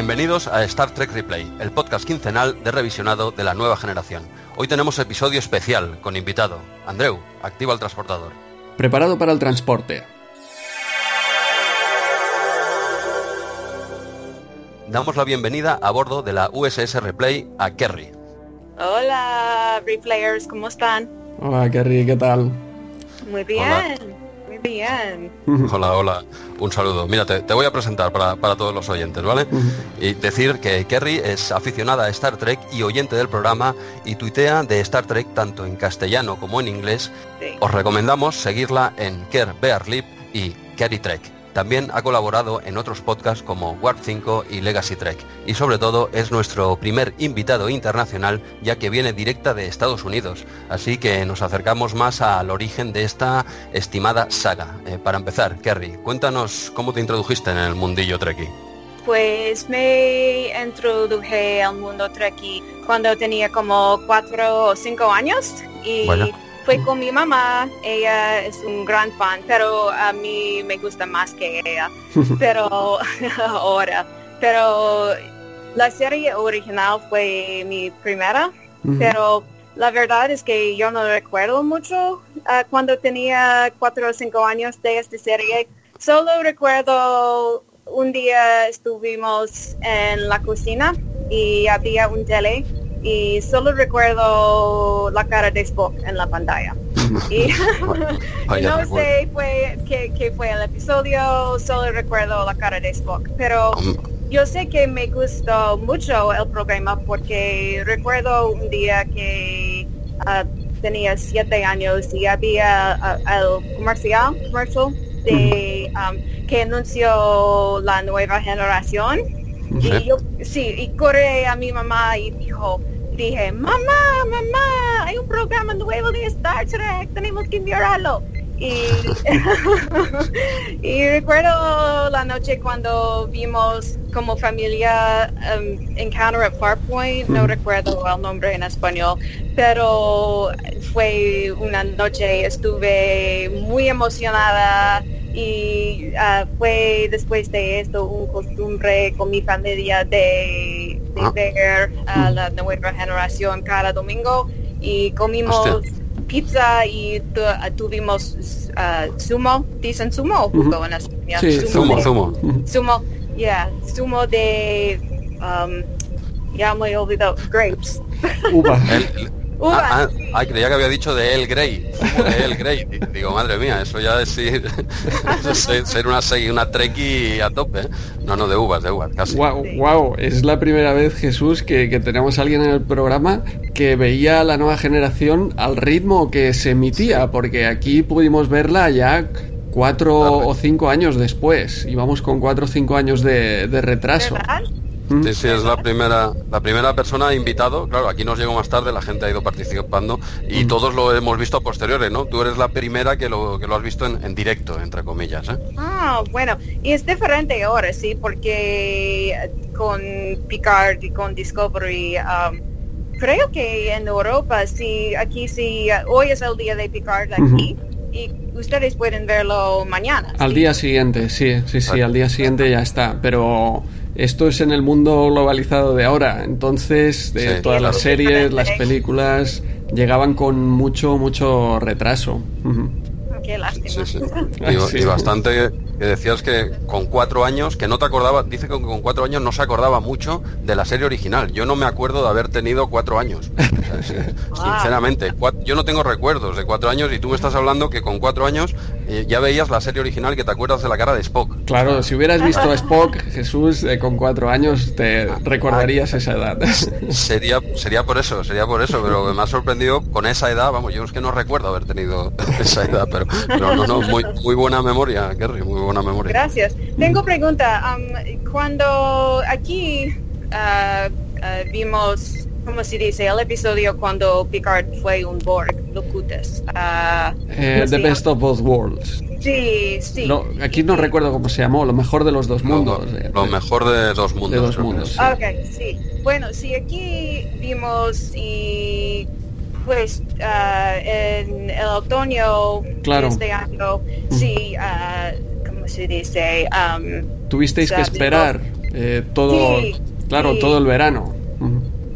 Bienvenidos a Star Trek Replay, el podcast quincenal de revisionado de la nueva generación. Hoy tenemos episodio especial con invitado. Andreu, activa el transportador. Preparado para el transporte. Damos la bienvenida a bordo de la USS Replay a Kerry. Hola, Replayers, ¿cómo están? Hola, Kerry, ¿qué tal? Muy bien. Hola. Bien. Hola, hola, un saludo. Mira, te, te voy a presentar para, para, todos los oyentes, ¿vale? Y decir que Kerry es aficionada a Star Trek y oyente del programa y tuitea de Star Trek tanto en castellano como en inglés. Sí. Os recomendamos seguirla en Ker Bear Lip y Kerry Trek. También ha colaborado en otros podcasts como Warp 5 y Legacy Trek. Y sobre todo es nuestro primer invitado internacional ya que viene directa de Estados Unidos. Así que nos acercamos más al origen de esta estimada saga. Eh, para empezar, Kerry, cuéntanos cómo te introdujiste en el mundillo Trekkie. Pues me introduje al mundo Trekkie cuando tenía como cuatro o cinco años y. fue con mi mamá. Ella es un gran fan, pero a mí me gusta más que ella. pero ahora, pero la serie original fue mi primera, pero la verdad es que yo no recuerdo mucho ah, cuando tenía cuatro o cinco años de esta serie. Solo recuerdo un día estuvimos en la cocina y había un tele y solo recuerdo la cara de Spock en la pantalla. Y, no sé fue, qué, qué fue el episodio, solo recuerdo la cara de Spock. Pero yo sé que me gustó mucho el programa porque recuerdo un día que ah, tenía siete años y había ah, el comercial, commercial de, um, que anunció la nueva generación. Y yo, sí, y corrí a mi mamá y dijo, dije, mamá, mamá, hay un programa nuevo de Star Trek, tenemos que mirarlo. Y, y recuerdo la noche cuando vimos como familia um, Encounter at Farpoint, no recuerdo el nombre en español, pero fue una noche, estuve muy emocionada y ah, fue después de esto un costumbre con mi familia de, de Ah. ver a la nueva generación cada domingo y comimos Hostia. pizza y tu- ah, tuvimos ah, sumo, dicen sumo o jugo en España. Sí, Zumo, de- zumo. Sumo, yeah, sumo de, um, ya me he olvidado, grapes. Uva. El- Uva, ah, ah, ah, creía que había dicho de El Grey. de El Grey. Di- Digo, madre mía, eso ya es ir- eso es ser, ser una, una Trekkie a tope. ¿eh? No, no, de uvas, de uvas, casi. Wow, wow, es la primera vez, Jesús, que, que tenemos a alguien en el programa que veía la nueva generación al ritmo que se emitía, porque aquí pudimos verla ya cuatro Claro. o cinco años después. Y vamos con cuatro o cinco años de, de retraso. ¿Verdad? Sí, sí, es la primera, la primera persona invitado. Claro, aquí nos llegó más tarde, la gente ha ido participando y todos lo hemos visto a posteriores, ¿no? Tú eres la primera que lo, que lo has visto en, en directo, entre comillas, ¿eh? Ah, bueno, y es diferente ahora, sí, porque con Picard y con Discovery, um, creo que en Europa, sí, aquí sí, hoy es el día de Picard aquí, y ustedes pueden verlo mañana. Al ¿sí? día siguiente, sí, sí, sí, al día siguiente ya está. Pero esto es en el mundo globalizado de ahora. Entonces, de Sí, todas claro. las series, las películas, llegaban con mucho, mucho retraso. Qué lástima. Sí, sí. Ay, Y, bastante que decías que con cuatro años, que no te acordaba, dice que con cuatro años no se acordaba mucho de la serie original. Yo no me acuerdo de haber tenido cuatro años. O sea, sí, sinceramente, cua- yo no tengo recuerdos de cuatro años y tú me estás hablando que con cuatro años eh, ya veías la serie original que te acuerdas de la cara de Spock. Claro, si hubieras visto a Spock, Jesús, eh, con cuatro años, te recordarías esa edad. Sería, sería por eso, sería por eso, pero me ha sorprendido con esa edad, vamos, yo es que no recuerdo haber tenido esa edad, pero, pero no, no, muy, muy buena memoria, Kerry, muy buena memoria. Gracias. Tengo pregunta. um, cuando aquí ah, ah, vimos, ¿cómo se dice? El episodio cuando Picard fue un Borg, Locutus. ah, Eh, ¿cómo the Best of Both Worlds. Sí, sí. No, aquí no recuerdo cómo se llamó, lo mejor de los dos mundos. eh, lo mejor de dos mundos. De dos mundos. Ok, sí. Bueno, sí, aquí vimos y pues ah, en el otoño Claro. de este año, sí, ah, ¿cómo se dice? Um, Tuvisteis que esperar eh, todo, Sí, claro, sí. todo el verano.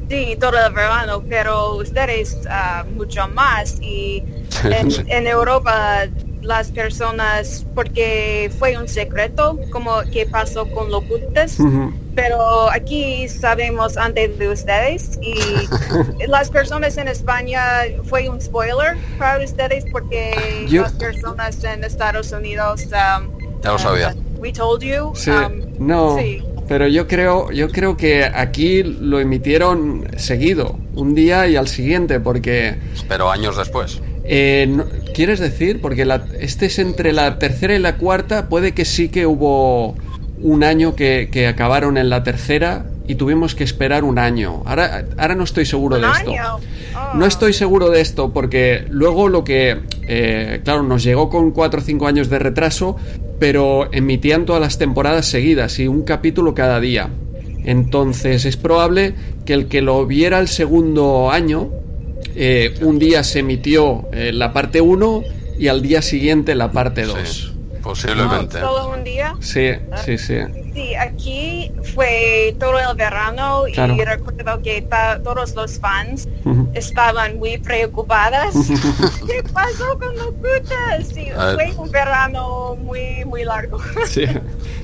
Sí, todo el verano, pero ustedes ah, mucho más y en, en Europa las personas, porque fue un secreto como que pasó con los cutas, Ujú. pero aquí sabemos antes de ustedes y las personas en España fue un spoiler para ustedes porque Yo- las personas en Estados Unidos um, Ya lo sabía. uh, we told you Sí, um, no, sí. pero yo creo, yo creo que aquí lo emitieron seguido, un día y al siguiente, porque Pero años después. Eh, no- ¿quieres decir? Porque la- este es entre la tercera y la cuarta, puede que sí que hubo un año que, que acabaron en la tercera y tuvimos que esperar un año. Ahora, ahora no estoy seguro de esto. Oh. No estoy seguro de esto porque luego lo que, eh, claro, nos llegó con 4 o 5 años de retraso, pero emitían todas las temporadas seguidas y un capítulo cada día. Entonces es probable que el que lo viera el segundo año, eh, un día se emitió eh, la parte 1 y al día siguiente la parte 2. Sí, posiblemente. solo un día. Sí, sí, sí. Sí, aquí fue todo el verano Claro. y recuerdo que ta- todos los fans estaban muy preocupadas. ¿Qué pasó con los putas? Sí, A ver. fue un verano muy, muy largo. Sí,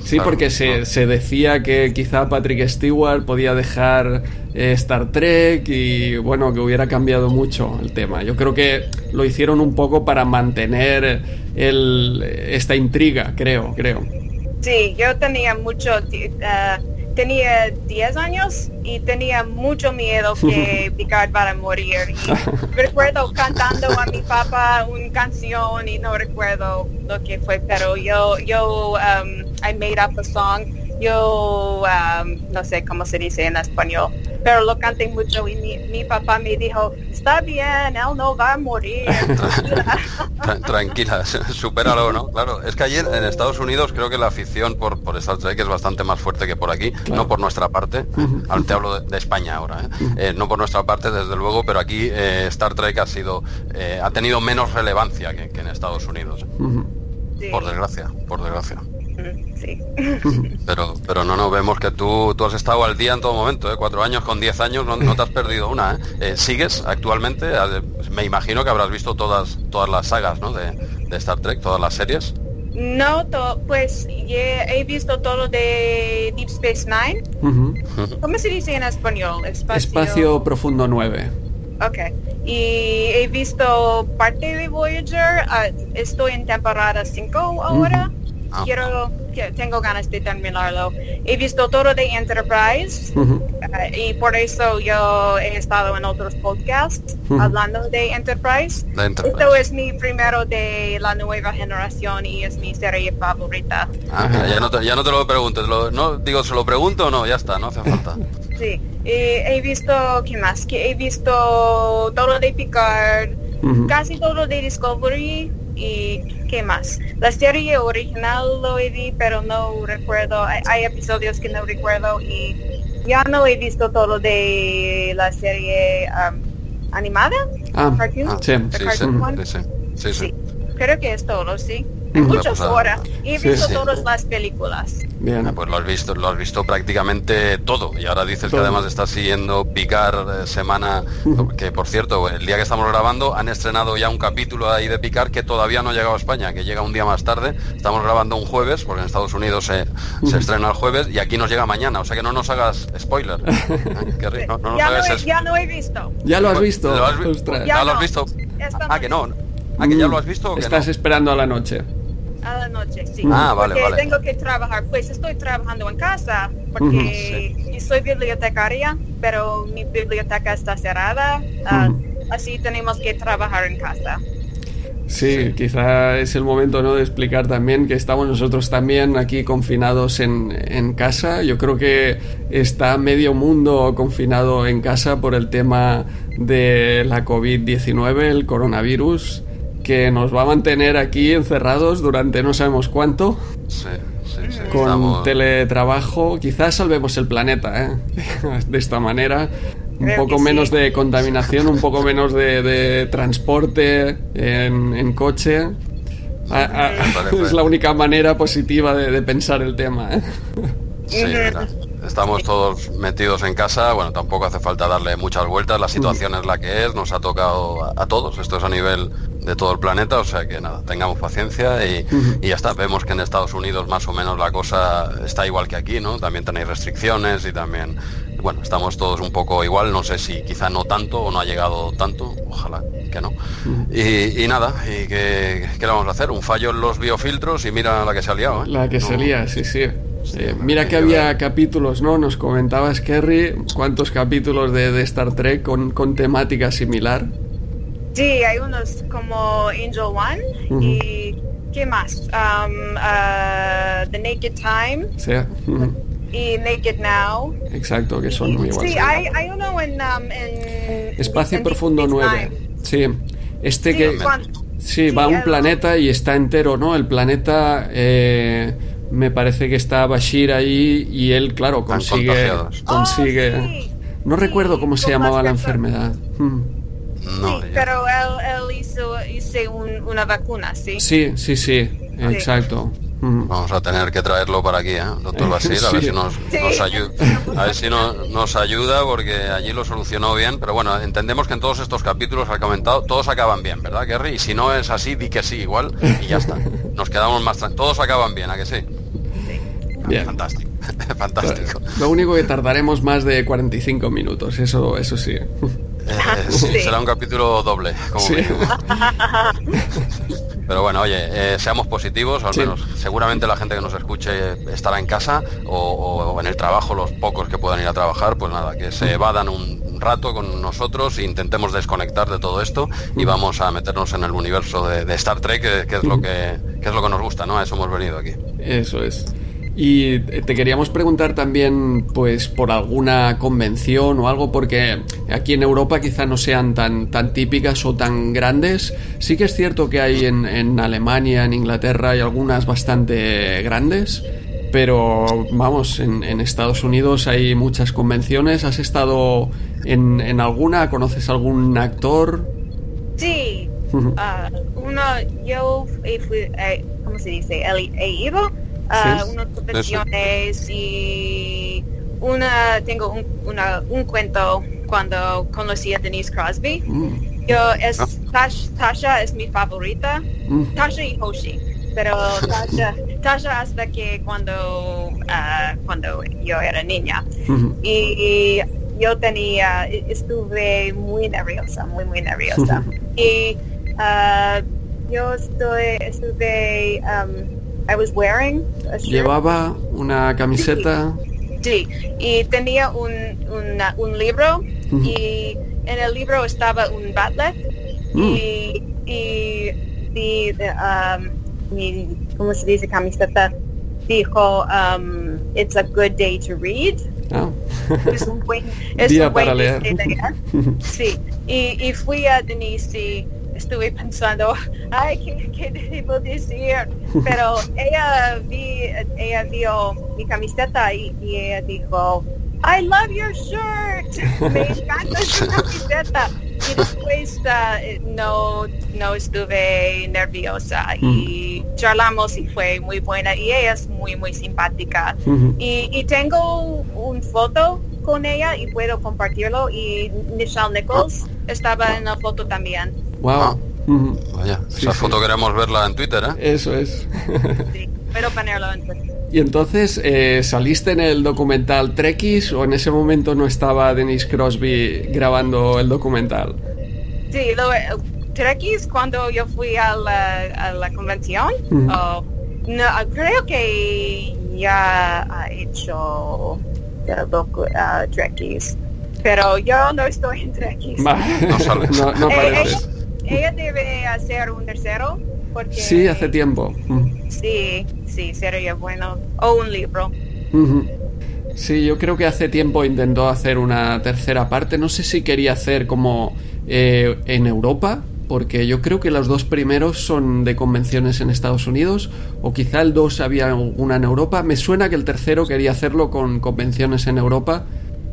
sí Claro, porque se, se decía que quizá Patrick Stewart podía dejar eh, Star Trek y bueno, que hubiera cambiado mucho el tema. Yo creo que lo hicieron un poco para mantener el, esta intriga, creo, creo. Sí, yo tenía mucho, eh, tenía 10 años y tenía mucho miedo que Picard va a morir. Y recuerdo cantando a mi papá una canción y no recuerdo lo que fue, pero yo, yo, um, I made up a song. Yo, um, no sé cómo se dice en español, pero lo canté mucho y mi, mi papá me dijo, está bien, él no va a morir. tranquila". Tra- Tranquila, supéralo, ¿no? Claro, es que allí en Estados Unidos creo que la afición por, por Star Trek es bastante más fuerte que por aquí, no por nuestra parte, ahora te hablo de, de España ahora, ¿eh? Eh, no por nuestra parte desde luego, pero aquí eh, Star Trek ha sido, eh, ha tenido menos relevancia que, que en Estados Unidos, ¿eh? Sí, por desgracia, por desgracia. Sí. Pero, pero no, no, vemos que tú, tú has estado al día en todo momento, ¿eh? cuatro años con diez años, no, no te has perdido una. ¿eh? Eh, ¿Sigues actualmente? Eh, Me imagino que habrás visto todas, todas las sagas ¿no? de, de Star Trek, todas las series. No, to- pues he visto todo de Deep Space Nine. Ujú. ¿Cómo se dice en español? Espacio. Espacio Profundo 9. Ok. Y he visto parte de Voyager. ah, estoy en temporada 5 ahora. Ah. Quiero, que- tengo ganas de terminarlo. He visto todo de Enterprise. Ah, y por eso yo he estado en otros podcasts hablando de Enterprise. Esto es mi primero de la nueva generación y es mi serie favorita. Ah, ya, no te, ya no te lo preguntes, lo- no, digo, ¿se lo pregunto o no? Ya está, no hace falta. Sí, eh, he visto, ¿qué más? Que he visto todo de Picard, casi todo de Discovery y ¿qué más? La serie original lo he visto, pero no recuerdo, hay, hay episodios que no recuerdo y ya no he visto todo de la serie um, animada, Ah, cartoon, Ah, sí. Sí, creo que es todo, sí. Muchas ah, horas y he sí, visto sí. todas las películas. Bien. Ah, pues lo has visto, lo has visto prácticamente todo. Y ahora dices que además estás siguiendo Picar eh, semana, que por cierto, el día que estamos grabando han estrenado ya un capítulo ahí de Picar que todavía no ha llegado a España, que llega un día más tarde. Estamos grabando un jueves, porque en Estados Unidos se, se estrena el jueves, y aquí nos llega mañana. O sea que no nos hagas spoiler. No, no nos ya, no hagas he, es- ya no he visto. ¿Ya lo has visto? ¿Lo has vi- Ostras. ¿Ya lo has no. visto? Ah, que no. Ah, que ya Mm. lo has visto o que Estás no? esperando a la noche. A la noche, sí. Ah, vale, porque vale. tengo que trabajar. Pues estoy trabajando en casa porque soy bibliotecaria, pero mi biblioteca está cerrada. ah. Así tenemos que trabajar en casa. Sí, quizá es el momento ¿no? de explicar también que estamos nosotros también aquí confinados en, en casa. Yo creo que está medio mundo confinado en casa por el tema de la COVID-19, el coronavirus, que nos va a mantener aquí encerrados durante no sabemos cuánto, Sí, sí, sí. con estamos- teletrabajo. Quizás salvemos el planeta ¿eh? de esta manera. Un Creo poco menos sí. de contaminación, un poco menos de, de transporte en, en coche. A- a- Vale, es la única manera positiva de, de pensar el tema. ¿eh? Sí, estamos todos metidos en casa, bueno, tampoco hace falta darle muchas vueltas, la situación es la que es, nos ha tocado a, a todos, esto es a nivel de todo el planeta, o sea que nada, tengamos paciencia y, y, ya está. Vemos que en Estados Unidos más o menos la cosa está igual que aquí, ¿no? También tenéis restricciones y también, bueno, estamos todos un poco igual, no sé si quizá no tanto o no ha llegado tanto, ojalá que no. Y, y nada, ¿y qué, qué, le vamos a hacer? Un fallo en los biofiltros y mira la que se ha liado, ¿eh? La que no, se lía, sí, sí. Eh, mira que había capítulos, ¿no? Nos comentabas, Kerry, cuántos capítulos de, de Star Trek con, con temática similar. Sí, hay unos como Angel One uh -huh. y ¿qué más? Um, uh, The Naked Time. Sí. Uh -huh. Y Naked Now. Exacto, que son muy iguales. Sí, hay, hay, uno en, um, en Espacio en Profundo 9. Time. Sí. Este Sí, que Juan. sí, Sí, va a un el- planeta y está entero, ¿no? El planeta eh, me parece que está Bashir ahí y él, claro, consigue consigue Oh, sí. No Sí, recuerdo cómo se llamaba la enfermedad. Hmm. no, sí, ya. pero él, él hizo, hizo un- una vacuna, ¿sí? Sí, sí, sí, exacto. Hmm. Vamos a tener que traerlo para aquí, ¿eh? doctor Basil, a ver si nos, nos ayuda, a ver si no- nos ayuda, porque allí lo solucionó bien. Pero bueno, entendemos que en todos estos capítulos ha comentado, todos acaban bien, ¿verdad, Kerry? Y si no es así, di que sí, igual, y ya está. Nos quedamos más Todos acaban bien, ¿a que sí? Bien. Fantástico, fantástico. Lo único que tardaremos más de 45 minutos, eso, eso sí. Eh, sí, Sí. Será un capítulo doble, como Sí. Pero bueno, oye, eh, seamos positivos, al Sí. menos seguramente la gente que nos escuche estará en casa o, o en el trabajo, los pocos que puedan ir a trabajar, pues nada, que se evadan un rato con nosotros e intentemos desconectar de todo esto y vamos a meternos en el universo de, de Star Trek, que, que es lo que, que es lo que nos gusta, ¿no? A eso hemos venido aquí. Eso es. Y te queríamos preguntar también, pues, por alguna convención o algo, porque aquí en Europa quizá no sean tan, tan típicas o tan grandes. Sí que es cierto que hay en, en Alemania, en Inglaterra, hay algunas bastante grandes, pero vamos, en, en Estados Unidos hay muchas convenciones. ¿Has estado en, en alguna? ¿Conoces algún actor? Sí. Ah, uno, yo fui- eh, ¿cómo se dice? He, he ido Sí. unas convenciones y una, tengo un, una- un cuento cuando conocí a Denise Crosby. Mm, Yo es, Tash- Tasha es mi favorita, mm, Tasha y Hoshi, pero Tasha, Tasha hasta que cuando, ah, cuando yo era niña. ujú. y yo tenía, estuve muy nerviosa, muy, muy nerviosa. y uh, yo estoy, estuve, um, I was wearing a shirt. Llevaba una camiseta. Sí, y tenía un, una- un libro y en el libro estaba un batlet Mm. y, y um, mi, ¿cómo se dice? Camiseta dijo, um, it's a good day to read. Ah. Es un buen, es Día un buen para leer. Sí, y, y fui a Denise y estuve pensando, ay, ¿qué, qué debo decir? Pero ella, vi, ella vio mi camiseta y, y ella dijo, I love your shirt, me encanta su camiseta. Y después ah, no, no estuve nerviosa y charlamos y fue muy buena y ella es muy, muy simpática. Y, y tengo un foto con ella y puedo compartirlo y Nichelle Nichols estaba en la foto también. Wow. Ujú. Vaya, Sí, esa sí. foto queremos verla en Twitter, ¿eh? Eso es. Sí, puedo ponerlo en Twitter. y entonces, eh, ¿saliste en el documental Trekkies o en ese momento no estaba Denise Crosby grabando el documental? Sí, lo, eh, Trekkies cuando yo fui a la, a la convención, Ujú. oh, no, creo que ya ha hecho el docu, ah, Trekkies, pero yo no estoy en Trekkies. No sale. no, no Eh, parece. Ella, debe hacer un tercero porque Sí, hace tiempo. Mm. Sí, sí, sería bueno. O un libro. Sí, yo creo que hace tiempo intentó hacer una tercera parte. No sé si quería hacer como eh, en Europa, porque yo creo que los dos primeros son de convenciones en Estados Unidos, o quizá el 2 había alguna en Europa. Me suena que el tercero quería hacerlo con convenciones en Europa,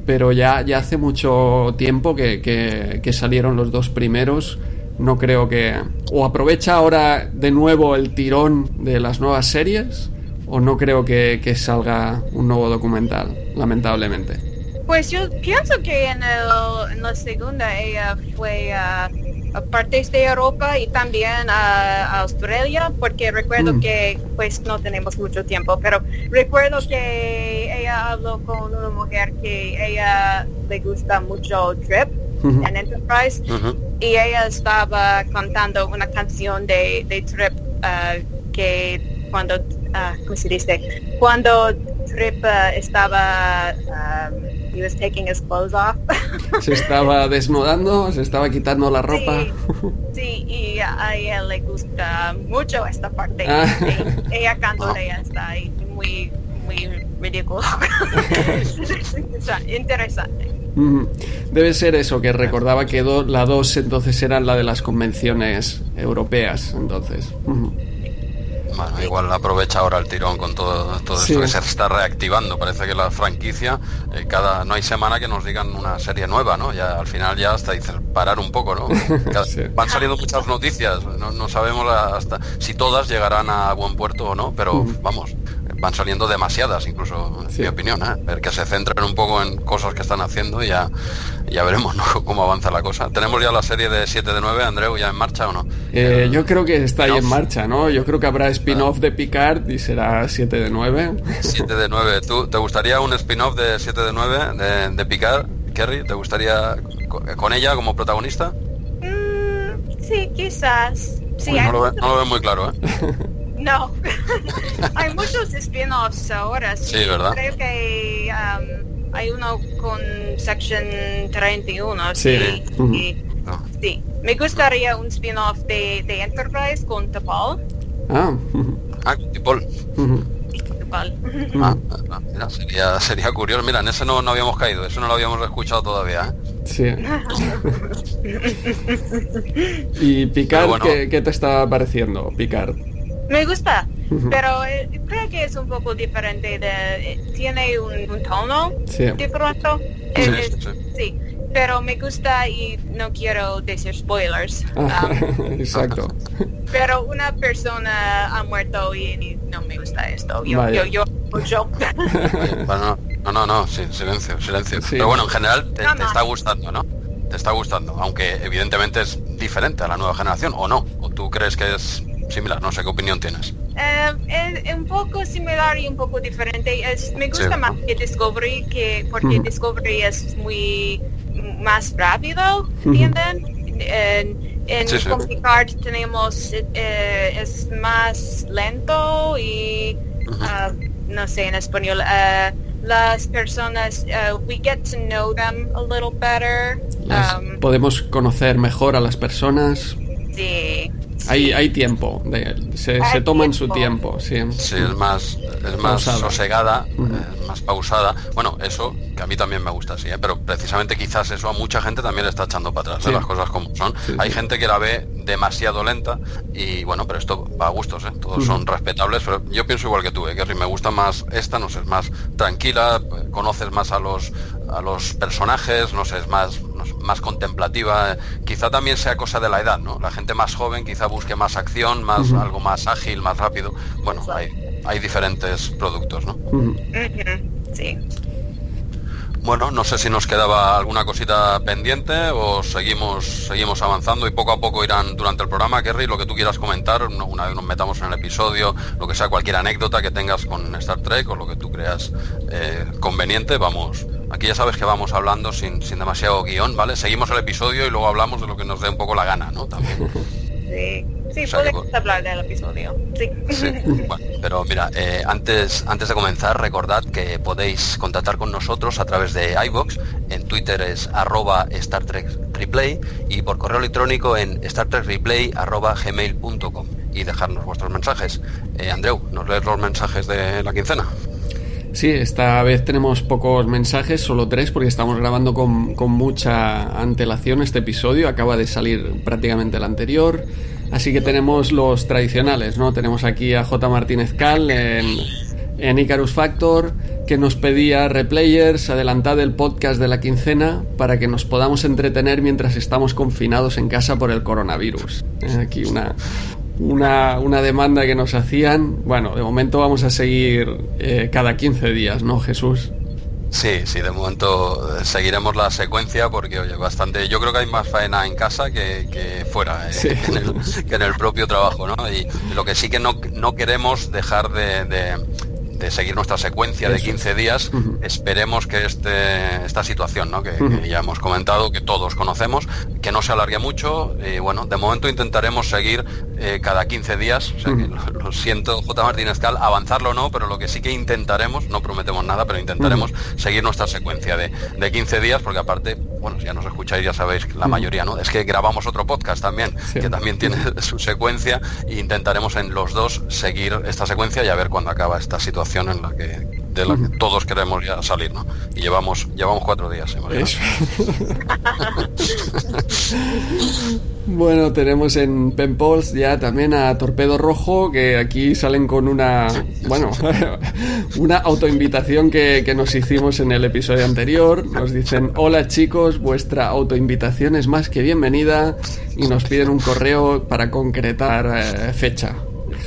pero ya, ya hace mucho tiempo que, que- que salieron los dos primeros. No creo que... O aprovecha ahora de nuevo el tirón de las nuevas series, o no creo que, que salga un nuevo documental, lamentablemente. Pues yo pienso que en, el, en la segunda ella fue a, a partes de Europa y también a, a Australia, porque recuerdo Mm. que pues no tenemos mucho tiempo, pero recuerdo que ella habló con una mujer que ella le gusta mucho Trip Ujú. en Enterprise Ujú. y ella estaba cantando una canción de, de Trip ah, que cuando, ah, ¿cómo se dice? Cuando Trip ah, estaba, um, he was taking his clothes off. Se estaba desnudando, se estaba quitando la ropa. Sí, sí, y a ella le gusta mucho esta parte. Ah. de ella cándole está ahí muy, muy ridículo. Interesante. Debe ser eso, que recordaba que do- la 2 entonces era la de las convenciones europeas, entonces. Bueno, igual aprovecha ahora el tirón con todo, todo Sí. esto que se está reactivando. Parece que la franquicia, eh, cada no hay semana que nos digan una serie nueva, ¿no? Ya al final ya hasta dices parar un poco, ¿no? Cada- Sí. Van saliendo muchas noticias, no, no sabemos hasta si todas llegarán a buen puerto o no, pero vamos, van saliendo demasiadas, incluso en Sí. mi opinión, ¿eh? Ver que se centren un poco en cosas que están haciendo y ya, ya veremos ¿no? cómo avanza la cosa. ¿Tenemos ya la serie de 7 de 9, Andreu, ya en marcha o no? Eh, El- yo creo que está ahí en marcha, ¿no? Yo creo que habrá spin-off de Picard y será 7 de 9. 7 de 9. ¿Tú, ¿Te gustaría un spin-off de 7 de 9 de, de Picard, Kerry? ¿Te gustaría co- con ella como protagonista? Mm, sí, quizás. Sí, Uy, hay no, lo ve, no lo veo muy claro, ¿eh? No, hay muchos spin-offs ahora. Sí, Sí, ¿verdad? Creo que um, hay uno con Section 31. Sí. Sí, No. sí. Me gustaría un spin-off de, de Enterprise con T'Pol. Ah, Ah, tipo... ujú, T'Pol. Ah, ah, mira, sería, sería curioso. Mira, en ese no, no habíamos caído, eso no lo habíamos escuchado todavía, ¿eh? sí. ¿Y Picard bueno. ¿qué, qué te está pareciendo, Picard? Me gusta, pero eh, creo que es un poco diferente. De, eh, tiene un, un tono Sí. diferente. Sí, Eh, sí, es- sí. sí, pero me gusta y no quiero decir spoilers. Ah, Um, Exacto. pero una persona ha muerto y, y no me gusta esto. Yo, Vaya. yo, yo, yo. Bueno, no, no, no, sí, silencio, silencio. Sí. Pero bueno, en general te, No, te está gustando, ¿no? Te está gustando, aunque evidentemente es diferente a la nueva generación, ¿o no? ¿O tú crees que es similar? No sé qué opinión tienes. Eh, es un poco similar y un poco diferente. Es, me gusta Sí. más que Discovery, que porque. Discovery es muy más rápido, ¿entienden? En, en Sí, sí. tenemos, eh, es más lento y, ah, no sé en español, ah, las personas, we get to know them a little better. Las- Um, podemos conocer mejor a las personas. sí. Hay, hay tiempo, de- se, Hay se toman su tiempo. tiempo, sí. Sí, es más, es más Pausada. sosegada, eh, más pausada. Bueno, eso que a mí también me gusta, sí, ¿eh? pero precisamente quizás eso a mucha gente también le está echando para atrás, ¿eh? Sí. las cosas como son. Sí, Hay sí. gente que la ve demasiado lenta y bueno, pero esto va a gustos, ¿eh? todos son respetables, pero yo pienso igual que tú, ¿eh? que me gusta más esta, no sé, es más tranquila, eh, conoces más a los a los personajes, no sé, es más más contemplativa, eh, quizá también sea cosa de la edad, ¿no? La gente más joven quizá busque más acción, más algo más ágil, más rápido. Bueno, hay, hay diferentes productos, ¿no? Sí. Bueno, no sé si nos quedaba alguna cosita pendiente o seguimos seguimos avanzando y poco a poco irán durante el programa, Kerry, lo que tú quieras comentar, una vez nos metamos en el episodio, lo que sea, cualquier anécdota que tengas con Star Trek o lo que tú creas eh, conveniente, vamos. Aquí ya sabes que vamos hablando sin, sin demasiado guion, ¿vale? Seguimos el episodio y luego hablamos de lo que nos dé un poco la gana, ¿no? También. Sí, sí O sea que podemos hablar del episodio. Sí. Sí, bueno, pero mira, eh, antes, antes de comenzar, recordad que podéis contactar con nosotros a través de iBox, en Twitter es arroba Star Trek Replay y por correo electrónico en arroba gmail.com y dejarnos vuestros mensajes. Eh, Andreu, ¿nos lees los mensajes de la quincena? Sí, esta vez tenemos pocos mensajes, solo tres, porque estamos grabando con, con mucha antelación este episodio. Acaba de salir prácticamente el anterior. Así que tenemos los tradicionales, ¿no? Tenemos aquí a J. Martínez Cal en, en Icarus Factor, que nos pedía replayers, adelantad el podcast de la quincena para que nos podamos entretener mientras estamos confinados en casa por el coronavirus. Aquí una, una, una demanda que nos hacían. Bueno, de momento vamos a seguir eh, cada 15 días, ¿no, Jesús? Sí, sí, de momento eh, seguiremos la secuencia porque, oye, bastante, yo creo que hay más faena en casa que, que fuera, eh, que, en el, que, en el, propio trabajo, ¿no? Y lo que sí que no, no queremos dejar de, de de seguir nuestra secuencia de 15 días, esperemos que este, esta situación, ¿no? que, ya hemos comentado, que todos conocemos, que no se alargue mucho. Y bueno, de momento intentaremos seguir eh, cada 15 días. O sea, que lo, lo, siento, J. Martínez Cal, avanzarlo no, pero lo que sí que intentaremos, no prometemos nada, pero intentaremos seguir nuestra secuencia de, de 15 días, porque aparte, bueno, si ya nos escucháis, ya sabéis la mayoría, ¿no? Es que grabamos otro podcast también, sí. que también tiene su secuencia, e intentaremos en los dos seguir esta secuencia y a ver cuándo acaba esta situación en la que de la que todos queremos ya salir, ¿no? Y llevamos llevamos cuatro días, bueno, tenemos en Penpols ya también a Torpedo Rojo, que aquí salen con una, bueno, una autoinvitación que, que nos hicimos en el episodio anterior. Nos dicen, hola chicos, vuestra autoinvitación es más que bienvenida y nos piden un correo para concretar eh, fecha.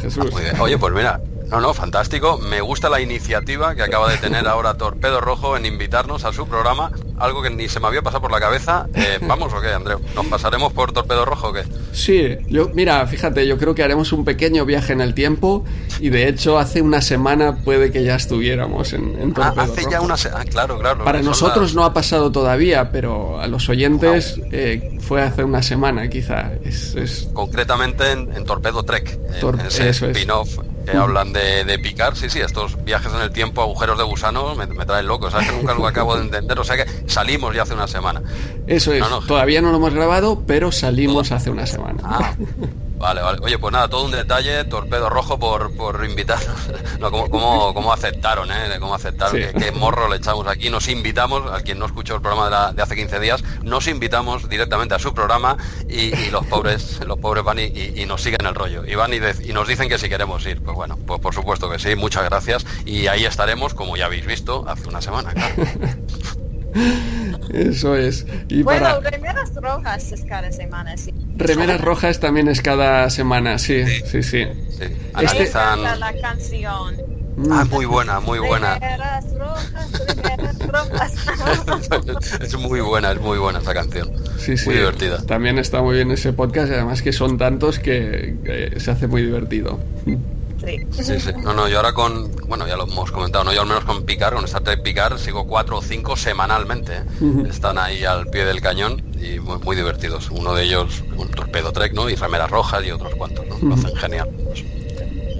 Jesús. Ah, Oye, pues mira, no, no, fantástico. Me gusta la iniciativa que acaba de tener ahora Torpedo Rojo en invitarnos a su programa, algo que ni se me había pasado por la cabeza. Eh, ¿Vamos o qué, Andreu? ¿Nos pasaremos por Torpedo Rojo o qué? Sí, yo, mira, fíjate, yo creo que haremos un pequeño viaje en el tiempo y de hecho hace una semana puede que ya estuviéramos en, en Torpedo ah, hace Rojo. ya una semana, ah, claro, claro. Para nosotros las... no ha pasado todavía, pero a los oyentes no. eh, fue hace una semana quizá. Es, es... Concretamente en, en, Torpedo Trek, Tor en ese spin-off que hablan de, de, picar, sí, sí, estos viajes en el tiempo, agujeros de gusano, me, me traen loco, ¿sabes? Que nunca lo acabo de entender, o sea que salimos ya hace una semana. Eso es, no, no, todavía no lo hemos grabado, pero salimos ¿Todo? hace una semana. Ah. Vale, vale. Oye, pues nada, todo un detalle, Torpedo Rojo por, por invitarnos. No, ¿cómo, cómo, cómo aceptaron, eh? ¿Cómo aceptaron? Sí. ¿Qué, ¿Qué, morro le echamos aquí? Nos invitamos, a quien no escuchó el programa de, la, de hace 15 días, nos invitamos directamente a su programa y, y los pobres los pobres van y, y, y, nos siguen el rollo. Y van y, de, y nos dicen que si queremos ir. Pues bueno, pues por supuesto que sí, muchas gracias. Y ahí estaremos, como ya habéis visto, hace una semana, claro. Eso es. Y bueno, para... remeras rojas es cada semana, sí. Remeras rojas también es cada semana, sí, sí, sí. sí. sí. Analizan... la canción. Ah, muy buena, muy buena. Remeras rojas, remeras rojas. es muy buena, es muy buena esa canción. Sí, sí. Muy divertida. También está muy bien ese podcast y además que son tantos que, que se hace muy divertido. Sí. sí, sí. No, no, yo ahora con, bueno, ya lo hemos comentado, ¿no? Yo al menos con Picar, con Star Trek Picar, sigo cuatro o cinco semanalmente. ¿eh? Uh -huh. Están ahí al pie del cañón y muy, muy, divertidos. Uno de ellos, un torpedo Trek, ¿no? Y remeras rojas y otros cuantos, ¿no? Uh -huh. Lo hacen genial.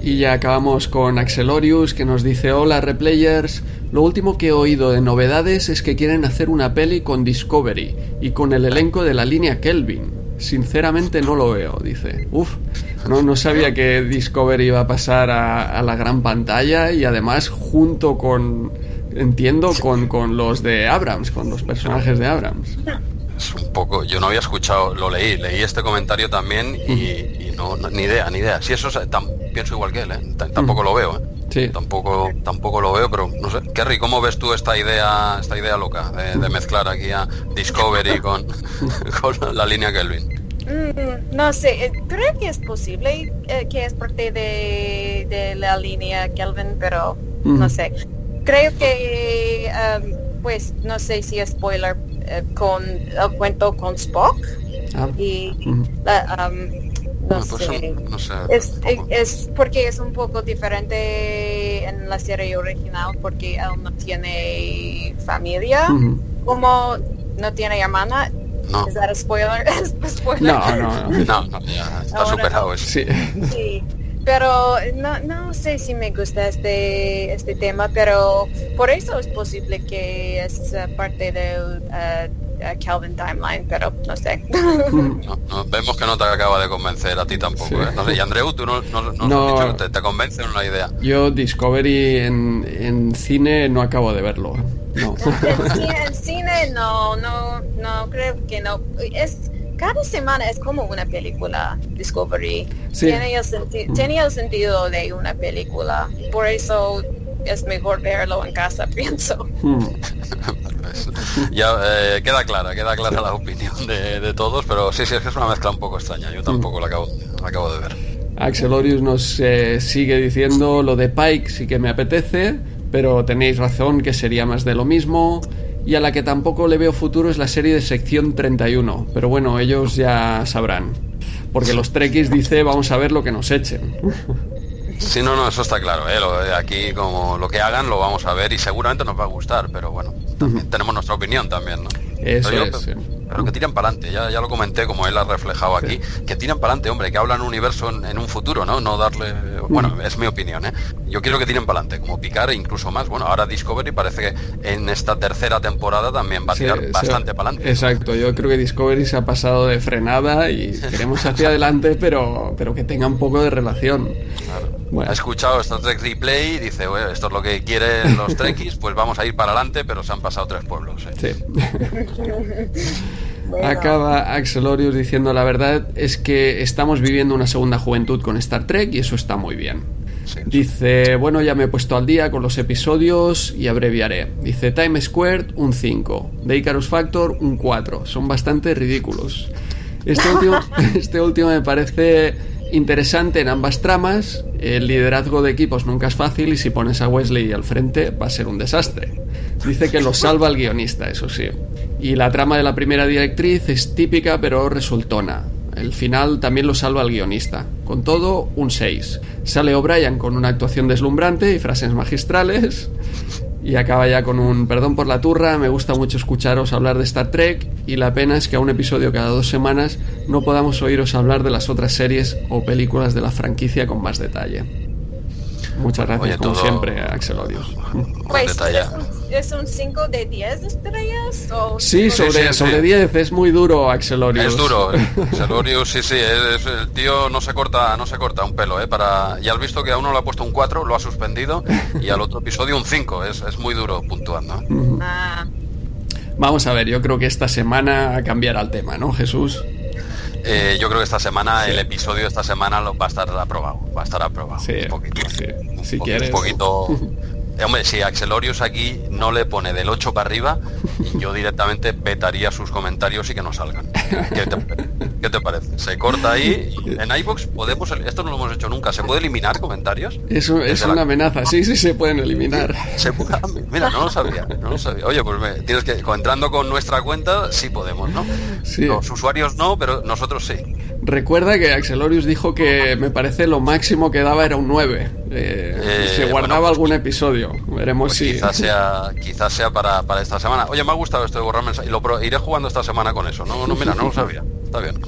Y ya acabamos con Axelorius que nos dice hola replayers. Lo último que he oído de novedades es que quieren hacer una peli con Discovery y con el elenco de la línea Kelvin. Sinceramente no lo veo, dice. Uf, no, no sabía que Discovery iba a pasar a, a la gran pantalla y además junto con, entiendo, con, con los de Abrams, con los personajes de Abrams es un poco yo no había escuchado lo leí leí este comentario también y, y no, no, ni idea ni idea si eso tam, pienso igual que él ¿eh? tampoco lo veo ¿eh? Sí. tampoco tampoco lo veo pero no sé Kerry cómo ves tú esta idea esta idea loca de, de mezclar aquí a Discovery con, con la línea Kelvin Mm, no sé, eh, creo que es posible eh, que es parte de, de, la línea Kelvin, pero mm. no sé. Creo que, um, pues, no sé si es spoiler, eh, con el cuento con Spock. Ah. Y mm. la, um, no, no, pues sé. no, sé. Es, es, porque es un poco diferente en la serie original porque él no tiene familia, -hmm. como no tiene hermana no. ¿Es that spoiler? spoiler? No, no, no. no, no ya está superado eso. Sí. sí. Pero no, no sé si me gusta este, este tema, pero por eso es posible que es uh, parte del uh, uh, Calvin Timeline, pero no sé. No, no, vemos que no te acaba de convencer a ti tampoco. Sí. ¿eh? No sé, y Andreu, tú no, no, no, dicho, te, te, convence en la idea. Yo Discovery en, en cine no acabo de verlo. ¿eh? No. en, cine no, no, no creo que no. Es cada semana es como una película Discovery. Sí. Tiene, el senti tiene el sentido de una película. Por eso es mejor verlo en casa, pienso. Hmm. ya eh, queda clara, queda clara la opinión de, de, todos, pero sí, sí, es que es una mezcla un poco extraña. Yo tampoco hmm. la, acabo, la acabo de ver. Axelorius nos eh, sigue diciendo lo de Pike sí que me apetece, pero tenéis razón que sería más de lo mismo. Y a la que tampoco le veo futuro es la serie de sección 31. Pero bueno, ellos ya sabrán. Porque los Trekkies dice vamos a ver lo que nos echen. Sí, no, no, eso está claro. ¿eh? Lo aquí, como lo que hagan, lo vamos a ver y seguramente nos va a gustar, pero bueno, también tenemos nuestra opinión también, ¿no? Eso es. sí. Pero que tiran para adelante, ya, ya lo comenté como él ha reflejado aquí, que tiran para adelante, hombre, que hablan un universo en, en un futuro, ¿no? No darle, bueno, es mi opinión, ¿eh? Yo quiero que tiren para adelante, como picar e incluso más. Bueno, ahora Discovery parece que en esta tercera temporada también va a tirar sí, bastante para adelante. Exacto, yo creo que Discovery se ha pasado de frenada y queremos hacia adelante, pero, pero que tenga un poco de relación. Bueno. Ha escuchado Star Trek Replay y dice, "Bueno, esto es lo que quieren los Trekkies, pues vamos a ir para adelante, pero se han pasado tres pueblos. ¿eh?". Sí. Acaba Axelorius diciendo la verdad es que estamos viviendo una segunda juventud con Star Trek y eso está muy bien. Sí. Dice, bueno, ya me he puesto al día con los episodios y abreviaré. Dice, Time Squared un 5, The Icarus Factor un 4. Son bastante ridículos. Este último, este último me parece interesante en ambas tramas. El liderazgo de equipos nunca es fácil y si pones a Wesley al frente va a ser un desastre. Dice que lo salva el guionista, eso sí. Y la trama de la primera directriz es típica pero resultona. El final también lo salva el guionista. Con todo, un 6. Sale O'Brien con una actuación deslumbrante y frases magistrales. Y acaba ya con un perdón por la turra, me gusta mucho escucharos hablar de Star Trek y la pena es que a un episodio cada dos semanas no podamos oíros hablar de las otras series o películas de la franquicia con más detalle. Muchas gracias, Oye, como todo- siempre, Axel Odios. Pues. ¿es un 5 de 10 estrellas? O Sí, sobre, sí, sí. sobre 10, es muy duro, Axel Odios. Es duro, ¿eh? Celorius, sí, sí, es- es- el tío no se corta, no se corta un pelo, ¿eh? Para, y has visto que a uno le ha puesto un 4, lo ha suspendido, y al otro episodio un 5, es, es muy duro puntuando. ¿eh? Ah, Vamos a ver, yo creo que esta semana cambiará el tema, ¿no, Jesús? Eh, yo creo que esta semana, el episodio de esta semana lo, va a estar aprobado, va a estar aprobado. Sí, un poquito. sí, un si poquito- quieres. Un poquito... Eh, hombre, si Axelorius aquí no le pone del 8 para arriba, yo directamente vetaría sus comentarios y que no salgan. ¿Qué te, qué te parece? Se corta ahí. en iVoox podemos, esto no lo hemos hecho nunca, ¿se puede eliminar comentarios? Eso es la- una amenaza, sí, sí se pueden eliminar. Se puede- ah, Mira, no lo sabía, no lo sabía. Oye, pues me- tienes que, entrando con nuestra cuenta, sí podemos, ¿no? Sí. Los usuarios no, pero nosotros sí. Recuerda que Axelorius dijo que me parece lo máximo que daba era un 9. Eh, Eh, se guardaba bueno, pues- algún episodio. Veremos Pues si. quizás sea, quizás sea para, para esta semana. Oye, me ha gustado esto de borrar mensajes. Y lo pro- iré jugando esta semana con eso. No, no, mira, no lo sabía. Está bien.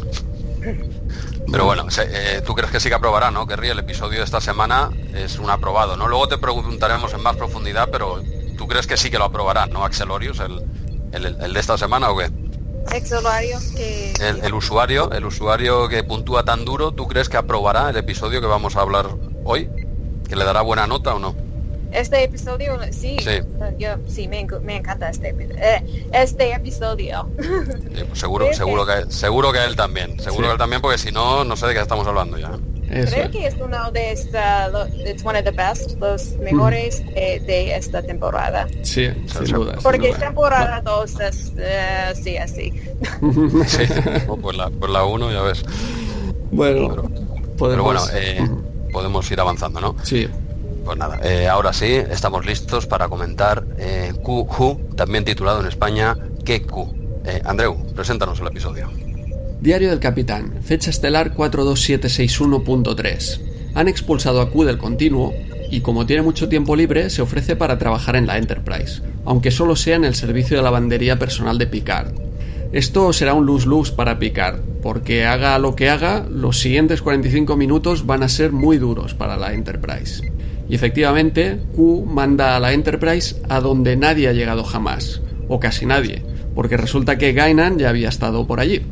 Pero bueno, se- eh, tú crees que sí que aprobará, ¿no? Que el episodio de esta semana es un aprobado, ¿no? Luego te preguntaremos en más profundidad, pero tú crees que sí que lo aprobará, ¿no? Axelorius, el, el, el de esta semana o qué? Que... El, el usuario, el usuario que puntúa tan duro, ¿tú crees que aprobará el episodio que vamos a hablar hoy? ¿Que le dará buena nota o no? Este episodio, sí, Sí. yo sí me, enc- me encanta este, eh, este episodio. Pues seguro, Creo seguro que seguro que él también, seguro Sí. que él también, porque si no, no sé de qué estamos hablando ya. Eso Creo es. que es uno de esta, lo- it's one of the best, los mejores eh, de esta temporada. Sí, sin duda. sin Porque duda. temporada 2 es, eh, sí, así. Sí, pues la, pues la uno ya ves. Bueno, Pero, podemos. pero bueno, eh, podemos ir avanzando, ¿no? Sí, Pues nada, eh, ahora sí, estamos listos para comentar eh, QQ, también titulado en España ¿Qué Q? Eh, Andreu, preséntanos el episodio. Diario del Capitán, fecha estelar 42761.3. Han expulsado a Q del continuo y como tiene mucho tiempo libre se ofrece para trabajar en la Enterprise, aunque solo sea en el servicio de lavandería personal de Picard. Esto será un lose-lose para Picard, porque haga lo que haga, los siguientes 45 minutos van a ser muy duros para la Enterprise. Y efectivamente, Q manda a la Enterprise a donde nadie ha llegado jamás, o casi nadie, porque resulta que Gainan ya había estado por allí.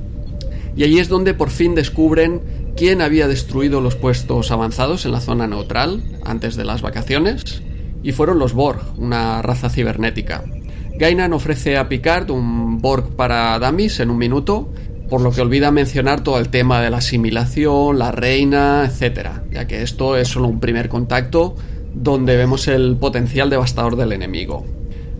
Y allí es donde por fin descubren quién había destruido los puestos avanzados en la zona neutral antes de las vacaciones. Y fueron los Borg, una raza cibernética. Gainan ofrece a Picard un Borg para Dummies en un minuto, por lo que olvida mencionar todo el tema de la asimilación, la reina, etc. Ya que esto es solo un primer contacto donde vemos el potencial devastador del enemigo.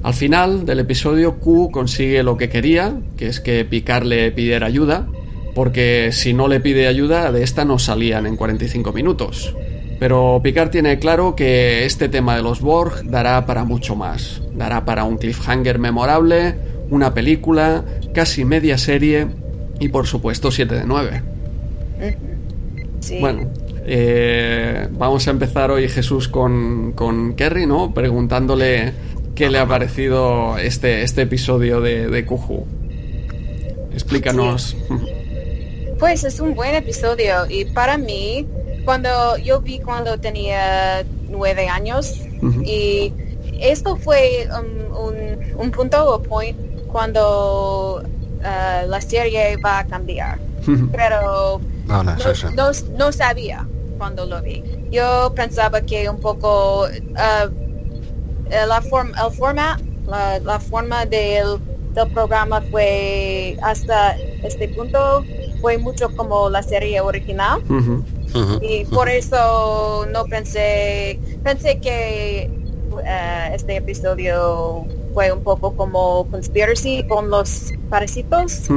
Al final del episodio, Q consigue lo que quería, que es que Picard le pidiera ayuda, porque si no le pide ayuda, de esta no salían en 45 minutos. Pero Picard tiene claro que este tema de los Borg dará para mucho más. Dará para un cliffhanger memorable, una película, casi media serie y por supuesto 7 de 9. Bueno, eh, vamos a empezar hoy Jesús con, con Kerry, ¿no? Preguntándole qué le ha parecido este, este episodio de, de. Explícanos. Pues es un buen episodio y para mí, cuando yo vi cuando tenía nueve años y esto fue un, un, punto o point cuando uh, la serie va a cambiar. Pero no, no, sabía cuando lo vi. Yo pensaba que un poco uh, la forma, el forma, la, la forma del, del, programa fue hasta este punto fue mucho como la serie original. Y por eso no pensé pensé que uh, este episodio fue un poco como conspiracy con los parásitos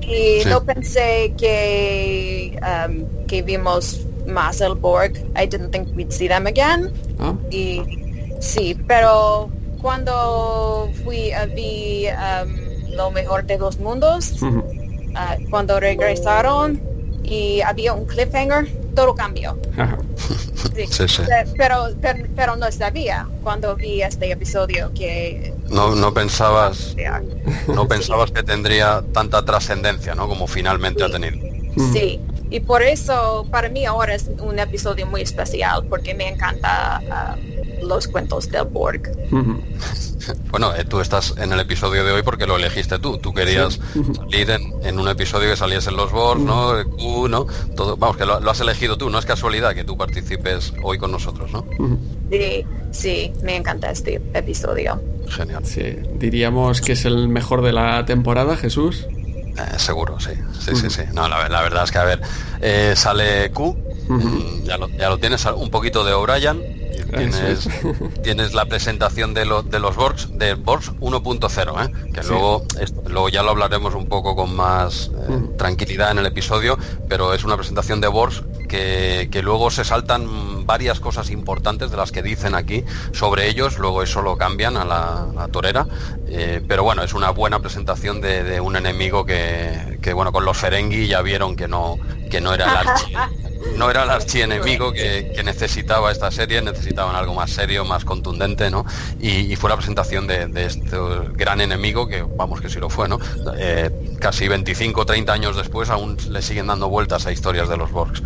y no pensé que um, que vimos más el Borg. I didn't think we'd see them again. Ah. y Sí, pero cuando fui a ver um, lo mejor de los mundos, uh, cuando regresaron y había un cliffhanger, todo cambió. Sí. Sí, pero, pero, no sabía cuando vi este episodio que no, no pensabas no pensabas que tendría tanta trascendencia no como finalmente ha tenido. Sí y por eso para mí ahora es un episodio muy especial porque me encanta uh, los cuentos del Borg. Bueno, eh, tú estás en el episodio de hoy porque lo elegiste tú. Tú querías salir en, un episodio que saliesen los Borg, ¿no? Q, ¿no? Todo, vamos, que lo, has elegido tú. No es casualidad que tú participes hoy con nosotros, ¿no? Sí, sí, me encanta este episodio. Genial. Sí, diríamos que es el mejor de la temporada, Jesús. Eh, seguro, sí. Sí, sí, sí. No, la, verdad es que, a ver, eh, sale Q, ya, lo, ya lo tienes, un poquito de O'Brien, Tienes, tienes, la presentación de, de los Borgs, de Borgs 1.0, ¿eh? que luego, luego ya lo hablaremos un poco con más eh, tranquilidad en el episodio, pero es una presentación de Borgs que, que, luego se saltan varias cosas importantes de las que dicen aquí sobre ellos, luego eso lo cambian a la, torera, eh, pero bueno, es una buena presentación de, un enemigo que, que, bueno, con los Ferengi ya vieron que no, que no era el archi no era el archienemigo que, que necesitaba esta serie, necesitaban algo más serio, más contundente, ¿no? Y, fue la presentación de, este gran enemigo, que vamos que sí lo fue, ¿no? Eh, casi 25 30 años después aún le siguen dando vueltas a historias de los Borgs.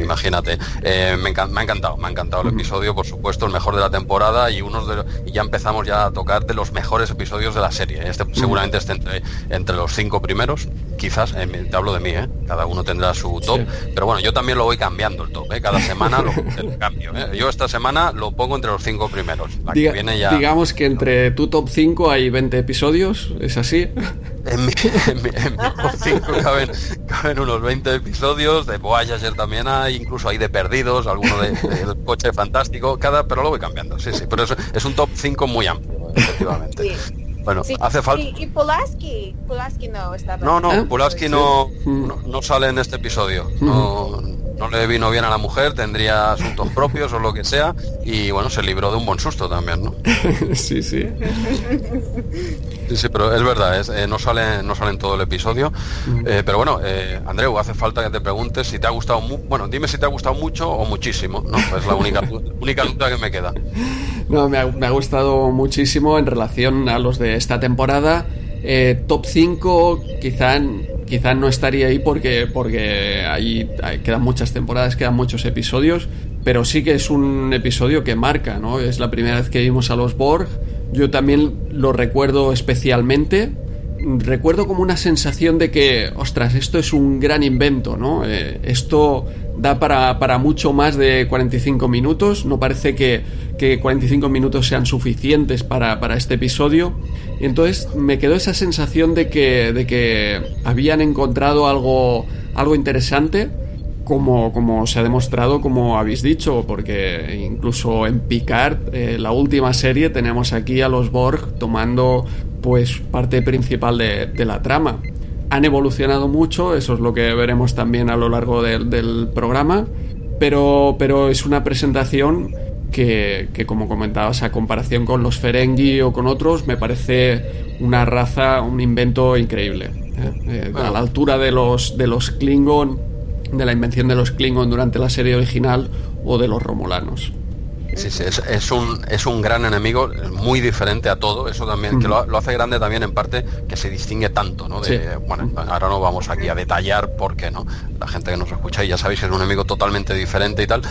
Imagínate. Eh, me, me, ha encantado, me ha encantado el episodio, por supuesto, el mejor de la temporada y unos de, y ya empezamos ya a tocar de los mejores episodios de la serie. Este seguramente esté entre, entre los cinco primeros, quizás, eh, te hablo de mí, ¿eh? cada uno tendrá su top, pero bueno, yo también lo voy cambiando el top, ¿eh? cada semana lo, cambio. ¿eh? Yo esta semana lo pongo entre los cinco primeros. Digamos que entre tu top 5 hay 20 episodios, ¿es así? En mi, top 5 caben, unos 20 episodios, de Voyager también hay, incluso hay de Perdidos, alguno de, Coche Fantástico, cada, pero lo voy cambiando, sí, sí, pero es, es un top 5 muy amplio, efectivamente. Bueno, hace falta. Y, Pulaski, Pulaski no está. No, no, ¿Eh? Pulaski no, no, sale en este episodio. No, no le vino bien a la mujer, tendría asuntos propios o lo que sea, y bueno, se libró de un buen susto también, ¿no? sí, sí. Sí, sí, pero es verdad, es, eh, no, sale, no sale en todo el episodio. Eh, pero bueno, eh, Andreu, hace falta que te preguntes si te ha gustado, bueno, dime si te ha gustado mucho o muchísimo, ¿no? Es la única, única duda que me queda. No, me ha, me ha, gustado muchísimo en relación a los de esta temporada. Top 5, quizá quizá no estaría ahí porque, porque ahí quedan muchas temporadas, quedan muchos episodios, pero sí que es un episodio que marca, ¿no? Es la primera vez que vimos a los Borg. Yo también lo recuerdo especialmente. Recuerdo como una sensación de que, ostras, esto es un gran invento, ¿no? Eh, esto da para, para, mucho más de 45 minutos. No parece que, que 45 minutos sean suficientes para, para este episodio. Entonces me quedó esa sensación de que, de que habían encontrado algo, algo interesante, como, como se ha demostrado, como habéis dicho, porque incluso en Picard, eh, la última serie, tenemos aquí a los Borg tomando pues parte principal de, de la trama. Han evolucionado mucho, eso es lo que veremos también a lo largo del, del programa, pero, pero es una presentación que, que, como comentabas, a comparación con los Ferengi o con otros, me parece una raza, un invento increíble. ¿eh? Eh, bueno. A la altura de los, de los Klingon, de la invención de los Klingon durante la serie original o de los Romulanos. Sí, sí, es, es, un, es un gran enemigo, muy diferente a todo, eso también, que lo, lo, hace grande también en parte que se distingue tanto, ¿no? De, sí. Bueno, ahora no vamos aquí a detallar por qué, ¿no? La gente que nos escucha y ya sabéis que es un enemigo totalmente diferente y tal,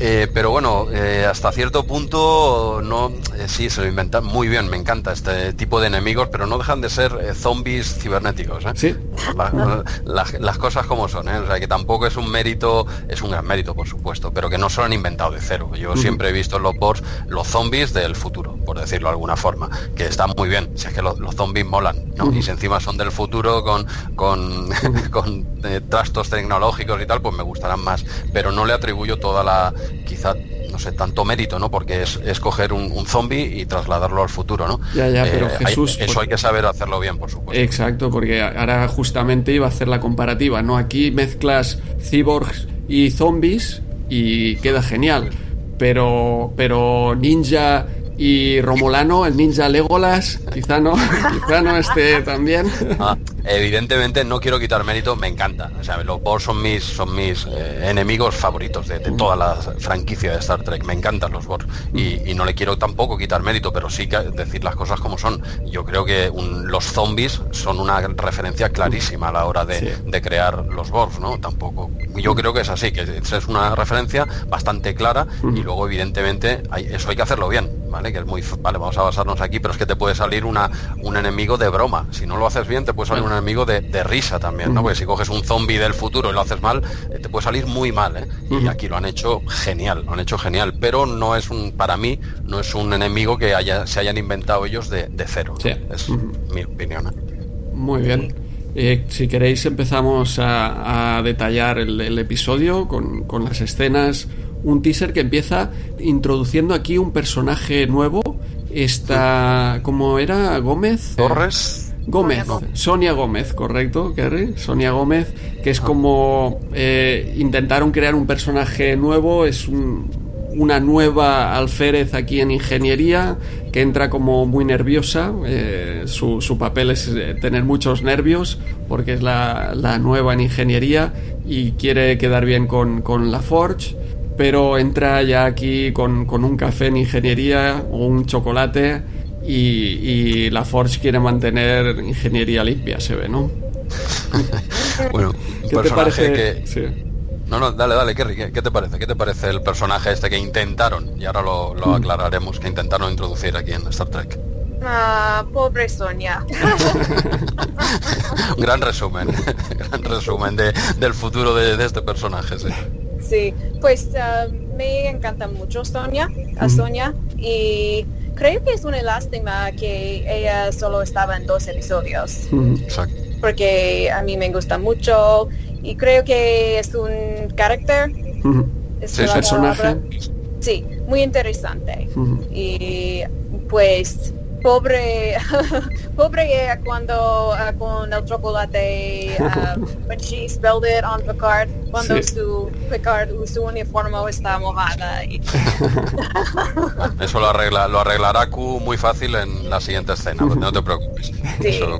eh, pero bueno, eh, hasta cierto punto, no, eh, sí, se lo inventan muy bien, me encanta este tipo de enemigos, pero no dejan de ser zombies cibernéticos. Sí. La, la, las cosas como son. O sea, que tampoco es un mérito, es un gran mérito, por supuesto, pero que no se lo han inventado de cero. Yo siempre he visto en los boards los zombies del futuro, por decirlo de alguna forma, que están muy bien, si es que los, los zombies molan, ¿no? Uh -huh. Y si encima son del futuro con, con, con eh, trastos tecnológicos y tal, pues me gustarán más, pero no le atribuyo toda la, quizá no sé, tanto mérito, ¿no? Porque es, es coger un, un zombie y trasladarlo al futuro, ¿no? Ya, ya, pero eh, Jesús... Hay, eso hay que saber hacerlo bien, por supuesto. Exacto, porque ahora justamente iba a hacer la comparativa, ¿no? Aquí mezclas cyborgs y zombies y queda genial pero, pero Ninja y Romulano, el ninja Legolas, quizá no, quizá no esté también. Ah, evidentemente no quiero quitar mérito, me encanta. O sea, los Borg son mis, son mis eh, enemigos favoritos de, de, toda la franquicia de Star Trek. Me encantan los Borg. Y, y, no le quiero tampoco quitar mérito, pero sí que decir las cosas como son. Yo creo que un, los zombies son una referencia clarísima a la hora de, sí. de crear los Borg, ¿no? Tampoco. Yo creo que es así, que es una referencia bastante clara y luego evidentemente hay, eso hay que hacerlo bien, ¿vale? Que es muy, vale, vamos a basarnos aquí, pero es que te puede salir una, un enemigo de broma. Si no lo haces bien, te puede salir un enemigo de, de risa también, ¿no? Porque si coges un zombie del futuro y lo haces mal, eh, te puede salir muy mal, ¿eh? Y aquí lo han hecho genial, lo han hecho genial, pero no es un, para mí, no es un enemigo que haya, se hayan inventado ellos de, de cero. ¿no? Sí. Es mi opinión. ¿eh? Muy bien. Eh, si queréis empezamos a, a detallar el, el, episodio con, con las escenas un teaser que empieza introduciendo aquí un personaje nuevo. Esta, ¿cómo era? Gómez. Torres. Gómez, Sonia Gómez, correcto, Kerry. Sonia Gómez, que es como eh, intentaron crear un personaje nuevo, es un, una nueva alférez aquí en ingeniería que entra como muy nerviosa. Eh, su, su, papel es eh, tener muchos nervios porque es la, la, nueva en ingeniería y quiere quedar bien con, con la Forge pero entra ya aquí con, con, un café en ingeniería o un chocolate y, y, la Forge quiere mantener ingeniería limpia, se ve, ¿no? bueno, un ¿Qué te parece? que... Sí. No, no, dale, dale, Kerry, ¿qué, ¿qué, te parece? ¿Qué te parece el personaje este que intentaron, y ahora lo, lo mm. aclararemos, que intentaron introducir aquí en Star Trek? Uh, pobre Sonia. un gran resumen, gran resumen de, del futuro de, de este personaje, sí. Sí, pues uh, me encanta mucho Sonia, a Sonia y creo que es una lástima que ella solo estaba en dos episodios. Exacto. Porque a mí me gusta mucho y creo que es un carácter. Es sí, personaje. Sí, muy interesante. Y pues pobre pobre ella cuando uh, con el chocolate uh, when she spelled it on Picard cuando sí. su Picard su uniforme está mojada y... eso lo arregla lo arreglará Q muy fácil en la siguiente escena no te preocupes sí. eso,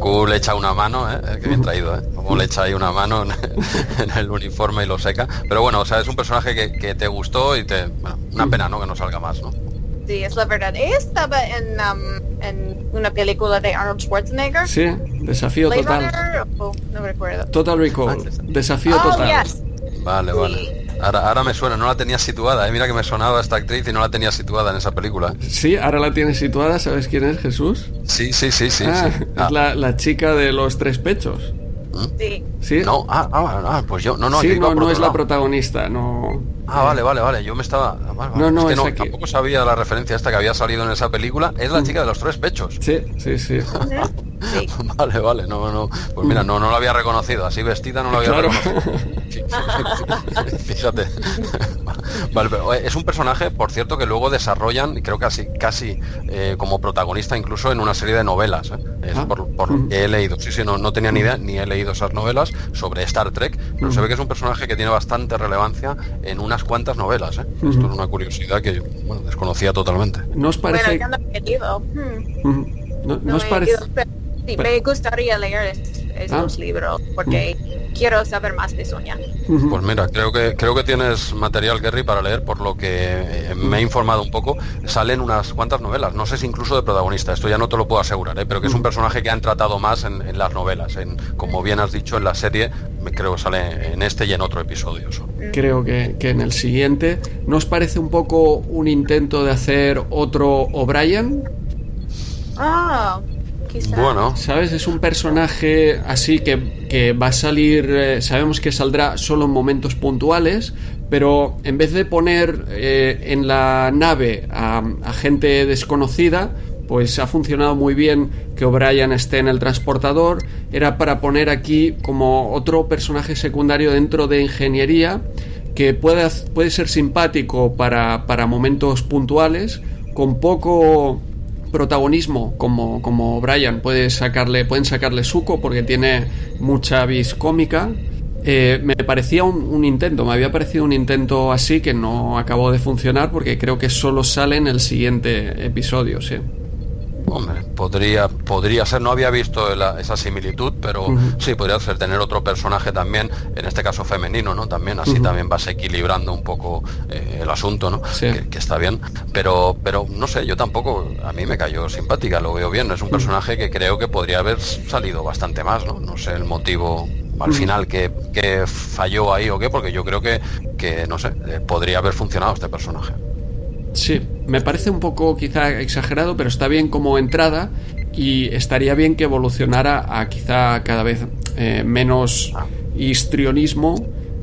Q le echa una mano ¿eh? que bien traído ¿eh? como le echa ahí una mano en el uniforme y lo seca pero bueno o sea es un personaje que, que te gustó y te bueno, una pena no que no salga más no Sí, es la verdad. Ella estaba en, um, en una película de Arnold Schwarzenegger. Sí, Desafío Blade Total. Runner, oh, no recuerdo. Total Recall. Desafío oh, Total. Yes. Vale, vale. Ahora, ahora, me suena, no la tenía situada. ¿eh? Mira que me sonaba esta actriz y no la tenía situada en esa película. Sí, ahora la tienes situada. ¿Sabes quién es Jesús? Sí, sí, sí, sí. Ah, sí. Es ah. la, la, chica de los tres pechos. Sí. ¿Sí? No, ah, ah, ah, pues yo, no, no. Sí, yo no, no es lado. la protagonista, no. Ah, vale, vale, vale. Yo me estaba. Vale, No, no, es que no, aquí. tampoco sabía la referencia esta que había salido en esa película. Es la chica de los tres pechos. Sí, sí, sí. vale, vale, no, no. Pues mira, no, no lo había reconocido. Así vestida no lo había reconocido. Fíjate. Vale, pero es un personaje, por cierto, que luego desarrollan, creo que casi, casi eh, como protagonista incluso en una serie de novelas. ¿eh? Es Ah. por, por lo que he leído. Sí, sí, no, no tenía ni idea, ni he leído esas novelas sobre Star Trek, pero se ve que es un personaje que tiene bastante relevancia en unas cuantas novelas. ¿eh? Esto es una curiosidad que yo bueno, desconocía totalmente. ¿No os Bueno, parece, no. Hmm. ¿No, no no os he parece, sí, me gustaría leer es- esos Ah. libros porque quiero saber más de Sonia. Pues mira, creo que creo que tienes material, Gary, para leer, por lo que eh, me he informado un poco. Salen unas cuantas novelas, no sé si incluso de protagonista, esto ya no te lo puedo asegurar, ¿eh? pero que es un personaje que han tratado más en, en las novelas. En, como bien has dicho, en la serie, me creo que sale en este y en otro episodio. solo. creo que, que en el siguiente. ¿No os parece un poco un intento de hacer otro O'Brien? Ah, Bueno, ¿Sabes? Es un personaje así que, que va a salir, eh, sabemos que saldrá solo en momentos puntuales, pero en vez de poner eh, en la nave a, a gente desconocida, pues ha funcionado muy bien que O'Brien esté en el transportador, era para poner aquí como otro personaje secundario dentro de ingeniería que puede, puede ser simpático para, para momentos puntuales, con poco protagonismo como, como Brian puede sacarle, pueden sacarle suco porque tiene mucha vis cómica. Eh, me parecía un, un intento, me había parecido un intento así que no acabó de funcionar porque creo que solo sale en el siguiente episodio, sí. Hombre, podría, podría ser, no había visto la- esa similitud, pero sí, podría ser tener otro personaje también, en este caso femenino, ¿no? También, así también vas equilibrando un poco eh, el asunto, ¿no? Sí. Que, que está bien. Pero, pero no sé, yo tampoco, a mí me cayó simpática, lo veo bien. Es un personaje que creo que podría haber salido bastante más, ¿no? No sé el motivo al final que, que falló ahí o qué, porque yo creo que, que no sé, eh, podría haber funcionado este personaje. Sí, me parece un poco quizá exagerado, pero está bien como entrada y estaría bien que evolucionara a quizá cada vez eh, menos histrionismo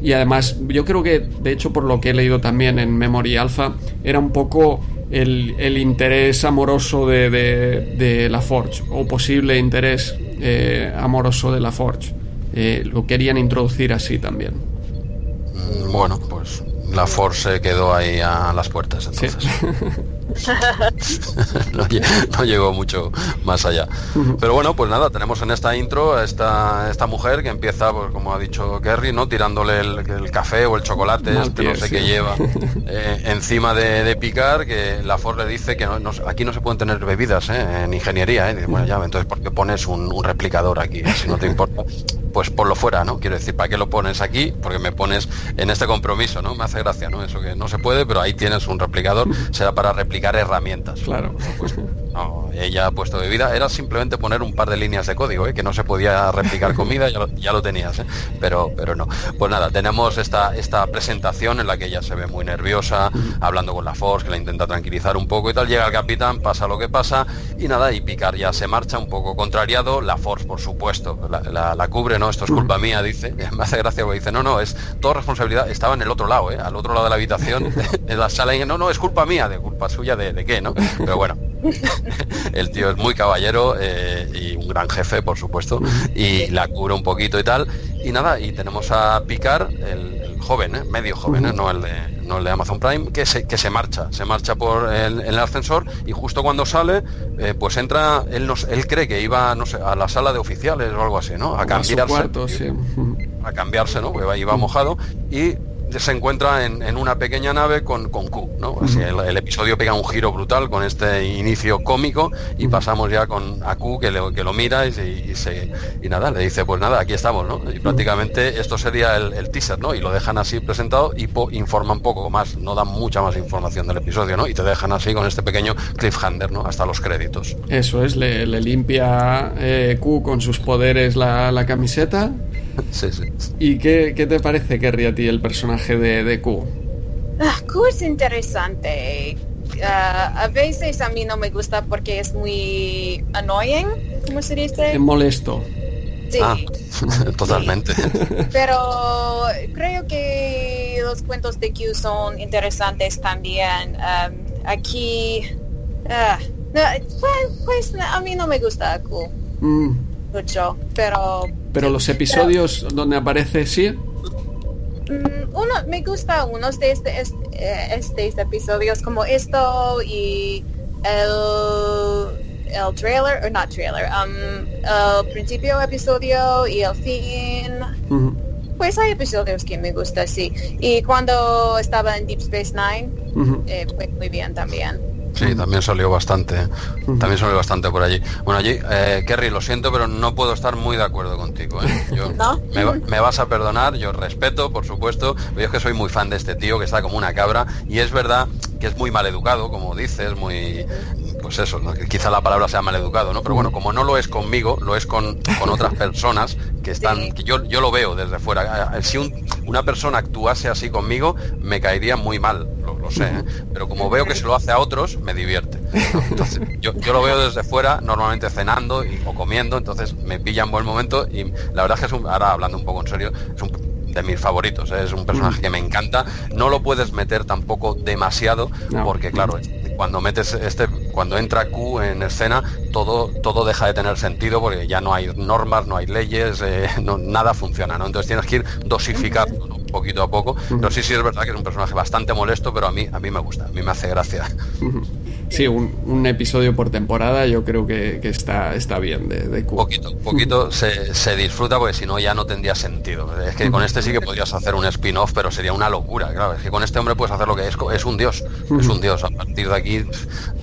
y además yo creo que de hecho por lo que he leído también en Memory Alpha era un poco el, interés amoroso de, de- de la Forge o posible interés eh, amoroso de la Forge. Eh, lo querían introducir así también. Mm, Bueno, pues la Force quedó ahí a las puertas, Sí. entonces. no, lle- no llegó mucho más allá. Pero bueno, pues nada, tenemos en esta intro a esta, esta mujer que empieza, pues, como ha dicho Kerry, ¿no? Tirándole el, el café o el chocolate, Mal este no sé sí. qué lleva, eh, encima de, de picar, que la Ford le dice que no- no- aquí no se pueden tener bebidas ¿eh? en ingeniería. ¿eh? Dice, bueno, ya, entonces, ¿por qué pones un, un replicador aquí? Si no te importa, pues ponlo fuera, ¿no? Quiero decir, ¿para qué lo pones aquí? Porque me pones en este compromiso, ¿no? Me hace gracia, ¿no? Eso que no se puede, pero ahí tienes un replicador, será para replicar herramientas. Claro. Pues, no, ella ha puesto bebida, era simplemente poner un par de líneas de código, ¿eh? que no se podía replicar comida, ya lo, ya lo tenías, ¿eh? pero, pero no. Pues nada, tenemos esta, esta presentación en la que ella se ve muy nerviosa, hablando con la Force, que la intenta tranquilizar un poco y tal, llega el capitán, pasa lo que pasa, y nada, y Picard ya se marcha un poco contrariado, la Force, por supuesto, la, la- la cubre, ¿no? Esto es culpa mía, dice, me hace gracia porque dice, no, no, es toda responsabilidad, estaba en el otro lado, ¿eh? al otro lado de la habitación, en la sala, y no, no, es culpa mía, de culpa suya, de, de qué, ¿no? Pero bueno, el tío es muy caballero eh, y un gran jefe, por supuesto, y la cubre un poquito y tal. Y nada, y tenemos a Picard, el, el joven, ¿eh? medio joven, ¿eh? no, el de, no el de Amazon Prime, que se, que se marcha, se marcha por el, el ascensor y justo cuando sale, eh, pues entra, él, nos, él cree que iba, no sé, a la sala de oficiales o algo así, ¿no? A cambiarse cuarto, sí. a cambiarse, ¿no? Porque iba mojado y se encuentra en, en una pequeña nave con, con Q, ¿no? Así el, el episodio pega un giro brutal con este inicio cómico y pasamos ya con a Q que, le- que lo mira y, se- y se, y nada, le dice, pues nada, aquí estamos, ¿no? Y prácticamente esto sería el, el teaser, ¿no? Y lo dejan así presentado y po- informan poco más, no dan mucha más información del episodio, ¿no? Y te dejan así con este pequeño cliffhanger, ¿no? Hasta los créditos. Eso es, le, le limpia eh, Q con sus poderes la, la camiseta. sí, sí. ¿Y qué, qué te parece, Kerry, a ti el personaje de, de Q? Ah, Q es interesante. Ah, a veces a mí no me gusta porque es muy annoying, ¿cómo se dice? Es molesto. Sí, Ah, totalmente. pero creo que los cuentos de Q son interesantes también. Um, aquí, no, pues, pues, a mí no me gusta Q. Mm. mucho, pero... Pero los episodios donde aparece, sí. Mm, uno, me gusta unos de este, este, eh, estos episodios como esto y el, el trailer, o no trailer, um, el principio episodio y el fin. Pues hay episodios que me gusta, sí. Y cuando estaba en Deep Space Nine, eh, fue muy bien también. Sí, también salió bastante. También salió bastante por allí. Bueno, allí, eh, Kerry, lo siento, pero no puedo estar muy de acuerdo contigo. ¿eh? Yo- ¿No? me, va- me vas a perdonar, yo respeto, por supuesto, pero yo es que soy muy fan de este tío que está como una cabra y es verdad que es muy mal educado, como dices, muy... Pues eso, quizá la palabra sea mal educado, ¿no? Pero bueno, como no lo es conmigo, lo es con, con otras personas que están, que yo, yo lo veo desde fuera. Si un- una persona actuase así conmigo, me caería muy mal, lo, lo sé, ¿eh? pero como veo que se lo hace a otros, me divierte. ¿no? Entonces, yo, yo lo veo desde fuera, normalmente cenando y- o comiendo, entonces me pilla en buen momento y la verdad es que es un, ahora hablando un poco en serio, es un de mis favoritos, ¿eh? es un personaje que me encanta, no lo puedes meter tampoco demasiado, No. porque claro, cuando metes este, cuando entra Q en escena, todo, todo deja de tener sentido porque ya no hay normas, no hay leyes, eh, no- nada funciona, ¿no? Entonces tienes que ir dosificando ¿no? poquito a poco. Pero sí, sí es verdad que es un personaje bastante molesto, pero a mí, a mí me gusta, a mí me hace gracia. Sí, un, un episodio por temporada yo creo que, que está, está bien de, de Q. poquito, poquito se, se disfruta porque si no ya no tendría sentido. Es que con este sí que podrías hacer un spin-off, pero sería una locura, claro. Es que con este hombre puedes hacer lo que es, es un dios, es un dios. A partir de aquí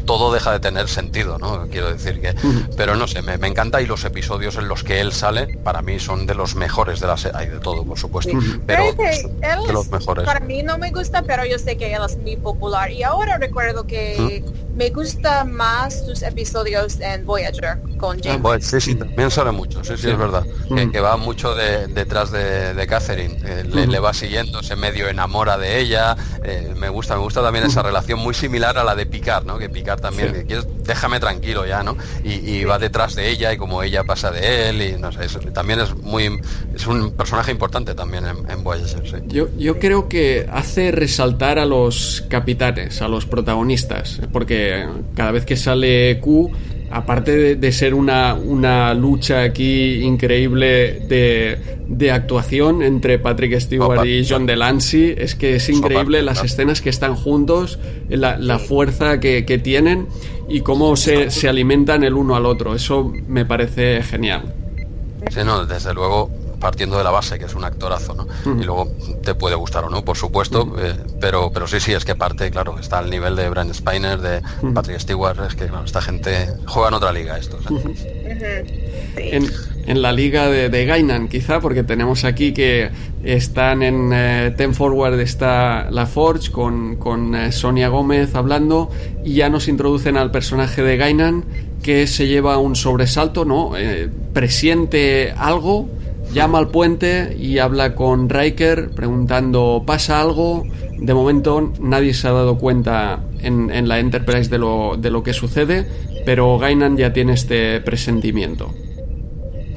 todo deja de tener sentido, ¿no? Quiero decir que, pero no sé, me, me encanta y los episodios en los que él sale para mí son de los mejores de la serie, hay de todo, por supuesto, pero de los es- mejores. para mí no me gusta, pero yo sé que él es muy popular. Y ahora recuerdo que me gusta más sus episodios en Voyager con James. Bueno, sí, sí, también sale mucho, sí, sí, Sí. es verdad. Que, Mm. que va mucho de- detrás de, de Catherine, eh, le, Mm. le va siguiendo, se medio enamora de ella. eh, me gusta, me gusta también esa relación muy similar a la de Picard, ¿no? Que Picard también, Sí. que quieres, déjame tranquilo ya, ¿no? Y, y va detrás de ella y como ella pasa de él y no sé, es- también es muy, es un personaje importante también en, en Voyager, sí. Yo, yo creo que hace resaltar a los capitanes, a los protagonistas, porque cada vez que sale Q, aparte de, de ser una, una lucha aquí increíble de, de actuación entre Patrick Stewart Opa. y John Delancey, es que es increíble las escenas que están juntos, la, la fuerza que, que tienen y cómo se, se alimentan el uno al otro. Eso me parece genial. Sí, no, desde luego partiendo de la base que es un actorazo, ¿no? Y luego te puede gustar o no, por supuesto, eh, pero pero sí, sí, es que parte, claro, está al nivel de Brian Spiner, de. Patrick Stewart, es que claro, esta gente juega en otra liga estos. ¿eh? Sí. en, en la liga de, de Gainan, quizá, porque tenemos aquí que están en eh, Ten Forward está la Forge con, con eh, Sonia Gómez hablando y ya nos introducen al personaje de Gainan que se lleva un sobresalto, ¿no? Eh, presiente algo, llama al puente y habla con Riker preguntando ¿pasa algo? De momento nadie se ha dado cuenta en, en la Enterprise de lo, de lo que sucede, pero Gainan ya tiene este presentimiento.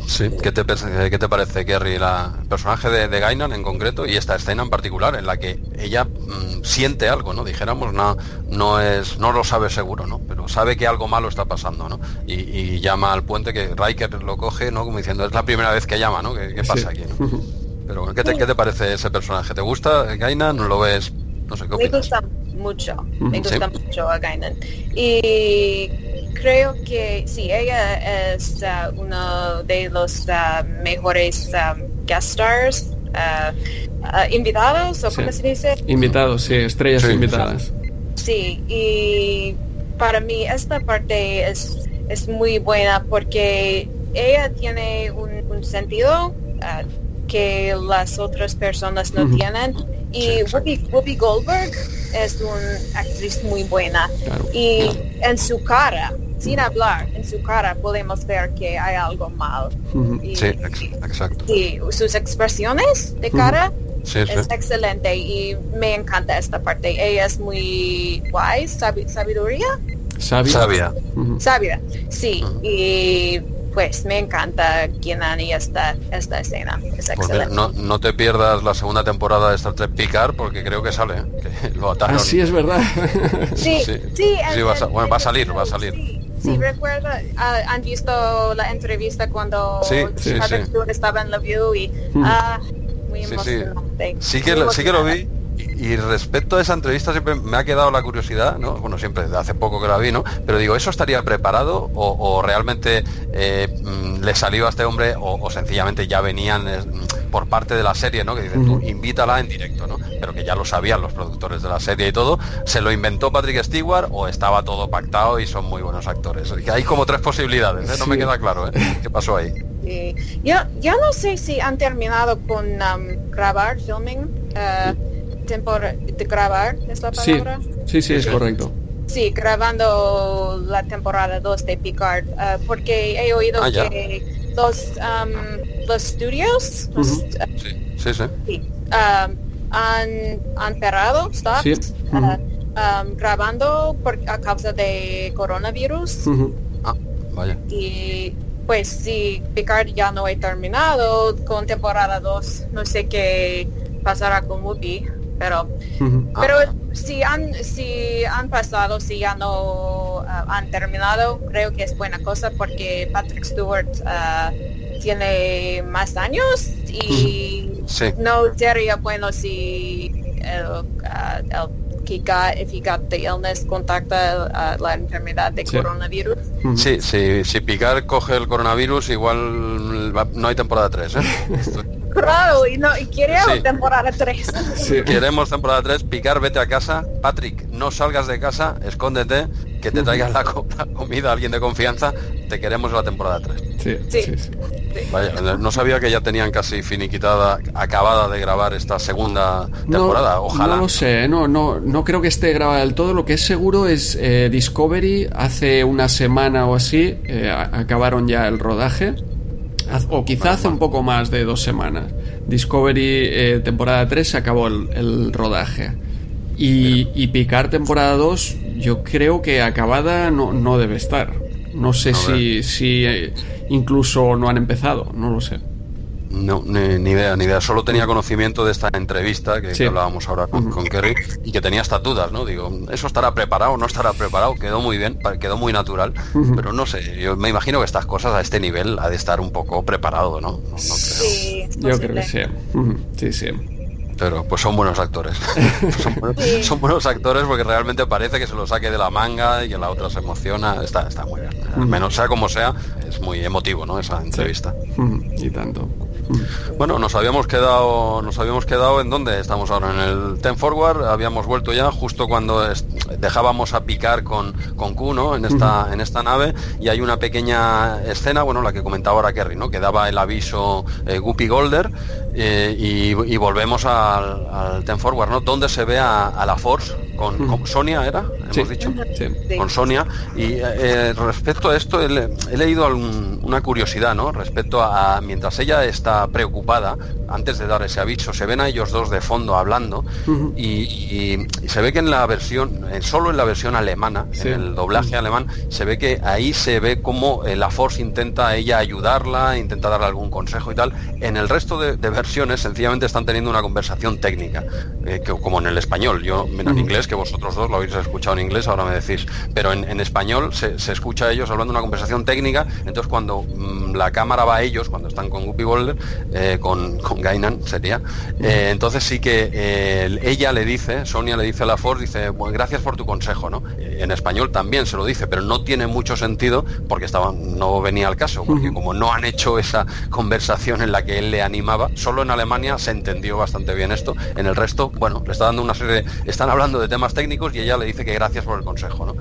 Sí, ¿qué te, pe- qué te parece, Kerry, la, el personaje de, de Gainan en concreto y esta escena en particular en la que ella mm, siente algo, ¿no? Dijéramos, no, no es, no lo sabe seguro, ¿no? Pero sabe que algo malo está pasando, ¿no? Y, y llama al puente que Riker lo coge, ¿no? Como diciendo, es la primera vez que llama, ¿no? ¿Qué, qué pasa Sí. aquí, no? Pero ¿qué te, ¿qué te parece ese personaje? ¿Te gusta Gainan? ¿No lo ves? No sé, ¿qué Me opinas? gusta mucho, me gusta mucho a Guinan. Y creo que sí, ella es uh, uno de los uh, mejores um, guest stars, uh, uh, invitados, o Sí. como se dice. Invitados, sí, estrellas Sí. invitadas. Sí, y para mí esta parte es, es muy buena porque ella tiene un, un sentido uh, que las otras personas no tienen. Y. Whoopi, Whoopi Goldberg es una actriz muy buena. Claro. Y en su cara, sin hablar, en su cara podemos ver que hay algo mal. Y- Sí, ex- exacto. y sus expresiones de cara Sí, sí. es excelente y me encanta esta parte. Ella es muy wise, sabi- sabiduría, Sabia. Sabia. Sabia, sí. Y pues me encanta Kienan y esta, esta escena. Es Pues mira, excelente. no, no te pierdas la segunda temporada de Star Trek Picard porque creo que sale, ¿eh? que lo ataron. Ah, sí, es verdad. Sí, sí. sí, va a sa- en- bueno, va a salir, va a salir. Sí, Sí, recuerda, ah, han visto la entrevista cuando Sí, sí, sí. Estaba en la View y ah, muy Sí, sí. emocionante. Sí que, Muy lo, sí que lo vi. Y, y respecto a esa entrevista siempre me ha quedado la curiosidad, ¿no? Bueno, siempre, hace poco que la vi, ¿no? Pero digo, ¿eso estaría preparado o, o realmente eh, mm, le salió a este hombre o, o sencillamente ya venían eh, mm, por parte de la serie, ¿no? Que dicen, tú invítala en directo, ¿no? Pero que ya lo sabían los productores de la serie y todo. ¿Se lo inventó Patrick Stewart o estaba todo pactado y son muy buenos actores? Que hay como tres posibilidades, ¿eh? No me queda claro, ¿eh? ¿Qué pasó ahí? Sí. Yo, yo no sé si han terminado con um, grabar, filming, de grabar, ¿es la palabra? sí, sí, es Sí. correcto. Sí, grabando la temporada 2 de Picard, eh, porque he oído Ah, que los, um, los estudios los, Ujú. Sí, sí, sí. sí, um, han, han cerrado, stopped, Sí. eh, um, grabando por, a causa de coronavirus. Ah, vaya. Y pues si Picard ya no he terminado con temporada 2, no sé qué pasará con Whoopi, pero Ujú. Ah. pero si han si han pasado, si ya no ah, han terminado, creo que es buena cosa porque Patrick Stewart ah, tiene más años y Sí. no sería bueno si el, el que got, if he got the illness contacta la enfermedad de Sí. coronavirus. Sí, sí, si Picar coge el coronavirus, igual va- no hay temporada 3, ¿eh? Y no y quiere Sí. temporada 3. Sí. Queremos temporada 3, Picar, vete a casa. Patrick, no salgas de casa, escóndete, que te traigan la, co- la comida a alguien de confianza. Te queremos la temporada 3. Sí, Sí. sí, sí. Vaya, no sabía que ya tenían casi finiquitada, acabada de grabar esta segunda temporada. Ojalá. No lo sé, no, no, no creo que esté grabada del todo. Lo que es seguro es eh, Discovery hace una semana o así eh, acabaron ya el rodaje. O quizá hace un poco más de dos semanas. Discovery eh, temporada 3 se acabó el, el rodaje. Y, y Picard temporada 2 yo creo que acabada no, no debe estar. No sé si eh, incluso no han empezado, no lo sé. No, ni, ni idea, ni idea. Solo tenía conocimiento de esta entrevista que, Sí. que hablábamos ahora con, Kerry y que tenía estas dudas, ¿no? Digo, ¿eso estará preparado? ¿No estará preparado? Quedó muy bien, quedó muy natural, pero no sé, yo me imagino que estas cosas a este nivel ha de estar un poco preparado, ¿no? No, no creo. Sí, Yo creo que sí. Sí, sí. Pero pues son buenos actores. son, buenos, Sí. son buenos actores porque realmente parece que se lo saque de la manga y que la otra se emociona. Está, está muy bien. Al menos sea como sea, es muy emotivo, ¿no? Esa entrevista. Y tanto. Bueno, nos habíamos quedado, nos habíamos quedado en dónde estamos ahora en el Ten Forward, habíamos vuelto ya justo cuando dejábamos a picar con con Q, ¿no? En esta en esta nave y hay una pequeña escena, bueno, la que comentaba ahora Kerry, ¿no? Que daba el aviso eh, Guppy Golder eh, y, y volvemos al, al Ten Forward, ¿no? Donde se ve a, a la Force con, con Sonia, ¿era? Hemos Sí. dicho Sí. Con Sonia. Y eh, respecto a esto, he, le- he leído algún- una curiosidad, ¿no? Respecto a, a mientras ella está preocupada, antes de dar ese aviso, se ven a ellos dos de fondo hablando y, y- y se ve que en la versión, eh, solo en la versión alemana, Sí. en el doblaje alemán, se ve que ahí se ve como eh, la Force intenta a ella ayudarla, intenta darle algún consejo y tal. En el resto de, de versiones, sencillamente están teniendo una conversación técnica, eh, que, como en el español. Yo, en inglés, que vosotros dos lo habéis escuchado en inglés, ahora me decís, pero en, en español se, se escucha a ellos hablando una conversación técnica, entonces cuando mm, la cámara va a ellos, cuando están con Guppy Golder, eh, con, con Gainan sería, eh, entonces sí que eh, ella le dice, Sonia le dice a la Force, dice, bueno, gracias por tu consejo, ¿no? Eh, En español también se lo dice, pero no tiene mucho sentido porque estaba, no venía al caso, porque como no han hecho esa conversación en la que él le animaba, solo en Alemania se entendió bastante bien esto, en el resto, bueno, le está dando una serie, están hablando de temas técnicos y ella le dice que gracias por el consejo, ¿no?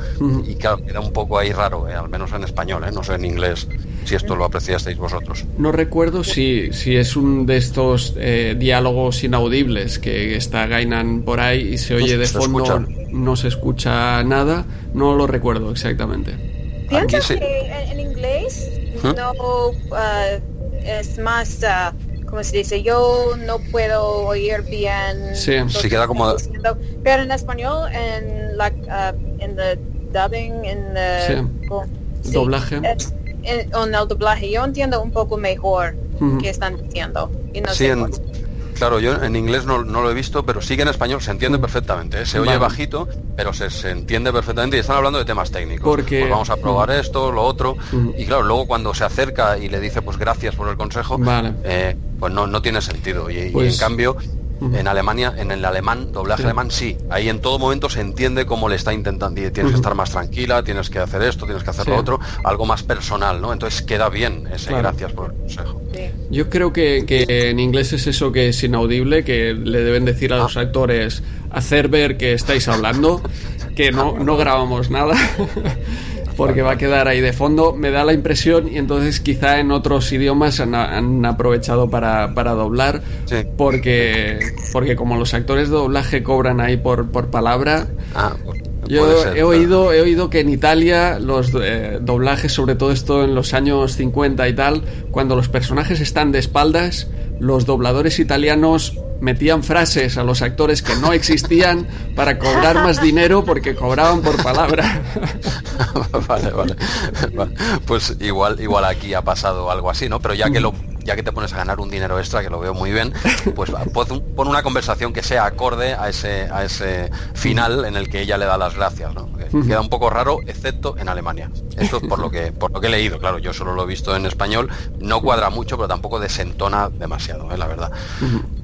Y claro, queda un poco ahí raro, al menos en español, no sé en inglés si esto lo apreciasteis vosotros. No recuerdo si, si es un de estos eh, diálogos inaudibles que está Gainan por ahí y se oye de se fondo, escucha. no se escucha nada. No lo recuerdo exactamente. Sí. que en, inglés ¿Mm? no ah, es más, ah, ¿cómo se dice? Yo no puedo oír bien. Sí. que queda como- diciendo. Pero en español, en la, ah, en the dubbing, en the Sí. oh, sí, Doblaje. es- en, en el doblaje, yo entiendo un poco mejor Ujú. qué están diciendo. Y no Sí, sé en-. Claro, yo en inglés no, lo he visto, pero sí que en español se entiende perfectamente. ¿eh? Se oye bajito, pero se, entiende perfectamente y están hablando de temas técnicos. Porque pues vamos a probar esto, lo otro. Y claro, luego cuando se acerca y le dice pues gracias por el consejo, eh, pues no, no tiene sentido. y en cambio, en Alemania, en el alemán, doblaje alemán, sí. Ahí en todo momento se entiende cómo le está intentando. Tienes que estar más tranquila, tienes que hacer esto, tienes que hacer lo otro, algo más personal, ¿no? Entonces queda bien ese gracias por el consejo. Yo creo que, en inglés es eso que es inaudible, que le deben decir a los ah. actores hacer ver que estáis hablando, que no, no grabamos nada. porque va a quedar ahí de fondo, me da la impresión, y entonces quizá en otros idiomas han, aprovechado para, doblar, porque, porque como los actores de doblaje cobran ahí por, por palabra, ah, yo he oído, he oído que en Italia los eh, doblajes, sobre todo esto en los años 50 y tal, cuando los personajes están de espaldas, los dobladores italianos metían frases a los actores que no existían para cobrar más dinero porque cobraban por palabra. vale, vale, Pues igual, igual aquí ha pasado algo así, ¿no? Pero ya que lo ya que te pones a ganar un dinero extra, que lo veo muy bien, pues pon una conversación que sea acorde a ese, a ese final en el que ella le da las gracias, ¿no? queda un poco raro, excepto en Alemania. Esto es por lo que, por lo que he leído, claro, yo solo lo he visto en español, no cuadra mucho, pero tampoco desentona demasiado, ¿eh? la verdad.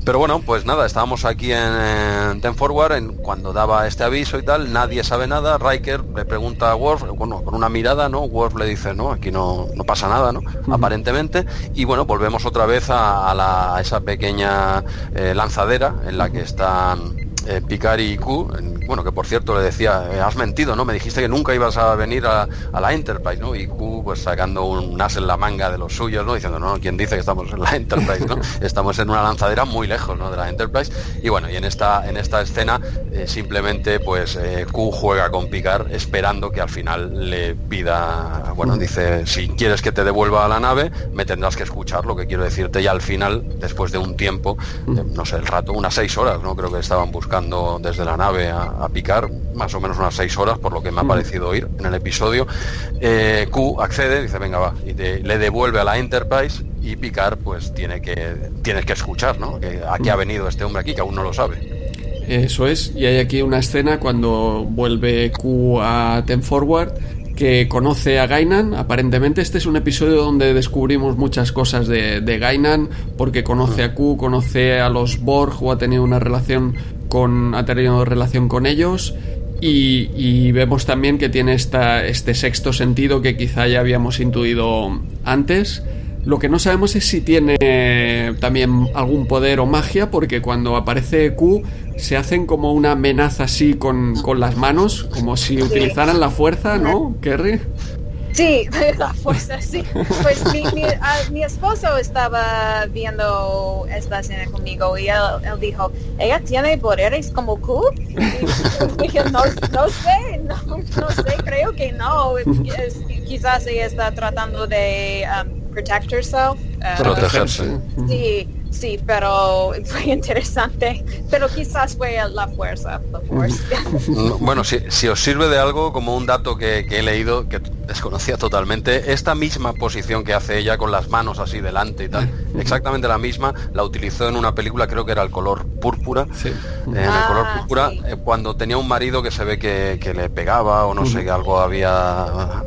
Pero bueno, pues nada, estábamos aquí en, Ten Forward en, cuando daba este aviso y tal, nadie sabe nada, Riker le pregunta a Worf, bueno, con una mirada, ¿no? Worf le dice, no, aquí no, no pasa nada, ¿no? Aparentemente, y bueno, volvemos otra vez a, esa pequeña eh, lanzadera en la que están eh, Picard y Q, bueno, que por cierto le decía, eh, has mentido, ¿no? Me dijiste que nunca ibas a venir a, la Enterprise, ¿no? Y Q, pues sacando un as en la manga de los suyos, ¿no? Diciendo, no, ¿quién dice que estamos en la Enterprise, ¿no? estamos en una lanzadera muy lejos, ¿no? De la Enterprise. Y bueno, y en esta, en esta escena eh, simplemente, pues Q juega con Picard esperando que al final le pida, bueno, dice, si quieres que te devuelva a la nave, me tendrás que escuchar lo que quiero decirte. Y al final, después de un tiempo, no sé, el rato, unas seis horas, ¿no? Creo que estaban buscando desde la nave a, picar, más o menos unas seis horas, por lo que me ha mm. parecido oír en el episodio. Eh, Q accede, dice, venga, va, y le devuelve a la Enterprise y picar pues tiene que, tienes que escuchar, ¿no? Que aquí ha mm. venido este hombre aquí, que aún no lo sabe. Eso es, y hay aquí una escena cuando vuelve Q a Ten Forward que conoce a Gainan. Aparentemente este es un episodio donde descubrimos muchas cosas de, de Gainan, porque conoce a Q, conoce a los Borg o ha tenido una relación ha tenido relación con ellos y, vemos también que tiene este sexto sentido que quizá ya habíamos intuido antes. Lo que no sabemos es si tiene también algún poder o magia, porque cuando aparece Q se hacen como una amenaza así con, con las manos, como si utilizaran la fuerza, ¿no, Kerry? Sí, la fuerza, sí. Pues ah, mi, esposo estaba viendo esta escena conmigo y él, dijo, ¿ella tiene poderes como Q? Y dije, no, sé, no, sé, creo que no. quizás ella está tratando de um, protect herself. Uh, Protegerse. Sí, sí, pero fue interesante. Pero quizás fue la fuerza. bueno, si, si, os sirve de algo, como un dato que, que he leído, que desconocía totalmente, esta misma posición que hace ella con las manos así delante y tal, exactamente la misma, la utilizó en una película, creo que era el color púrpura, sí. en el ah, color púrpura, eh, cuando tenía un marido que se ve que, que le pegaba o no sé, que algo había,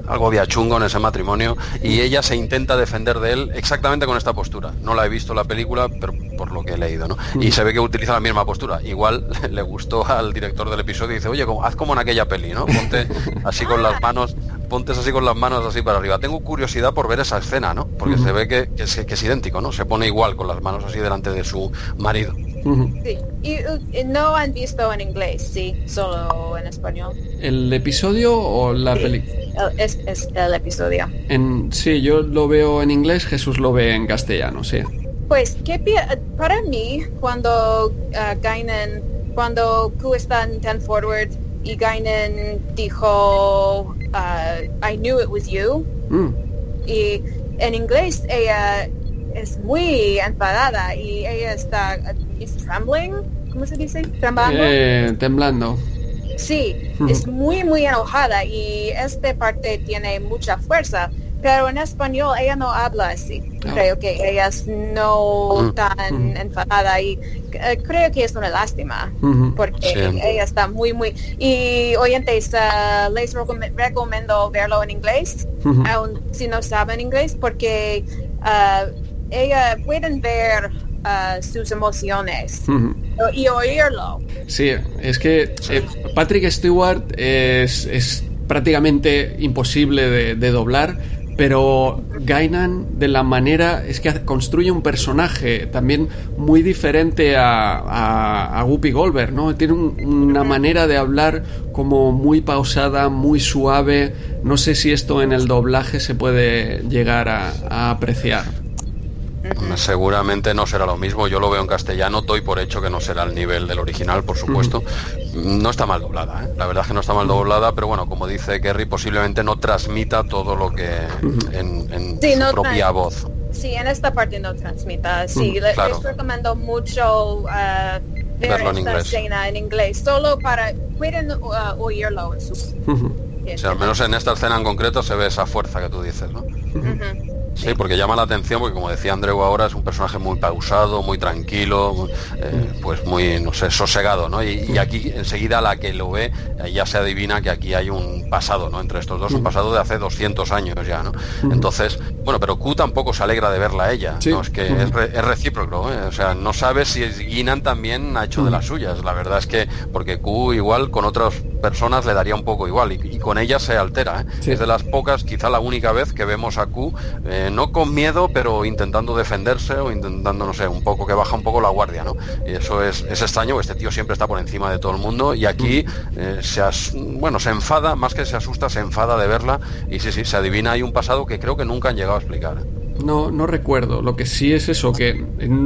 algo había chungo en ese matrimonio, y ella se intenta defender de él exactamente con esta postura. No la he visto la película, pero por lo que he leído, ¿no? Y se ve que utiliza la misma postura. Igual le gustó al director del episodio y dice, oye, haz como en aquella peli, ¿no? Ponte así con las manos pontes así con las manos así para arriba. Tengo curiosidad por ver esa escena, ¿no? Porque se ve que, es, idéntico, ¿no? Se pone igual con las manos así delante de su marido. Sí, y, no han visto en inglés, sí, solo en español. ¿El episodio o la película? Es, el episodio. En, sí, yo lo veo en inglés, Jesús lo ve en castellano, sí. Pues, ¿qué para mí, cuando uh, cuando Q está en Ten Forward y Guinan dijo uh, I knew it was you. Mm. Y en inglés ella es muy enfadada y ella está is trembling, ¿cómo se dice? Temblando. Eh, temblando. Sí, mm. es muy muy enojada y esta parte tiene mucha fuerza, pero en español ella no habla así. Ah. Creo que ella es no mm. tan enfadada y eh, creo que es una lástima porque ella está muy, muy... Y oyentes, uh, les recomiendo verlo en inglés, aun si no saben inglés, porque uh, ella pueden ver uh, sus emociones y oírlo. Sí, es que eh, Patrick Stewart es, es prácticamente imposible de, doblar, pero Gainan de la manera es que construye un personaje también muy diferente a, a, Whoopi Goldberg, ¿no? Tiene una manera de hablar como muy pausada, muy suave. No sé si esto en el doblaje se puede llegar a apreciar. Seguramente no será lo mismo, yo lo veo en castellano, doy por hecho que no será el nivel del original, por supuesto. No está mal doblada, ¿eh? la verdad es que no está mal doblada, pero bueno, como dice Kerry, posiblemente no transmita todo lo que en, su propia voz. Sí, en esta parte no transmita, sí, les, recomiendo mucho uh, ver esta en inglés. escena en inglés, solo para, pueden uh, oírlo en sus... al menos en esta escena en concreto se ve esa fuerza que tú dices, ¿no? Sí, porque llama la atención porque como decía Andreu ahora es un personaje muy pausado, muy tranquilo, eh, pues muy, no sé, sosegado, ¿no? Y, aquí enseguida la que lo ve eh, ya se adivina que aquí hay un pasado, ¿no? Entre estos dos, un pasado de hace 200 años ya, ¿no? Entonces, bueno, pero Q tampoco se alegra de verla a ella, ¿no? Es que es, recíproco, ¿eh? O sea, no sabe si Guinan también ha hecho de las suyas, la verdad es que, porque Q igual con otras personas le daría un poco igual y, con ella se altera, Es de las pocas, quizá la única vez que vemos a Q no con miedo, pero intentando defenderse o intentando, no sé, un poco que baja un poco la guardia, ¿no? Y eso es, extraño, este tío siempre está por encima de todo el mundo y aquí eh, se, bueno, se enfada, más que se asusta, se enfada de verla y sí, sí, se adivina hay un pasado que creo que nunca han llegado a explicar. No, no recuerdo. Lo que sí es eso, que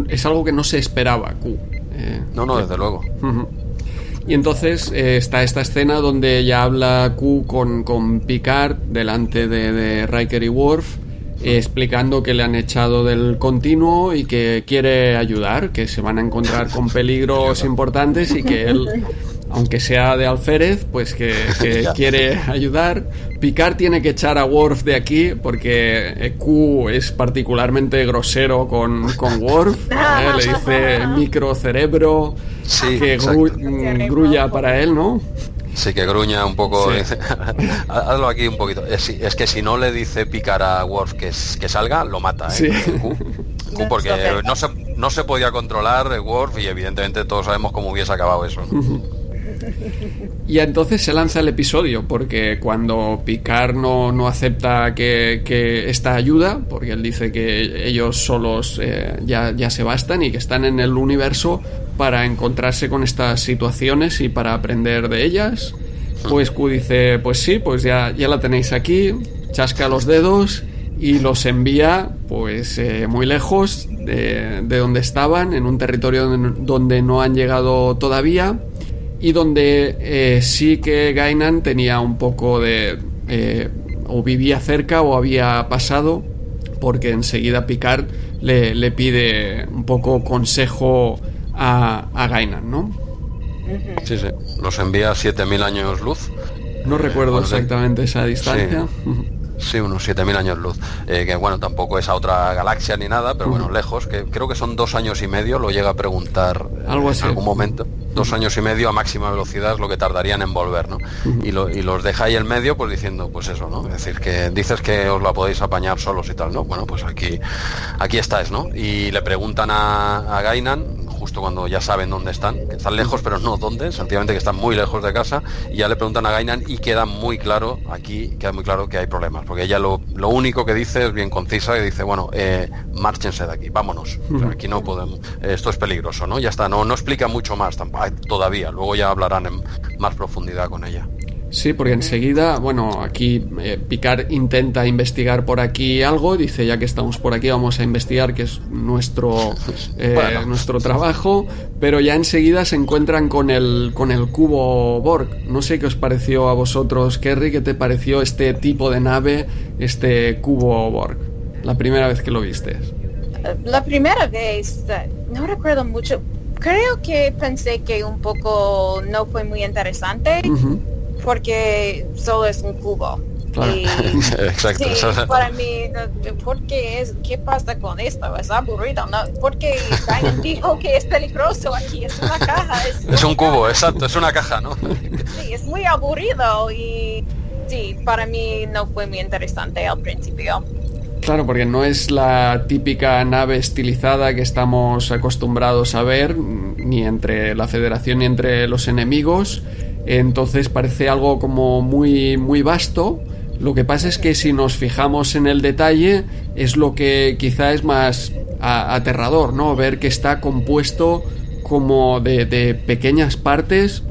es algo que no se esperaba, Q. Eh, no, no, desde luego. Y entonces eh, está esta escena donde ya habla Q con, con Picard delante de, de Riker y Worf explicando que le han echado del continuo y que quiere ayudar, que se van a encontrar con peligros importantes y que él, aunque sea de alférez, pues que, quiere ayudar. Picard tiene que echar a Worf de aquí porque Q es particularmente grosero con, con Worf, ¿eh? le dice microcerebro, que grulla para él, ¿no? Sí, que gruña un poco. Hazlo aquí un poquito. Es, que si no le dice picar a Worf que, que salga, lo mata. ¿eh? porque no se, no se podía controlar Worf y evidentemente todos sabemos cómo hubiese acabado eso. Y entonces se lanza el episodio, porque cuando Picard no, no acepta que, que, esta ayuda, porque él dice que ellos solos eh, ya, ya se bastan y que están en el universo para encontrarse con estas situaciones y para aprender de ellas, pues Q dice, pues sí, pues ya, ya la tenéis aquí, chasca los dedos y los envía pues eh, muy lejos de, de, donde estaban, en un territorio donde no han llegado todavía y donde eh, sí que Gainan tenía un poco de... Eh, o vivía cerca o había pasado, porque enseguida Picard le, le pide un poco consejo a, a Gainan, ¿no? Sí, sí. Los envía a 7.000 años luz. No recuerdo exactamente esa distancia. Sí, unos 7.000 años luz. Eh, que bueno, tampoco es a otra galaxia ni nada, pero bueno, lejos, que creo que son dos años y medio, lo llega a preguntar Algo en algún momento. Dos años y medio a máxima velocidad es lo que tardarían en volver, ¿no? y, los deja ahí en medio, pues diciendo, pues eso, ¿no? Es decir, que dices que os la podéis apañar solos y tal, ¿no? Bueno, pues aquí, aquí estáis, ¿no? Y le preguntan a, a Gainan, justo cuando ya saben dónde están, que están lejos pero no dónde, sencillamente que están muy lejos de casa, y ya le preguntan a Gainan y queda muy claro, aquí queda muy claro que hay problemas, porque ella lo, lo único que dice es bien concisa y dice, bueno, eh, márchense de aquí, vámonos, aquí no podemos, esto es peligroso, ¿no? Ya está, no, no explica mucho más todavía, luego ya hablarán en más profundidad con ella. Sí, porque enseguida, bueno, aquí eh, Picard intenta investigar por aquí algo, dice ya que estamos por aquí vamos a investigar, que es nuestro, eh, nuestro trabajo, pero ya enseguida se encuentran con el, con el cubo Borg. No sé qué os pareció a vosotros, Kerry, qué te pareció este tipo de nave, este cubo Borg, la primera vez que lo viste. La primera vez, no recuerdo mucho, creo que pensé que un poco no fue muy interesante porque solo es un cubo. Exacto. Sí, para mí, ¿por qué es, ¿qué pasa con esto? Es aburrido, ¿no? Porque dijo que es peligroso aquí, es una caja. Es, un cubo, exacto, es una caja, ¿no? Sí, es muy aburrido y sí, para mí no fue muy interesante al principio. Claro, porque no es la típica nave estilizada que estamos acostumbrados a ver, ni entre la Federación ni entre los enemigos. Entonces parece algo como muy, muy vasto. Lo que pasa es que si nos fijamos en el detalle, es lo que quizá es más aterrador, ¿no? Ver que está compuesto como de, de pequeñas partes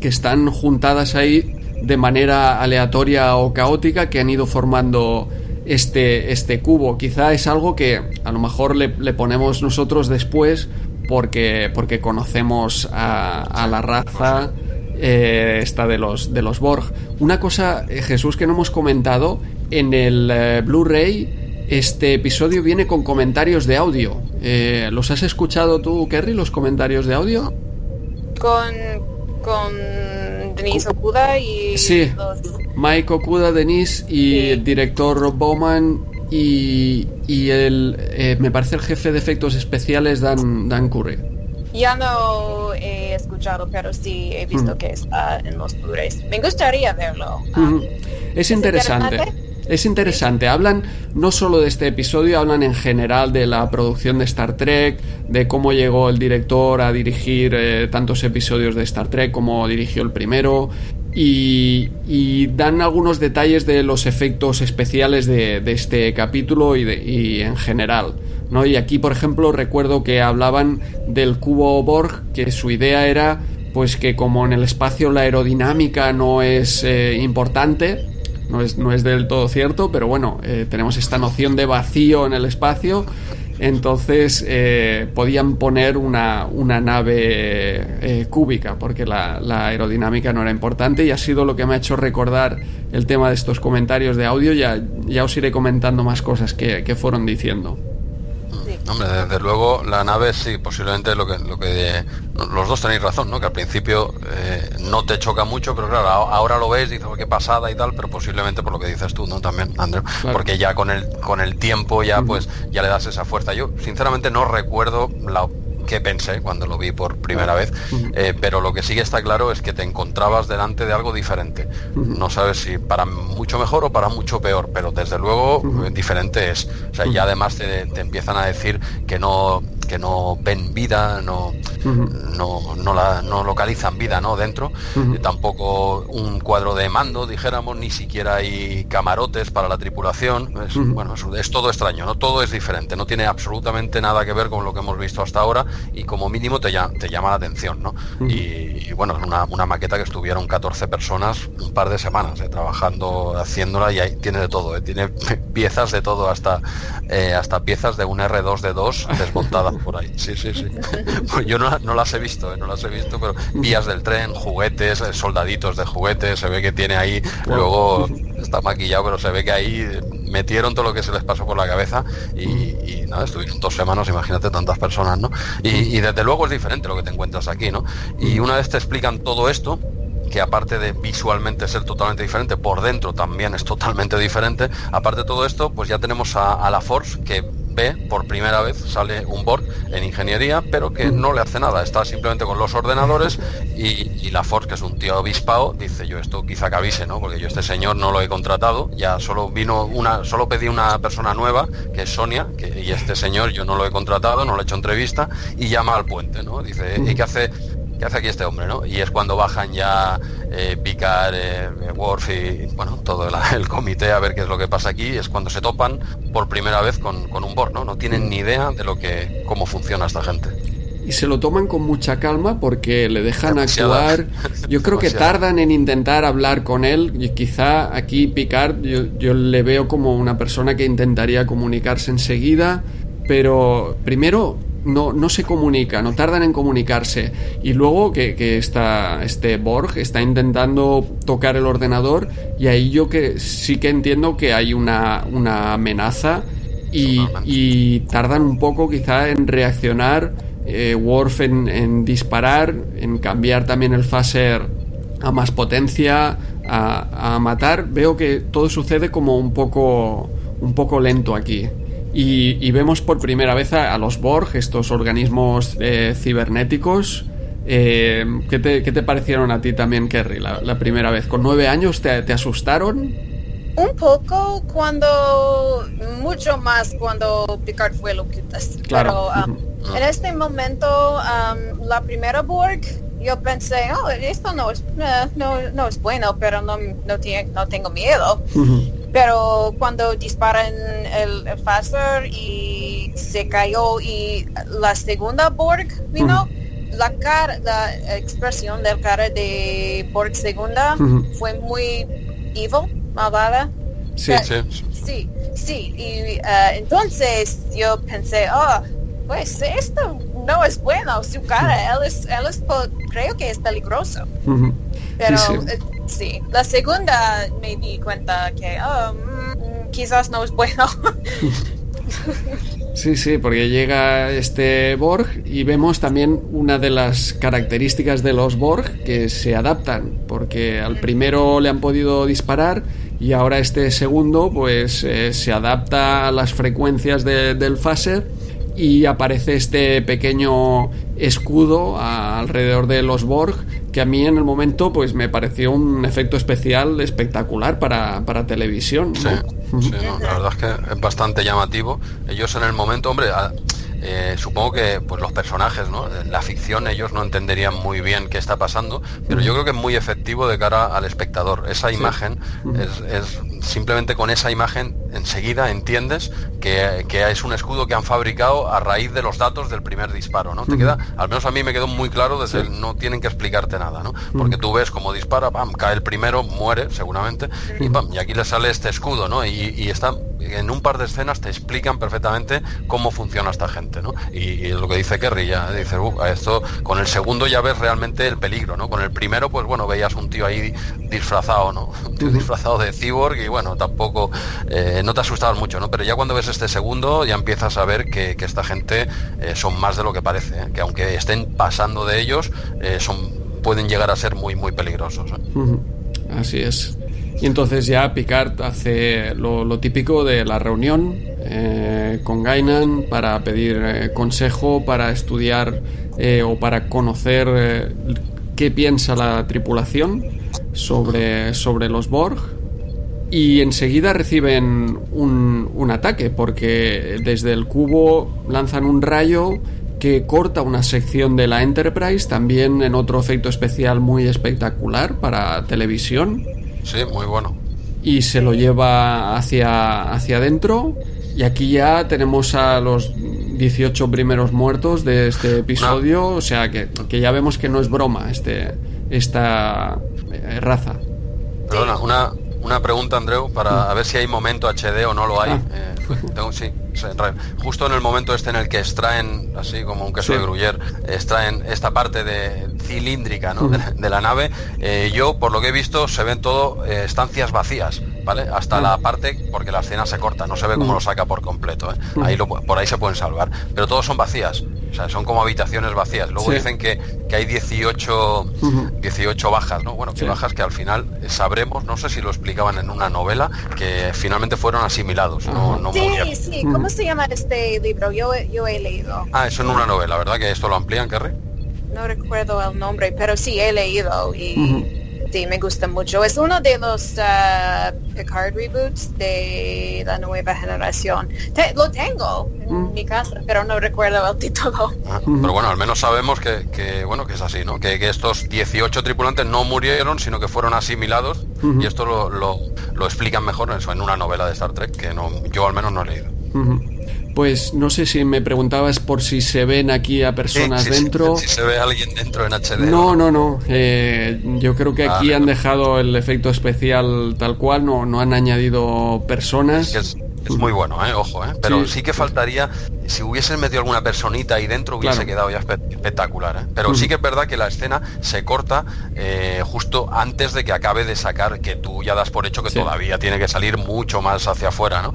que están juntadas ahí de manera aleatoria o caótica que han ido formando este, este cubo. Quizá es algo que a lo mejor le, ponemos nosotros después porque, porque conocemos a, la raza eh, esta de los, de los Borg. Una cosa, eh, Jesús, que no hemos comentado, en el eh, Blu-ray este episodio viene con comentarios de audio. ¿Los has escuchado tú, Kerry, los comentarios de audio? Con, con Denise Okuda y sí. Mike Okuda, Denise y el director Rob Bowman y, y el eh, me parece el jefe de efectos especiales Dan, Dan Curry. Ya no he escuchado, pero sí he visto que está en los blu Me gustaría verlo. Ah, es interesante. Es interesante, hablan no solo de este episodio, hablan en general de la producción de Star Trek, de cómo llegó el director a dirigir eh, tantos episodios de Star Trek como dirigió el primero, y, dan algunos detalles de los efectos especiales de, este capítulo y, de, en general. ¿no? Y aquí, por ejemplo, recuerdo que hablaban del cubo Borg, que su idea era pues que como en el espacio la aerodinámica no es eh, importante, no es, no es del todo cierto, pero bueno, eh, tenemos esta noción de vacío en el espacio. Entonces eh, podían poner una, una nave eh, cúbica porque la, aerodinámica no era importante y ha sido lo que me ha hecho recordar el tema de estos comentarios de audio. Ya, ya os iré comentando más cosas que, que fueron diciendo. Hombre, desde luego la nave sí, posiblemente lo que, lo que los dos tenéis razón, ¿no? Que al principio eh, no te choca mucho, pero claro, ahora lo ves, dices, oh, qué pasada y tal, pero posiblemente por lo que dices tú, ¿no? También, Andrés, porque ya con el con el tiempo ya pues ya le das esa fuerza. Yo sinceramente no recuerdo la que pensé cuando lo vi por primera vez, eh, pero lo que sí está claro es que te encontrabas delante de algo diferente. No sabes si para mucho mejor o para mucho peor, pero desde luego eh, diferente es. O sea, ya además te, te empiezan a decir que no que no ven vida, no, no, no, la, no localizan vida ¿no? dentro, tampoco un cuadro de mando, dijéramos, ni siquiera hay camarotes para la tripulación, es, bueno, es, todo extraño, ¿no? todo es diferente, no tiene absolutamente nada que ver con lo que hemos visto hasta ahora y como mínimo te, te llama la atención. ¿no? y, bueno, una, una maqueta que estuvieron 14 personas un par de semanas eh, trabajando, haciéndola y ahí tiene de todo, eh, tiene piezas de todo, hasta, eh, hasta piezas de un R2 d 2 desmontadas por ahí. Sí, sí, sí. Pues yo no, las he visto, eh, no las he visto, pero vías del tren, juguetes, eh, soldaditos de juguetes, se ve que tiene ahí, luego está maquillado, pero se ve que ahí metieron todo lo que se les pasó por la cabeza y, nada, estuvieron dos semanas, imagínate tantas personas, ¿no? Y, desde luego es diferente lo que te encuentras aquí, ¿no? Y una vez te explican todo esto, que aparte de visualmente ser totalmente diferente, por dentro también es totalmente diferente. Aparte de todo esto, pues ya tenemos a la Force que ve por primera vez, sale un Borg en ingeniería, pero que no le hace nada, está simplemente con los ordenadores y, la Force, que es un tío avispado, dice yo esto quizá que avise, ¿no? Porque yo este señor no lo he contratado, ya solo vino una, solo pedí una persona nueva, que es Sonia, y este señor yo no lo he contratado, no le he hecho entrevista, y llama al puente, ¿no? Dice, ¿y qué hace? ¿Qué hace aquí este hombre? ¿no? Y es cuando bajan ya eh, Picard, eh, Worf y bueno, todo el, comité a ver qué es lo que pasa aquí, es cuando se topan por primera vez con, un Borg, ¿no? No tienen ni idea de lo que, cómo funciona esta gente. Y se lo toman con mucha calma porque le dejan actuar. Yo creo que tardan en intentar hablar con él. Y quizá aquí Picard yo, yo le veo como una persona que intentaría comunicarse enseguida. Pero primero no, no se comunica, no tardan en comunicarse. Y luego que, que está, este Borg está intentando tocar el ordenador y ahí yo que sí que entiendo que hay una, una amenaza y, tardan un poco quizá en reaccionar, eh, Worf en, disparar, en cambiar también el phaser a más potencia, a, matar, veo que todo sucede como un poco, un poco lento aquí. Y, vemos por primera vez a, los Borg, estos organismos eh, cibernéticos. Eh, ¿qué, te, parecieron a ti también, Kerry, la, primera vez? ¿Con nueve años te, asustaron? Un poco cuando, mucho más cuando Picard fue lo que Claro. Pero um, en este momento, um, la primera Borg yo pensé, oh, esto no es, eh, no, es bueno, pero no, no, no tengo miedo. Pero cuando disparan el, el Faster y se cayó y la segunda Borg vino, la cara, la expresión del cara de Borg segunda fue muy evil, malvada. Sí, sí. Sí, sí. Y uh, entonces yo pensé, oh, pues esto no es bueno, su cara, él es, él es creo que es peligroso. Pero eh, sí, la segunda me di cuenta que oh, mm, quizás no es bueno. Sí, sí, porque llega este Borg y vemos también una de las características de los Borg que se adaptan, porque al primero le han podido disparar y ahora este segundo pues eh, se adapta a las frecuencias del phaser y aparece este pequeño escudo alrededor de los Borg que a mí en el momento pues me pareció un efecto especial espectacular para, televisión. Sí, la verdad es que es bastante llamativo. Ellos en el momento, hombre, eh, supongo que pues los personajes, ¿no? La ficción ellos no entenderían muy bien qué está pasando, pero yo creo que es muy efectivo de cara al espectador. Esa imagen es, simplemente con esa imagen enseguida entiendes que, es un escudo que han fabricado a raíz de los datos del primer disparo, ¿no? Te queda, al menos a mí me quedó muy claro desde el, no tienen que explicarte nada, ¿no? Porque tú ves cómo dispara, pam, cae el primero, muere seguramente, y pam, y aquí le sale este escudo, ¿no? Y, y está en un par de escenas te explican perfectamente cómo funciona esta gente, ¿no? Y, es lo que dice Kerry, ya dice, esto con el segundo ya ves realmente el peligro, ¿no? Con el primero, pues bueno, veías un tío ahí disfrazado, ¿no? Un tío disfrazado de cyborg y bueno, tampoco, eh, no te asustabas mucho, ¿no? Pero ya cuando ves este segundo ya empiezas a ver que, esta gente eh, son más de lo que parece, ¿eh? que aunque estén pasando de ellos, son pueden llegar a ser muy, muy peligrosos. Así es. Y entonces ya Picard hace lo, típico de la reunión eh, con Gainan para pedir eh, consejo, para estudiar eh, o para conocer qué piensa la tripulación sobre, sobre los Borg. Y enseguida reciben un, un ataque porque desde el cubo lanzan un rayo que corta una sección de la Enterprise, también en otro efecto especial muy espectacular para televisión Sí, muy bueno. Y se lo lleva hacia, hacia adentro. Y aquí ya tenemos a los 18 primeros muertos de este episodio. O sea que, ya vemos que no es broma este, esta eh, raza. Perdona, una, una pregunta, Andreu, para ver si hay momento HD o no lo hay. Ah. Eh, sí, justo en el momento este en el que extraen, así como un queso de gruyer, extraen esta parte de cilíndrica de, la nave, eh, yo por lo que he visto se ven todo eh, estancias vacías, ¿vale? Hasta la parte, porque la escena se corta, no se ve cómo lo saca por completo, ¿eh? ahí por ahí se pueden salvar, pero todos son vacías, o sea, son como habitaciones vacías. Luego dicen que, que, hay 18, 18 bajas, ¿no? Bueno, que bajas que al final sabremos, no sé si lo explicaban en una novela, que finalmente fueron asimilados, no, no sí, Sí, ¿cómo se llama este libro? Yo, yo he leído. Ah, eso en una novela, ¿verdad? Que esto lo amplían, Kerry. No recuerdo el nombre, pero sí he leído y sí, me gusta mucho. Es uno de los uh, Picard reboots de la nueva generación. lo tengo en mi casa, pero no recuerdo el título. Ah, pero bueno, al menos sabemos que, bueno, que es así, ¿no? Que, estos 18 tripulantes no murieron, sino que fueron asimilados y esto lo, lo, lo, explican mejor eso, en una novela de Star Trek que no, yo al menos no he leído. Pues no sé si me preguntabas por si se ven aquí a personas dentro. Si, se ve alguien dentro en HD. No, no, no. Eh, yo creo que aquí han dejado el efecto especial tal cual, no, no han añadido personas. Es muy bueno, ¿eh? ojo, ¿eh? pero sí. que faltaría, si hubiesen metido alguna personita ahí dentro hubiese quedado ya espectacular. ¿eh? Pero sí que es verdad que la escena se corta eh, justo antes de que acabe de sacar, que tú ya das por hecho que todavía tiene que salir mucho más hacia afuera, ¿no?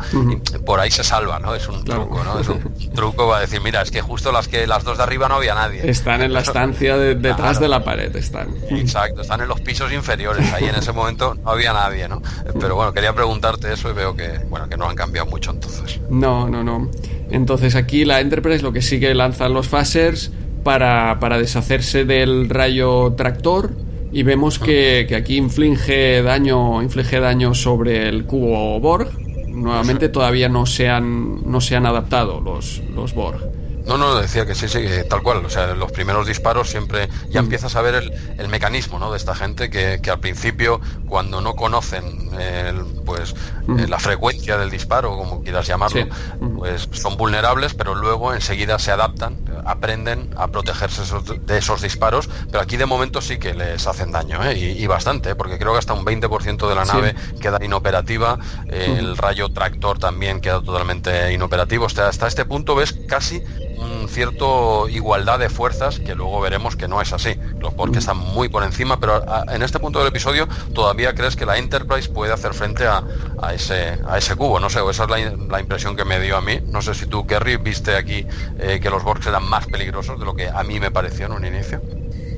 por ahí se salva, ¿no? Es un truco, ¿no? Es un truco va a decir, mira, es que justo las que las dos de arriba no había nadie. Están en la estancia detrás de la pared, están. Exacto, están en los pisos inferiores, ahí en ese momento no había nadie, ¿no? Pero bueno, quería preguntarte eso y veo que, bueno, que no han cambiado mucho entonces. No, no, no. Entonces aquí la Enterprise lo que sigue lanzan los phasers para, para deshacerse del rayo tractor y vemos que, que, aquí inflige daño, inflige daño sobre el cubo Borg. Nuevamente todavía no se han, no se han adaptado los, los Borg. No, no, decía que sí, sí, tal cual. O sea, los primeros disparos siempre ya mm. empiezas a ver el, el mecanismo ¿no? de esta gente que, que, al principio, cuando no conocen el, pues mm. eh, la frecuencia del disparo, como quieras llamarlo, mm. pues son vulnerables, pero luego enseguida se adaptan, aprenden a protegerse de esos disparos. Pero aquí de momento sí que les hacen daño, ¿eh? y, y, bastante, porque creo que hasta un 20% de la nave queda inoperativa. el rayo tractor también queda totalmente inoperativo. O sea, hasta este punto ves casi un cierto igualdad de fuerzas que luego veremos que no es así. Los Borg están muy por encima, pero en este punto del episodio todavía crees que la Enterprise puede hacer frente a, a ese, a ese cubo. No sé, esa es la, la, impresión que me dio a mí. No sé si tú, Kerry, viste aquí eh, que los Borg eran más peligrosos de lo que a mí me pareció en un inicio.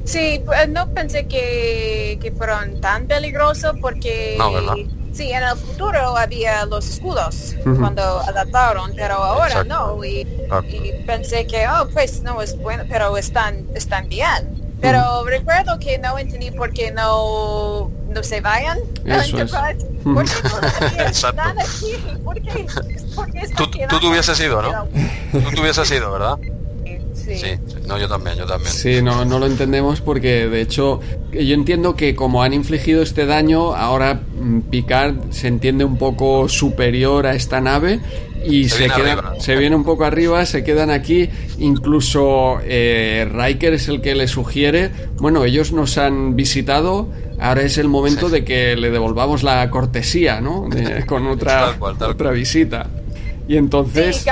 Sí, pues, no pensé que, que fueron tan peligrosos porque... No, ¿verdad? Sí, en el futuro había los escudos uh -huh. cuando adaptaron, pero ahora Exacto. no. Y, y, pensé que, oh, pues no es bueno, pero están, están bien. Pero uh -huh. recuerdo que no entendí por qué no, no se vayan. Eso es. ¿Por qué no están aquí? ¿Por qué? ¿Por qué tú, tú te hubieses ido, ¿no? Tú te hubieses ido, ¿verdad? Sí. sí. no, yo también, yo también. Sí, no, no lo entendemos porque de hecho yo entiendo que como han infligido este daño, ahora Picard se entiende un poco superior a esta nave y se, se, queda, se viene un poco arriba, se quedan aquí, incluso eh, Riker es el que le sugiere, bueno, ellos nos han visitado, ahora es el momento sí. de que le devolvamos la cortesía, ¿no? De, con otra, tal cual, tal otra visita. Y entonces... Sí,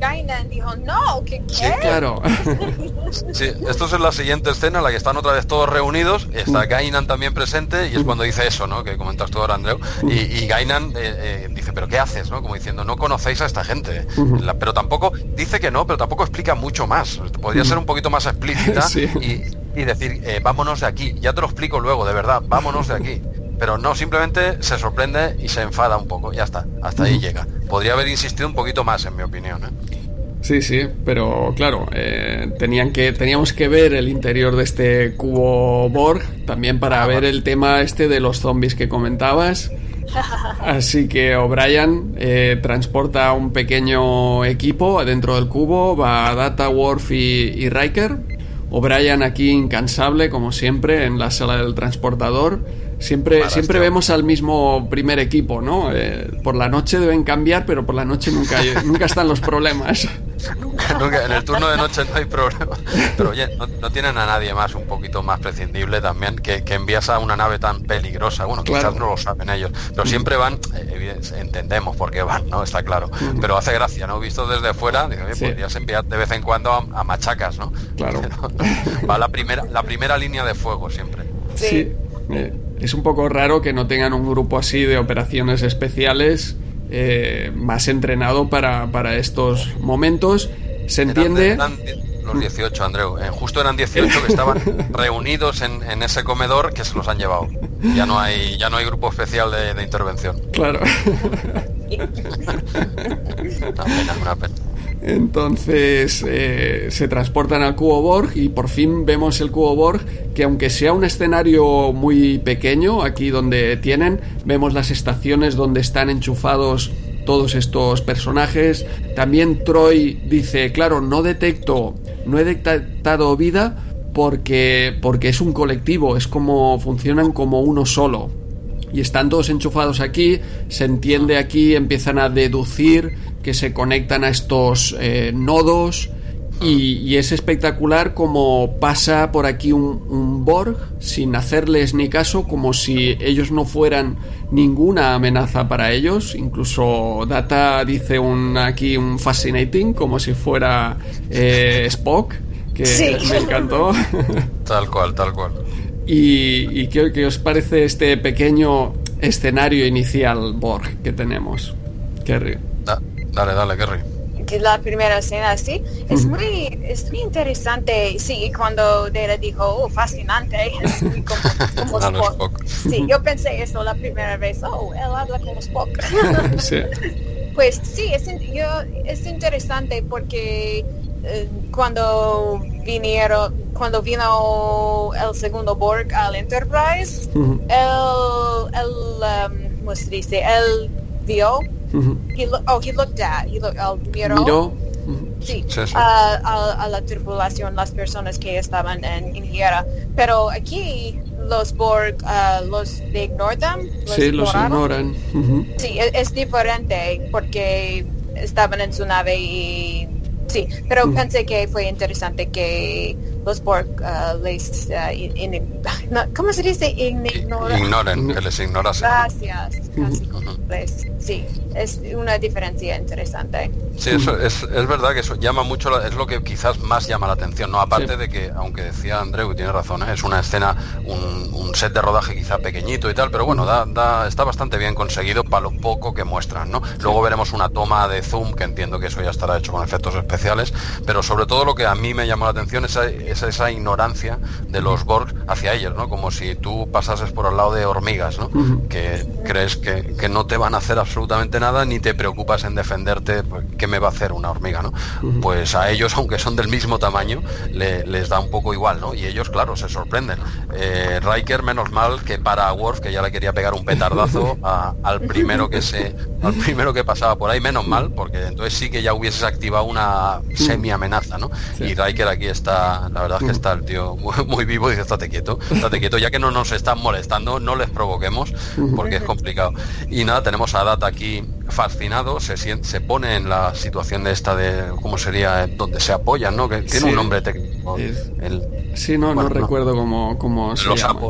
Gainan dijo, no, ¿qué qué? Sí, claro. sí, esto es la siguiente escena, la que están otra vez todos reunidos, está Gainan también presente y es cuando dice eso, ¿no? Que comentas tú ahora, Andreu. Y, y Gainan eh, eh, dice, pero ¿qué haces? ¿no? Como diciendo, no conocéis a esta gente. La, pero tampoco, dice que no, pero tampoco explica mucho más. Podría ser un poquito más explícita sí. y, y, decir, eh, vámonos de aquí. Ya te lo explico luego, de verdad, vámonos de aquí pero no, simplemente se sorprende y se enfada un poco, ya está, hasta ahí llega. Podría haber insistido un poquito más, en mi opinión. ¿eh? Sí, sí, pero claro, eh, tenían que, teníamos que ver el interior de este cubo Borg, también para ah, ver el tema este de los zombies que comentabas. Así que O'Brien eh, transporta un pequeño equipo dentro del cubo, va Data, Worf y, y Riker. O'Brien aquí incansable, como siempre, en la sala del transportador Siempre, siempre vemos al mismo primer equipo, ¿no? Eh, por la noche deben cambiar, pero por la noche nunca, hay, nunca están los problemas. Nunca, nunca, en el turno de noche no hay problema. Pero oye, no, no, tienen a nadie más un poquito más prescindible también que, que envías a una nave tan peligrosa. Bueno, quizás claro. no lo saben ellos, pero siempre van, eh, entendemos por qué van, ¿no? Está claro. Pero hace gracia, ¿no? Visto desde fuera, digo, sí. podrías enviar de vez en cuando a, a machacas, ¿no? Claro. Va la primera, la primera línea de fuego siempre. Sí. sí. Eh, es un poco raro que no tengan un grupo así de operaciones especiales eh, más entrenado para, para, estos momentos. Se entiende. Eran, eran los 18, Andreu. Eh, justo eran 18 que estaban reunidos en, en, ese comedor que se los han llevado. Ya no hay, ya no hay grupo especial de, de intervención. Claro. una pena, una pena. Entonces eh, se transportan al cubo Borg y por fin vemos el cubo Borg que aunque sea un escenario muy pequeño, aquí donde tienen, vemos las estaciones donde están enchufados todos estos personajes. También Troy dice, claro, no detecto, no he detectado vida porque, porque es un colectivo, es como funcionan como uno solo. Y están todos enchufados aquí, se entiende aquí, empiezan a deducir que se conectan a estos eh, nodos Y, es espectacular como pasa por aquí un, Borg sin hacerles ni caso, como si ellos no fueran ninguna amenaza para ellos. Incluso Data dice un, aquí un fascinating, como si fuera eh, Spock, que me encantó. Tal cual, tal cual. ¿Y, y qué, qué os parece este pequeño escenario inicial Borg que tenemos? Kerry. dale, dale, Kerry. La primera escena, sí, es muy, es muy interesante. Sí, cuando Data dijo, oh, fascinante, es muy como, Spock. Sí, yo pensé eso la primera vez, oh, él habla como Spock. sí. Pues sí, es, yo, es interesante porque eh, cuando vinieron, cuando vino el segundo Borg al Enterprise, él, él um, ¿cómo se dice? Él vio, he oh, he looked at, he miró, Sí, A, la tripulación, las personas que estaban en Inglaterra. Pero aquí los Borg uh, los ignoran. sí, los ignoran. Sí, es, es, diferente porque estaban en su nave y Sí, pero pensé que fue interesante que los Borg uh, les... Uh, ¿Cómo se dice? Ignoren, que les ignorasen. Gracias. Casi sí, es una diferencia interesante. Sí, eso es, es, verdad que eso llama mucho, es lo que quizás más llama la atención, ¿no? Aparte de que, aunque decía Andreu, y tiene razón, ¿eh? es una escena, un, set de rodaje quizá pequeñito y tal, pero bueno, da, está bastante bien conseguido para lo poco que muestran, ¿no? Luego veremos una toma de zoom, que entiendo que eso ya estará hecho con efectos especiales, pero sobre todo lo que a mí me llamó la atención es esa, esa ignorancia de los Borg hacia ellos, ¿no? Como si tú pasases por al lado de hormigas, ¿no? Que crees que, que no te van a hacer absolutamente nada ni te preocupas en defenderte, pues, ¿qué me va a hacer una hormiga, ¿no? Pues a ellos, aunque son del mismo tamaño, les da un poco igual, ¿no? Y ellos, claro, se sorprenden. Eh, Riker, menos mal que para Worf, que ya le quería pegar un petardazo al primero que se, al primero que pasaba por ahí, menos mal, porque entonces sí que ya hubieses activado una semi amenaza, ¿no? Y Riker aquí está, la verdad es que está el tío muy, vivo y dice, estate quieto, estate quieto, ya que no nos están molestando, no les provoquemos, porque es complicado. Y nada, tenemos a Data aquí fascinado, se, se pone en la situación de esta de cómo sería donde se apoyan, ¿no? Que tiene un nombre técnico. El, sí, no, no recuerdo cómo, cómo se llama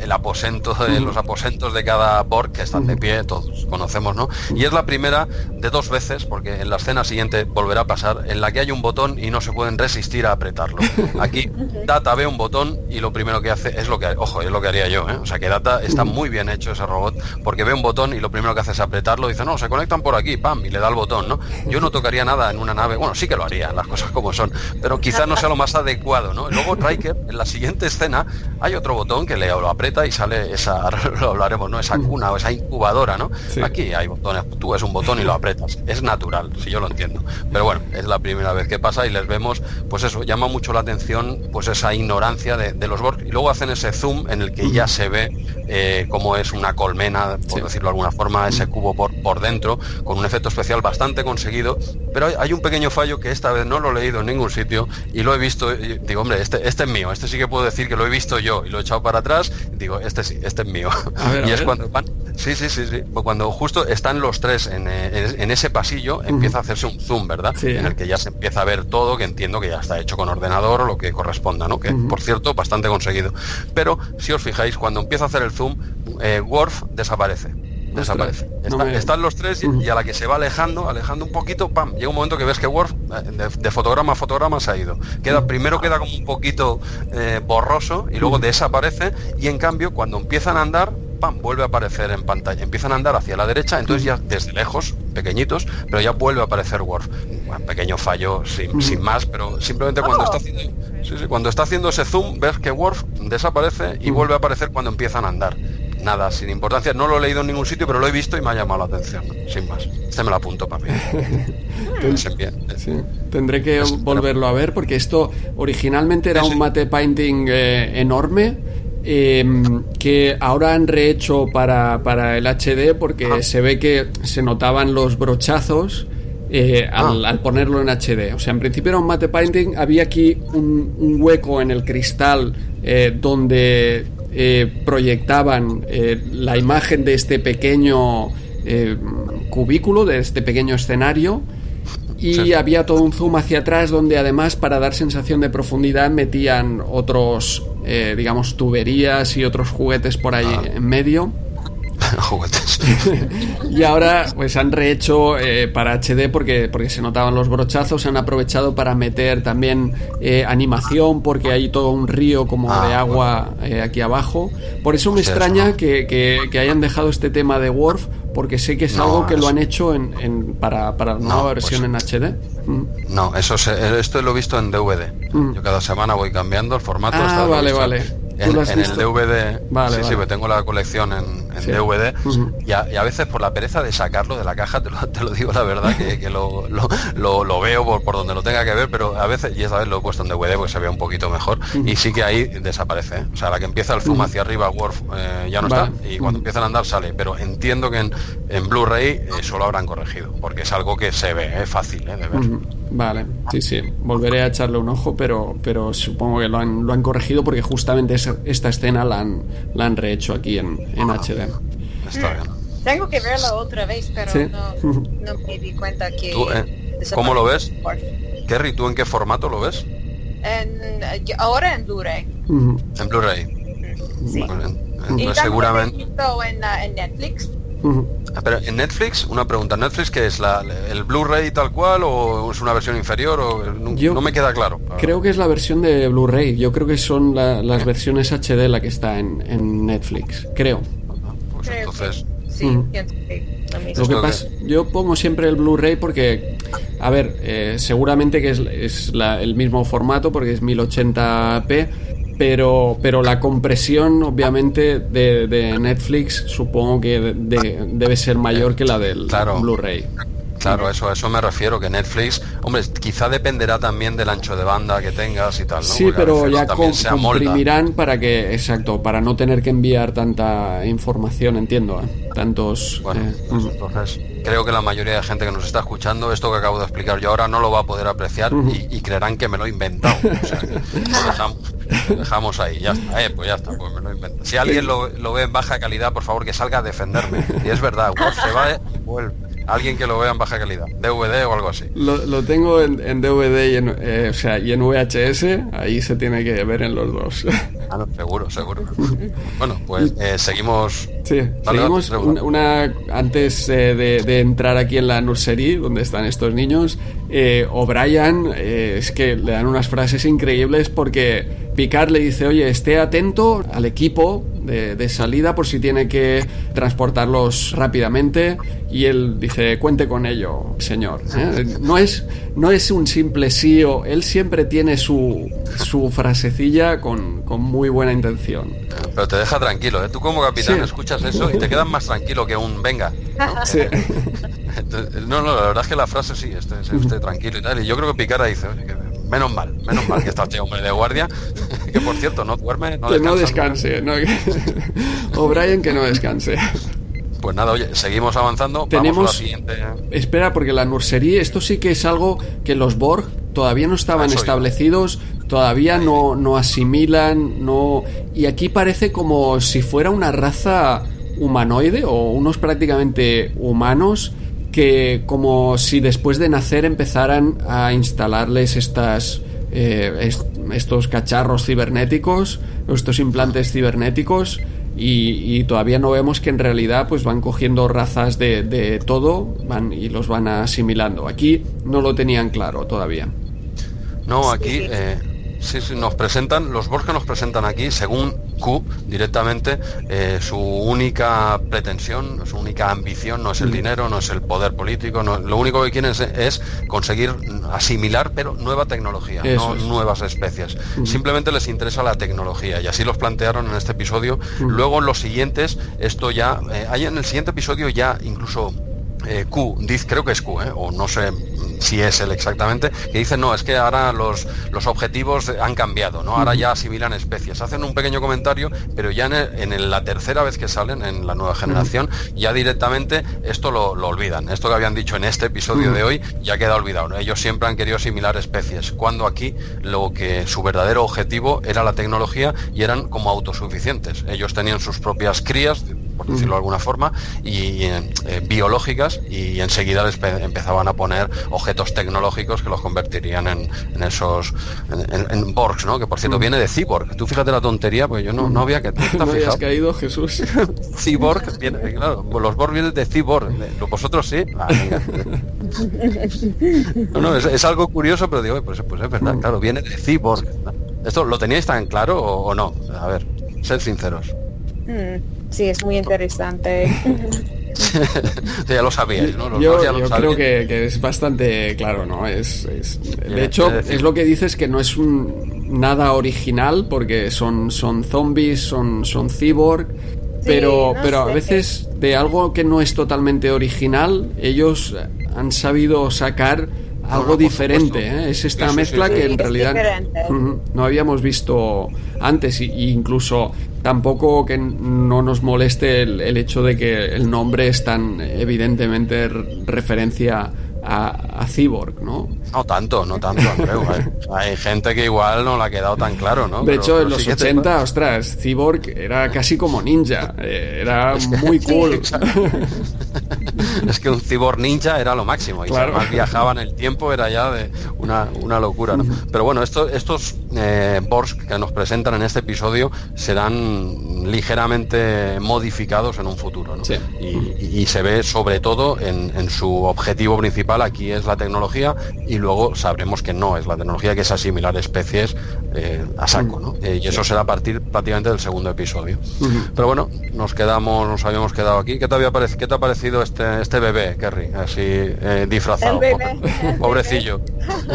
el aposento de los aposentos de cada Borg que están de pie, todos conocemos, ¿no? Y es la primera de dos veces, porque en la escena siguiente volverá a pasar, en la que hay un botón y no se pueden resistir a apretarlo. Aquí Data ve un botón y lo primero que hace es lo que, ojo, es lo que haría yo, ¿eh? O sea que Data está muy bien hecho ese robot, porque ve un botón y lo primero que hace es apretarlo, dice, no, se conectan por aquí, pam, y le da el botón, ¿no? Yo no tocaría nada en una nave, bueno, sí que lo haría, las cosas como son, pero quizás no sea lo más adecuado, ¿no? luego Riker, en la siguiente escena, hay otro botón que le lo aprieta y sale esa, lo hablaremos, ¿no? Esa cuna o esa incubadora, ¿no? Aquí hay botones, tú ves un botón y lo apretas. Es natural, si yo lo entiendo. Pero bueno, es la primera vez que pasa y les vemos, pues eso, llama mucho la atención, pues esa ignorancia de, los Borg. Y luego hacen ese zoom en el que ya se ve eh, cómo es una colmena, por decirlo de alguna forma, ese cubo por, por dentro, con un efecto especial bastante conseguido. Pero hay, un pequeño fallo que esta vez no lo he leído en ningún sitio y lo he visto, y digo, hombre, este, este es mío, este sí que puedo decir que lo he visto yo y lo he echado para atrás digo, este sí, este es mío. y es cuando van, sí, sí, sí, sí, pues cuando justo están los tres en, eh, ese pasillo, empieza a hacerse un zoom, ¿verdad? En el que ya se empieza a ver todo, que entiendo que ya está hecho con ordenador o lo que corresponda, ¿no? Que, por cierto, bastante conseguido. Pero, si os fijáis, cuando empieza a hacer el zoom, eh, Worf desaparece desaparece. Están los tres y, a la que se va alejando, alejando un poquito, pam, llega un momento que ves que Worf eh, de, fotograma a fotograma se ha ido. Queda, primero queda como un poquito eh, borroso y luego desaparece y en cambio cuando empiezan a andar, pam, vuelve a aparecer en pantalla. Empiezan a andar hacia la derecha, entonces ya desde lejos, pequeñitos, pero ya vuelve a aparecer Worf. Un pequeño fallo sin, más, pero simplemente cuando está haciendo cuando está haciendo ese zoom ves que Worf desaparece y vuelve a aparecer cuando empiezan a andar nada, sin importancia. No lo he leído en ningún sitio, pero lo he visto y me ha llamado la atención, sin más. Este me lo apunto para mí. Tendré que volverlo a ver porque esto originalmente era un mate painting eh, enorme. Em, que ahora han rehecho para, para el HD porque se ve que se notaban los brochazos eh, ah. al, ponerlo en HD. O sea, en principio era un mate painting, había aquí un, hueco en el cristal eh, donde eh, proyectaban eh, la imagen de este pequeño eh, cubículo, de este pequeño escenario. y había todo un zoom hacia atrás donde además para dar sensación de profundidad metían otros, digamos, tuberías y otros juguetes por ahí Ah. en medio. Juguetes. Y ahora pues han rehecho eh, para HD porque, porque se notaban los brochazos, han aprovechado para meter también eh, animación porque hay todo un río como Ah, de agua eh, aquí abajo. Por eso me Pues eso, extraña ¿no? que, que- que hayan dejado este tema de Worf porque sé que es No, algo que lo han hecho en, en- para, para la nueva No, versión en pues- HD. Mm. No, eso se- esto lo he visto en DVD. Mm. Yo cada semana voy cambiando el formato. Ah, vale, vale. ¿Tú En, el? DVD. Vale, sí, sí, vale. pues tengo la colección en, en Sí. DVD. Y, a, y a veces por la pereza de sacarlo de la caja, te lo, te lo digo la verdad, que, que lo, lo- lo- lo veo por, por donde lo tenga que ver, pero a veces, y esta vez lo he puesto en DVD porque se ve un poquito mejor, y sí que ahí desaparece. ¿eh? O sea, la que empieza el zoom hacia arriba, Worf eh, ya no Vale. está, y cuando empiezan a andar sale, pero entiendo que en, en Blu-ray eh, solo habrán corregido, porque es algo que se ve, es fácil ¿eh? de ver. Vale, sí, sí. Volveré a echarle un ojo, pero, pero supongo que lo han, lo han corregido porque justamente esa- esta escena la han, la han rehecho aquí en, en HD. Está bien. Tengo que verla otra vez, pero Sí. no, no me di cuenta que... Tú, eh, ¿cómo lo ves? Kerry, ¿tú en qué formato lo ves? En, ahora en Blu-ray. En Blu-ray. Sí. Pues, Y seguramente. en, ah, en Netflix. Ah, Pero en Netflix, una pregunta, ¿Netflix qué es? La, ¿El Blu-ray tal cual o es una versión inferior? O, no, Yo no me queda claro. Creo que es la versión de Blu-ray. Yo creo que son la- las versiones HD la que está en, en Netflix. Creo. Pues Creo entonces, que sí, pienso que lo que pasa, yo pongo siempre el Blu-ray porque, a ver, eh, seguramente que es, es la- el mismo formato porque es 1080p, pero, pero la compresión, obviamente, de, de Netflix supongo que de- de- debe ser mayor que la del Claro. Blu-ray. Claro, eso, a eso me refiero, que Netflix, hombre, quizá dependerá también del ancho de banda que tengas y tal, ¿no? Sí, Porque pero ya com- comprimirán para que, exacto, para no tener que enviar tanta información, entiendo, ¿eh? tantos... Bueno, eh, pues entonces creo que la mayoría de gente que nos está escuchando, esto que acabo de explicar yo ahora, no lo va a poder apreciar y, y creerán que me lo he inventado. O sea, lo dejamos, lo dejamos ahí, ya está, eh, pues ya está, pues me lo. Si alguien lo, lo ve en baja calidad, por favor que salga a defenderme. Y es verdad, se va y vuelve. Alguien que lo vea en baja calidad, DVD o algo así. Lo, lo tengo en, en DVD y en, eh, o sea, y en VHS, ahí se tiene que ver en los dos. Ah, no, seguro, seguro. Bueno, pues eh, seguimos. Sí, Dale, seguimos dale, una, una- antes eh, de, de entrar aquí en la nursery donde están estos niños. Eh, O'Brien eh, es que le dan unas frases increíbles porque Picard le dice, oye, esté atento al equipo de, de salida por si tiene que transportarlos rápidamente y él dice, cuente con ello, señor. ¿eh? No, es, no es un simple sí o él siempre tiene su, su frasecilla con, con muy buena intención. Pero te deja tranquilo, ¿eh? Tú como capitán Sí. escuchas eso y te quedas más tranquilo que un venga. ¿no? Sí. Entonces, No, no, la verdad es que la frase sí, esté, esté usted tranquilo y tal. Y yo creo que Picara dice, "Oye, que menos mal, menos mal que está este hombre de guardia, que por cierto no duerme, no que no descansa. descanse. ¿no? O'Brien que no descanse. Pues nada, oye, seguimos avanzando. Tenemos- Vamos a la siguiente. Espera, porque la nursería, esto sí que es algo que los Borg todavía no estaban establecidos, todavía no, no asimilan, no. Y aquí parece como si fuera una raza humanoide o unos prácticamente humanos que como si después de nacer empezaran a instalarles estas eh, est- estos cacharros cibernéticos, estos implantes cibernéticos y, y todavía no vemos que en realidad pues van cogiendo razas de, de todo van, y los van asimilando. Aquí no lo tenían claro todavía. No, aquí eh, sí, sí, nos presentan, los Borg que nos presentan aquí, según Q, directamente, eh, su única pretensión, su única ambición no es el dinero, no es el poder político, no- lo único que quieren es, es conseguir asimilar, pero nueva tecnología, Eso no es. nuevas especies. Simplemente les interesa la tecnología y así los plantearon en este episodio. Luego en los siguientes, esto ya, eh, hay en el siguiente episodio ya incluso eh, Q, dice, creo que es Q, ¿eh? o no sé si es él exactamente, que dice, no, es que ahora los, los objetivos han cambiado, ¿no? Ahora ya asimilan especies. Hacen un pequeño comentario, pero ya en, el- en el- la tercera vez que salen, en la nueva generación, ya directamente esto lo, lo olvidan. Esto que habían dicho en este episodio de hoy ya queda olvidado. Ellos siempre han querido asimilar especies, cuando aquí lo que su verdadero objetivo era la tecnología y eran como autosuficientes. Ellos tenían sus propias crías, por decirlo de alguna forma, y eh, biológicas, y enseguida les empezaban a poner objetos tecnológicos que los convertirían en, esos en, Borgs, ¿no? Que por cierto mm. viene de Cyborg. Tú fíjate la tontería, pues yo no, no había que. ¿No habías caído, Jesús? Cyborg viene, claro, los Borg vienen de Cyborg. ¿Vosotros sí? Ah, no, es, algo curioso, pero digo, pues, pues es verdad, mm. claro, viene de Cyborg. ¿Esto lo teníais tan claro o, no? A ver, sed sinceros. Mm, sí, es muy interesante. ya lo sabíais, ¿no? yo, creo que, es bastante claro, ¿no? Es, de hecho, es lo que dices que no es un, nada original porque son, son zombies, son, son cyborg, pero, pero a veces de algo que no es totalmente original, ellos han sabido sacar algo diferente. ¿eh? Es esta mezcla que en realidad no habíamos visto antes, e incluso tampoco que no nos moleste el, el, hecho de que el nombre es tan evidentemente referencia a, Cyborg, ¿no? No tanto, no tanto, Andreu. Hay gente que igual no le ha quedado tan claro, ¿no? De hecho, en los 80, ostras, Cyborg era casi como ninja. Eh, era muy cool. Es que un Cyborg ninja era lo máximo. Y claro. además viajaba en el tiempo, era ya de una, una locura, ¿no? Pero bueno, esto, estos eh, Borgs que nos presentan en este episodio serán ligeramente modificados en un futuro, ¿no? Y, se ve sobre todo en, en su objetivo principal aquí es la tecnología y luego sabremos que no es la tecnología, que es asimilar especies eh, a saco, ¿no? Eh, y eso será a partir prácticamente del segundo episodio. Pero bueno, nos quedamos, nos habíamos quedado aquí. ¿Qué te, había ¿qué te ha parecido este, este bebé, Kerry? Así eh, disfrazado. Pobrecillo.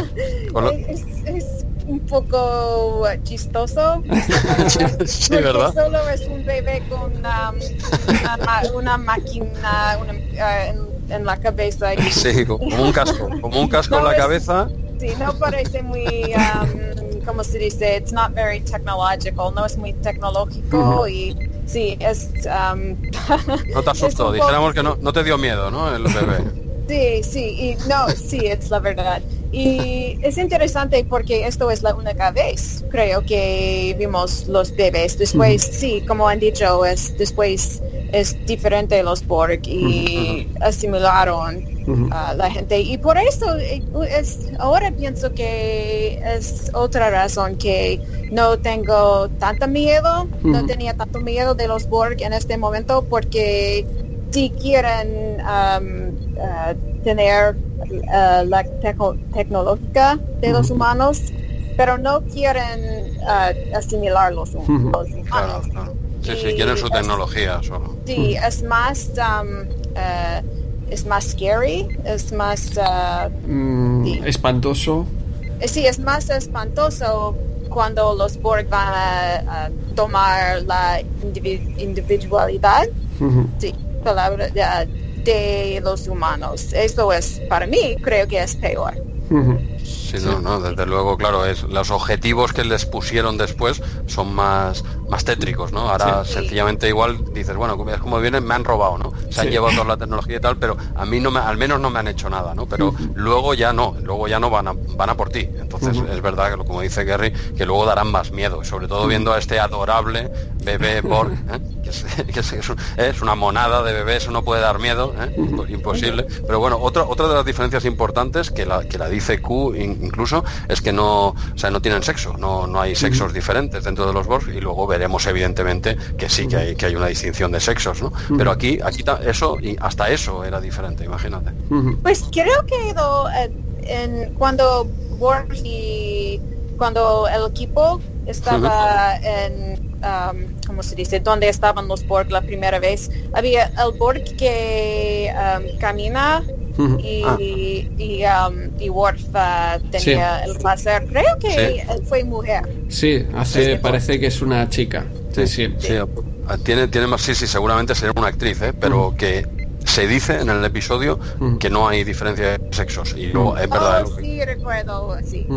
es, un poco chistoso. sí, ¿verdad? Solo es un bebé con um, una, máquina en la cabeza. Y... Sí, como un casco, como un casco en la cabeza. Sí, no parece muy, um, ¿cómo se dice? It's not very technological, no es muy tecnológico y sí, es... Um, no te asustó, dijéramos que no, no te dio miedo, ¿no? El bebé. Sí, sí, y no, sí, es la verdad. Y es interesante porque esto es la única vez, creo que vimos los bebés. Después, sí, como han dicho, es después es diferente los Borg y asimilaron a la gente. Y por eso eh, es, ahora pienso que es otra razón que no tengo tanto miedo, no tenía tanto miedo de los Borg en este momento porque si quieren um, uh, tener uh, la tecnológica de los humanos, pero no quieren uh, asimilar los, humanos. Sí, sí, quieren su tecnología solo. Sí, es más, um, es más scary, es más... Mm, espantoso. Eh, sí, es más espantoso cuando los Borg van a, tomar la individualidad. Sí palabra de, los humanos. Esto es, para mí, creo que es peor. Sí, no, no, desde luego, claro, es los objetivos que les pusieron después son más, más tétricos, ¿no? Ahora sencillamente igual dices, bueno, es como vienen, me han robado, ¿no? Se han llevado toda la tecnología y tal, pero a mí no me, al menos no me han hecho nada, ¿no? Pero luego ya no, luego ya no van a, van a por ti. Entonces es verdad que como dice Gary, que luego darán más miedo, sobre todo viendo a este adorable bebé Borg, ¿eh? que, es, una monada de bebé, eso no puede dar miedo, ¿eh? imposible. Pero bueno, otra, otra de las diferencias importantes que la, que la dice Q incluso es que no, o sea, no tienen sexo, no, no hay sexos diferentes dentro de los Borg y luego veremos evidentemente que sí que hay, que hay una distinción de sexos, ¿no? Pero aquí, aquí eso y hasta eso era diferente, imagínate. Pues creo que eh, en, cuando Borg y cuando el equipo estaba en um, ¿cómo se dice? Donde estaban los Borg la primera vez. Había el Borg que um, camina y, ah. y, um, y Worf uh, tenía el placer. Creo que fue mujer. Sí, hace, parece que es una chica. Sí, sí. Tiene, tiene más, sí, sí, seguramente será una actriz, ¿eh? pero que se dice en el episodio que no hay diferencia de sexos. Y luego, es verdad. Oh, sí, recuerdo, sí.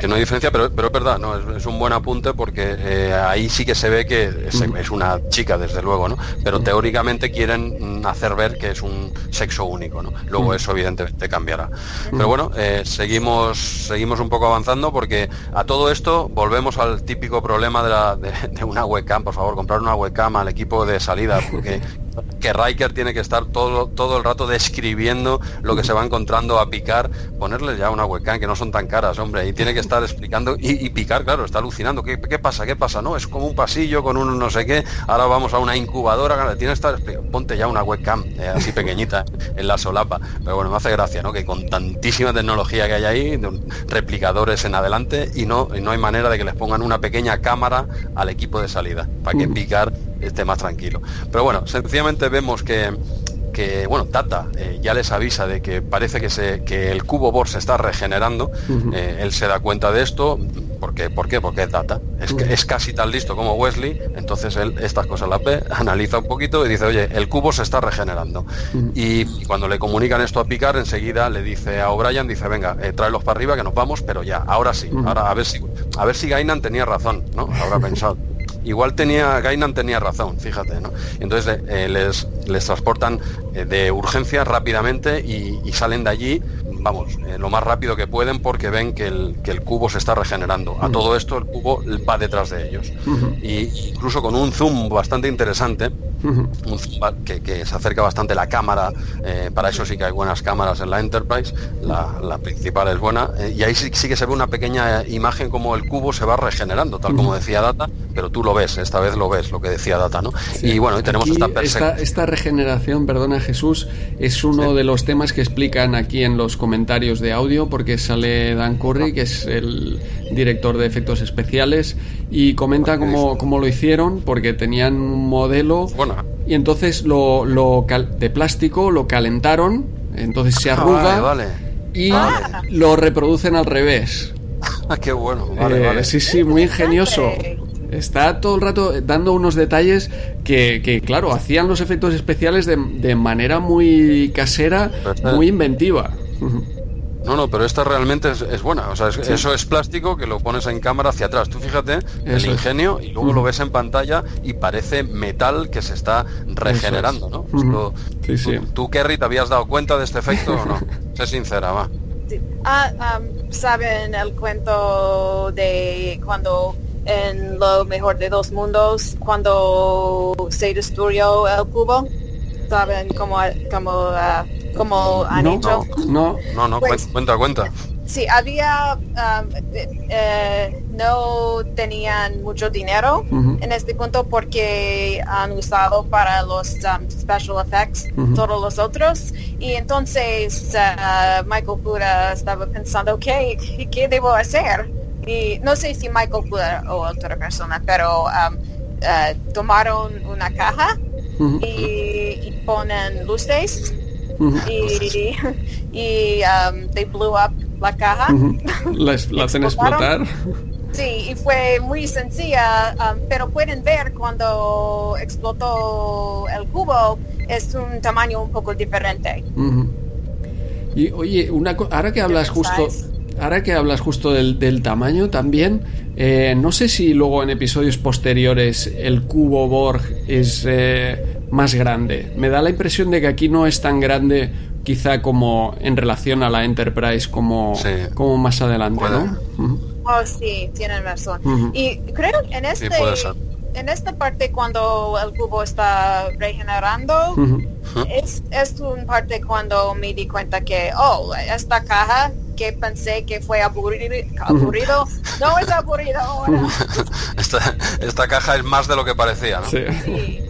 que no hay diferencia, pero, pero es verdad, no, es, un buen apunte porque eh, ahí sí que se ve que es, una chica, desde luego, ¿no? Pero teóricamente quieren hacer ver que es un sexo único, ¿no? Luego eso evidentemente cambiará. Pero bueno, eh, seguimos, seguimos un poco avanzando porque a todo esto volvemos al típico problema de, la, de una webcam, por favor, comprar una webcam al equipo de salida, porque que Riker tiene que estar todo, todo el rato describiendo lo que se va encontrando a picar, ponerle ya una webcam que no son tan caras, hombre, y tiene que estar explicando y, picar, claro, está alucinando. ¿Qué, pasa? ¿Qué pasa? No, es como un pasillo con un no sé qué, ahora vamos a una incubadora, tiene que estar ponte ya una webcam eh, así pequeñita en la solapa. Pero bueno, me hace gracia, ¿no? Que con tantísima tecnología que hay ahí, replicadores en adelante, y no, y no hay manera de que les pongan una pequeña cámara al equipo de salida, para que picar esté más tranquilo. Pero bueno, sencillamente vemos que, que bueno, Tata eh, ya les avisa de que parece que, se, que el cubo Bor se está regenerando. Eh, él se da cuenta de esto. ¿Por qué? ¿Por qué? Porque es Data. Es, que, es casi tan listo como Wesley. Entonces él estas cosas las ve, analiza un poquito y dice, oye, el cubo se está regenerando. y, cuando le comunican esto a Picard, enseguida le dice a O'Brien, dice, venga, eh, tráelos para arriba que nos vamos, pero ya, ahora sí. Ahora a ver si a ver si Gainan tenía razón, ¿no? Habrá pensado igual tenía, Gainan tenía razón, fíjate, ¿no? Entonces eh, les, les transportan eh, de urgencia rápidamente y, salen de allí, vamos, eh, lo más rápido que pueden porque ven que el, que el cubo se está regenerando. A todo esto el cubo va detrás de ellos. y incluso con un zoom bastante interesante, que, se acerca bastante la cámara, eh, para eso sí que hay buenas cámaras en la Enterprise, la, principal es buena, eh, y ahí sí, que se ve una pequeña imagen como el cubo se va regenerando, tal como decía Data, pero tú lo ves, esta vez lo ves, lo que decía Data, ¿no? Y bueno, y tenemos esta, esta, regeneración, perdona Jesús, es uno de los temas que explican aquí en los comentarios de audio, porque sale Dan Curry, que es el director de efectos especiales, y comenta cómo, cómo lo hicieron, porque tenían un modelo... Y entonces lo, lo de plástico lo calentaron, entonces se ah, arruga y lo reproducen al revés. Ah, qué bueno, eh, Sí, sí, muy ingenioso. Está todo el rato dando unos detalles que, que claro, hacían los efectos especiales de, de manera muy casera, muy inventiva. No, no, pero esta realmente es, buena. O sea, eso es plástico que lo pones en cámara hacia atrás. Tú fíjate el ingenio y luego lo ves en pantalla y parece metal que se está regenerando, ¿no? sí, sí. ¿Tú, Kerry, te habías dado cuenta de este efecto o no? sé sincera, va. Ah, ¿Saben el cuento de cuando en lo mejor de dos mundos, cuando se destruyó el cubo? ¿Saben cómo, cómo uh, como han no, hecho. No, no, no, pues, cuenta, cuenta. Sí, había, um, eh, no tenían mucho dinero en este punto porque han usado para los um, special effects todos los otros. Y entonces uh, Michael Pura estaba pensando ¿qué, qué debo hacer y no sé si Michael Pura o otra persona pero um, uh, tomaron una caja y, y ponen luces y, y um, they blew up la caja. La, hacen explotar. Sí, y fue muy sencilla, um, pero pueden ver cuando explotó el cubo, es un tamaño un poco diferente. Y oye, una ahora que hablas justo, ahora que hablas justo del, del tamaño también, eh, no sé si luego en episodios posteriores el cubo Borg es eh, más grande. Me da la impresión de que aquí no es tan grande quizá como en relación a la Enterprise como, como más adelante, ¿no? Oh, sí, tienen razón. Y creo que en este... en esta parte cuando el cubo está regenerando, es, es una parte cuando me di cuenta que, oh, esta caja que pensé que fue aburrido, aburrido no es aburrido ahora. esta, esta caja es más de lo que parecía, ¿no? sí.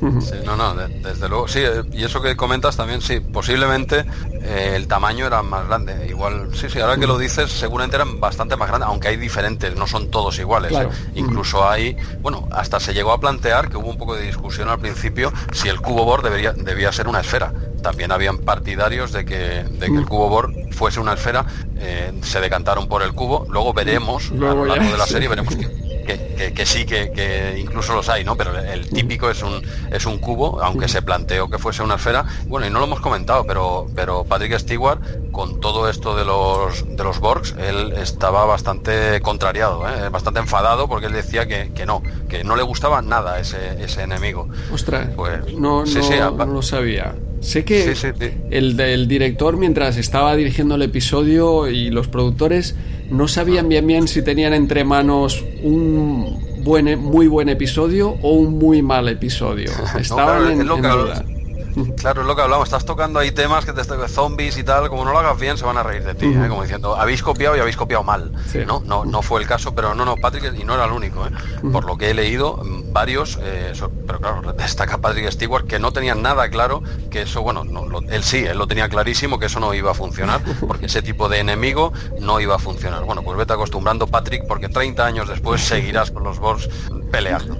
No, no, desde luego, sí, y eso que comentas también, sí, posiblemente eh, el tamaño era más grande, igual, sí, sí, ahora que lo dices, seguramente eran bastante más grandes, aunque hay diferentes, no son todos iguales, ¿eh? incluso hay, bueno, hasta se llegó a plantear que hubo un poco de discusión al principio si el cubo Bohr debería, debía ser una esfera, también habían partidarios de que, de que el cubo Bohr fuese una esfera, eh, se decantaron por el cubo, luego veremos, a lo largo de la serie, veremos que que, sí, que, incluso los hay, ¿no? Pero el típico es un, es un cubo, aunque se planteó que fuese una esfera. Bueno, y no lo hemos comentado, pero, pero Patrick Stewart, con todo esto de los, de los Borgs, él estaba bastante contrariado, ¿eh? bastante enfadado, porque él decía que, no, que no le gustaba nada ese, ese enemigo. Ostras, pues, no, no, lo sabía. Sé que El, el director, mientras estaba dirigiendo el episodio y los productores, no sabían bien bien si tenían entre manos un buen, muy buen episodio o un muy mal episodio. Estaban en, duda. Claro, es lo que hablamos. Estás tocando ahí temas que te zombies y tal. Como no lo hagas bien, se van a reír de ti. ¿eh? Como diciendo, habéis copiado y habéis copiado mal. ¿no? No, no fue el caso, pero no, no, Patrick, y no era el único. ¿eh? Por lo que he leído, varios, eh, pero claro, destaca Patrick Stewart que no tenían nada claro que eso, bueno, él sí, él lo tenía clarísimo que eso no iba a funcionar, porque ese tipo de enemigo no iba a funcionar. Bueno, pues vete acostumbrando, Patrick, porque 30 años después seguirás con los Borgs peleando.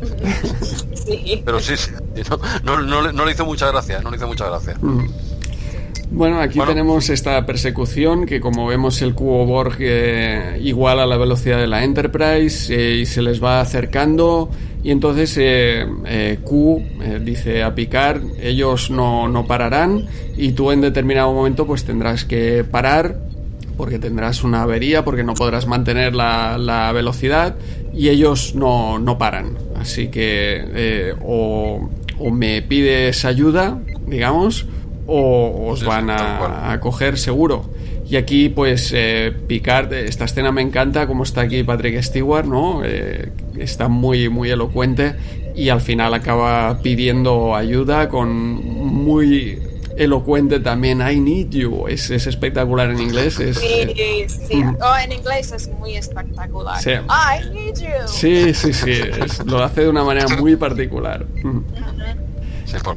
Pero sí, sí, no, no, le hizo mucha gracia, no le hizo mucha gracia. Mm. Bueno, aquí tenemos esta persecución que como vemos el cubo Borg eh, igual a la velocidad de la Enterprise eh, y se les va acercando y entonces eh, Q dice a picar ellos no, no pararán y tú en determinado momento pues tendrás que parar porque tendrás una avería, porque no podrás mantener la, velocidad y ellos no, no paran. Así que eh, o, me pides ayuda, digamos, o os van a, coger seguro. Y aquí, pues, eh, Picard, esta escena me encanta, como está aquí Patrick Stewart, ¿no? Eh, está muy, muy elocuente y al final acaba pidiendo ayuda con muy elocuente también. I need you. Es, es espectacular en inglés. Es, sí, sí. Oh, en inglés es muy espectacular. Sí. I need you. Sí, sí, sí. lo hace de una manera muy particular.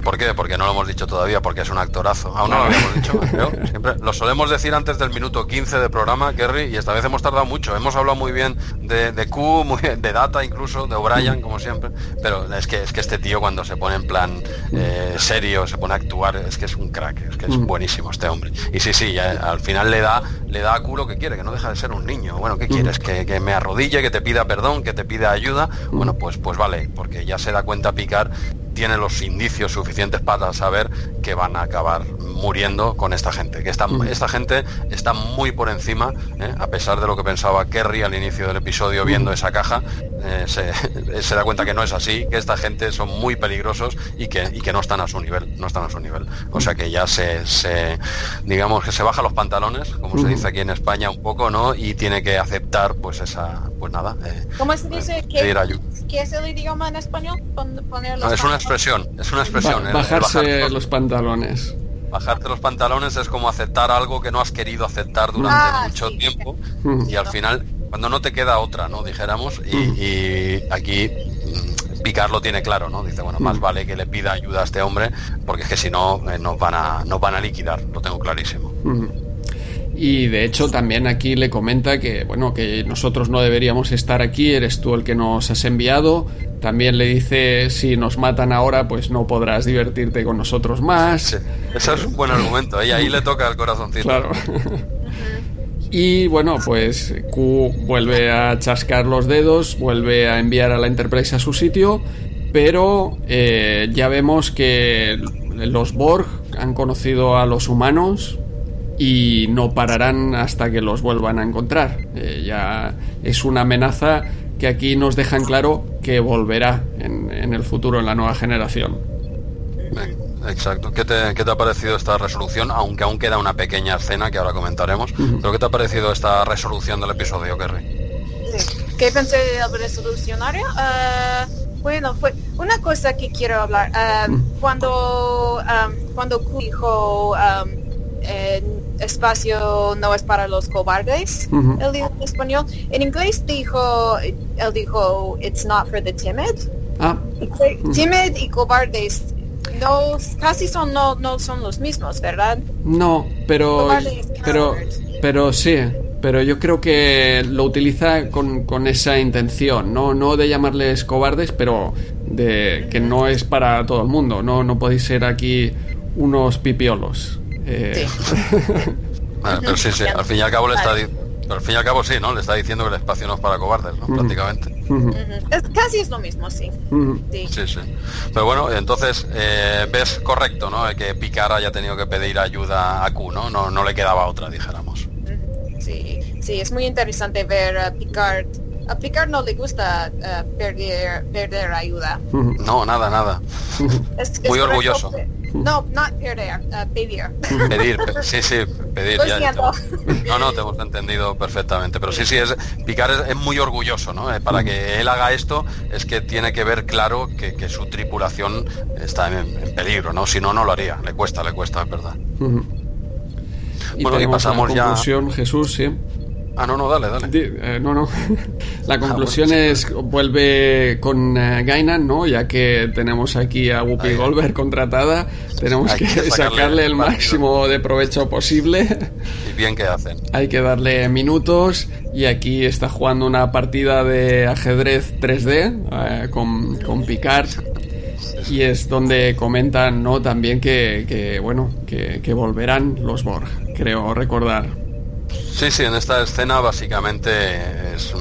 ¿Por, qué? Porque no lo hemos dicho todavía, porque es un actorazo. Aún no lo habíamos dicho. Siempre lo solemos decir antes del minuto 15 de programa, Kerry, y esta vez hemos tardado mucho. Hemos hablado muy bien de, de Q, muy de Data incluso, de O'Brien, como siempre. Pero es que, es que este tío cuando se pone en plan eh, serio, se pone a actuar, es que es un crack, es que es mm. buenísimo este hombre. Y sí, sí, al final le da, le da a Q lo que quiere, que no deja de ser un niño. Bueno, ¿qué quieres? Mm. Que, que me arrodille, que te pida perdón, que te pida ayuda. Mm. Bueno, pues, pues vale, porque ya se da cuenta picar tiene los indicios suficientes para saber que van a acabar muriendo con esta gente, que esta, esta gente está muy por encima, ¿eh? a pesar de lo que pensaba Kerry al inicio del episodio viendo esa caja, eh, se, da cuenta que no es así, que esta gente son muy peligrosos y que, y que no están a su nivel, no están a su nivel. O sea que ya se, se digamos que se baja los pantalones, como se dice aquí en España un poco, ¿no? Y tiene que aceptar pues esa, pues nada. Eh, ¿Cómo se dice? ¿Qué, es el idioma en español? es una expresión, es una expresión. bajarse los pantalones. Bajarte los pantalones es como aceptar algo que no has querido aceptar durante ah, mucho tiempo y al final, cuando no te queda otra, ¿no? Dijéramos, y, aquí mm, Picar lo tiene claro, ¿no? Dice, bueno, más vale que le pida ayuda a este hombre, porque es que si no, eh, nos, van a, nos van a liquidar, lo tengo clarísimo. Y de hecho también aquí le comenta que bueno que nosotros no deberíamos estar aquí, eres tú el que nos has enviado. También le dice si nos matan ahora pues no podrás divertirte con nosotros más. Sí, ese es un buen argumento, y ahí le toca el corazoncito. Claro. Y bueno, pues Q vuelve a chascar los dedos, vuelve a enviar a la Enterprise a su sitio, pero eh, ya vemos que los Borg han conocido a los humanos, y no pararán hasta que los vuelvan a encontrar. Eh, ya es una amenaza que aquí nos dejan claro que volverá en, el futuro, en la nueva generación. Exacto. ¿Qué te, ha parecido esta resolución? Aunque aún queda una pequeña escena que ahora comentaremos. ¿Pero qué te ha parecido esta resolución del episodio, Kerry? ¿Qué pensé de la resolucionaria? Ah, bueno, fue una cosa que quiero hablar. Ah, cuando, um, cuando dijo espacio no es para los cobardes, él dijo en español. En inglés dijo, él dijo, it's not for the timid. Ah. Timid y cobardes no, casi son, no, no son los mismos, ¿verdad? No, pero, pero, pero sí, pero yo creo que lo utiliza con, con, esa intención, ¿no? no de llamarles cobardes, pero de que no es para todo el mundo, no, no podéis ser aquí unos pipiolos. Eh, bueno, pero sí, sí, al fin y al cabo le está al fin y al cabo sí, ¿no? Le está diciendo que el espacio no es para cobardes, ¿no? Prácticamente. Es- casi es lo mismo, sí. Sí. Sí, sí. Pero bueno, entonces eh, ves correcto, ¿no? Que Picard haya tenido que pedir ayuda a Q, ¿no? No, no le quedaba otra, dijéramos. Sí, sí, es muy interesante ver a Picard. A Picard no le gusta eh, perder, perder ayuda. No, nada, nada. Es- Muy orgulloso. No, no perder, eh, pedir. Pedir, pe- sí, sí, pedir. Lo ya- ya siento. te- no, no, te hemos entendido perfectamente. Pero sí, sí, es, Picard es, es muy orgulloso, ¿no? Eh, Para que él haga esto es que tiene que ver claro que, que su tripulación está en, en peligro, ¿no? Si no, no lo haría. Le cuesta, le cuesta, es verdad. Bueno, y pasamos la ya- Jesús, sí. Ah, no, no, dale, dale. Eh, no, no. La conclusión bueno, sí. es vuelve con eh, Gainan, ¿no? Ya que tenemos aquí a Whoopi Ahí. Goldberg contratada, tenemos que, que sacarle el máximo de provecho posible. Y bien que hacen. Hay que darle minutos y aquí está jugando una partida de ajedrez 3D eh, con, con Picard y es donde comentan no también que, que, bueno que, que volverán los Borg creo recordar Sí, sí, en esta escena básicamente es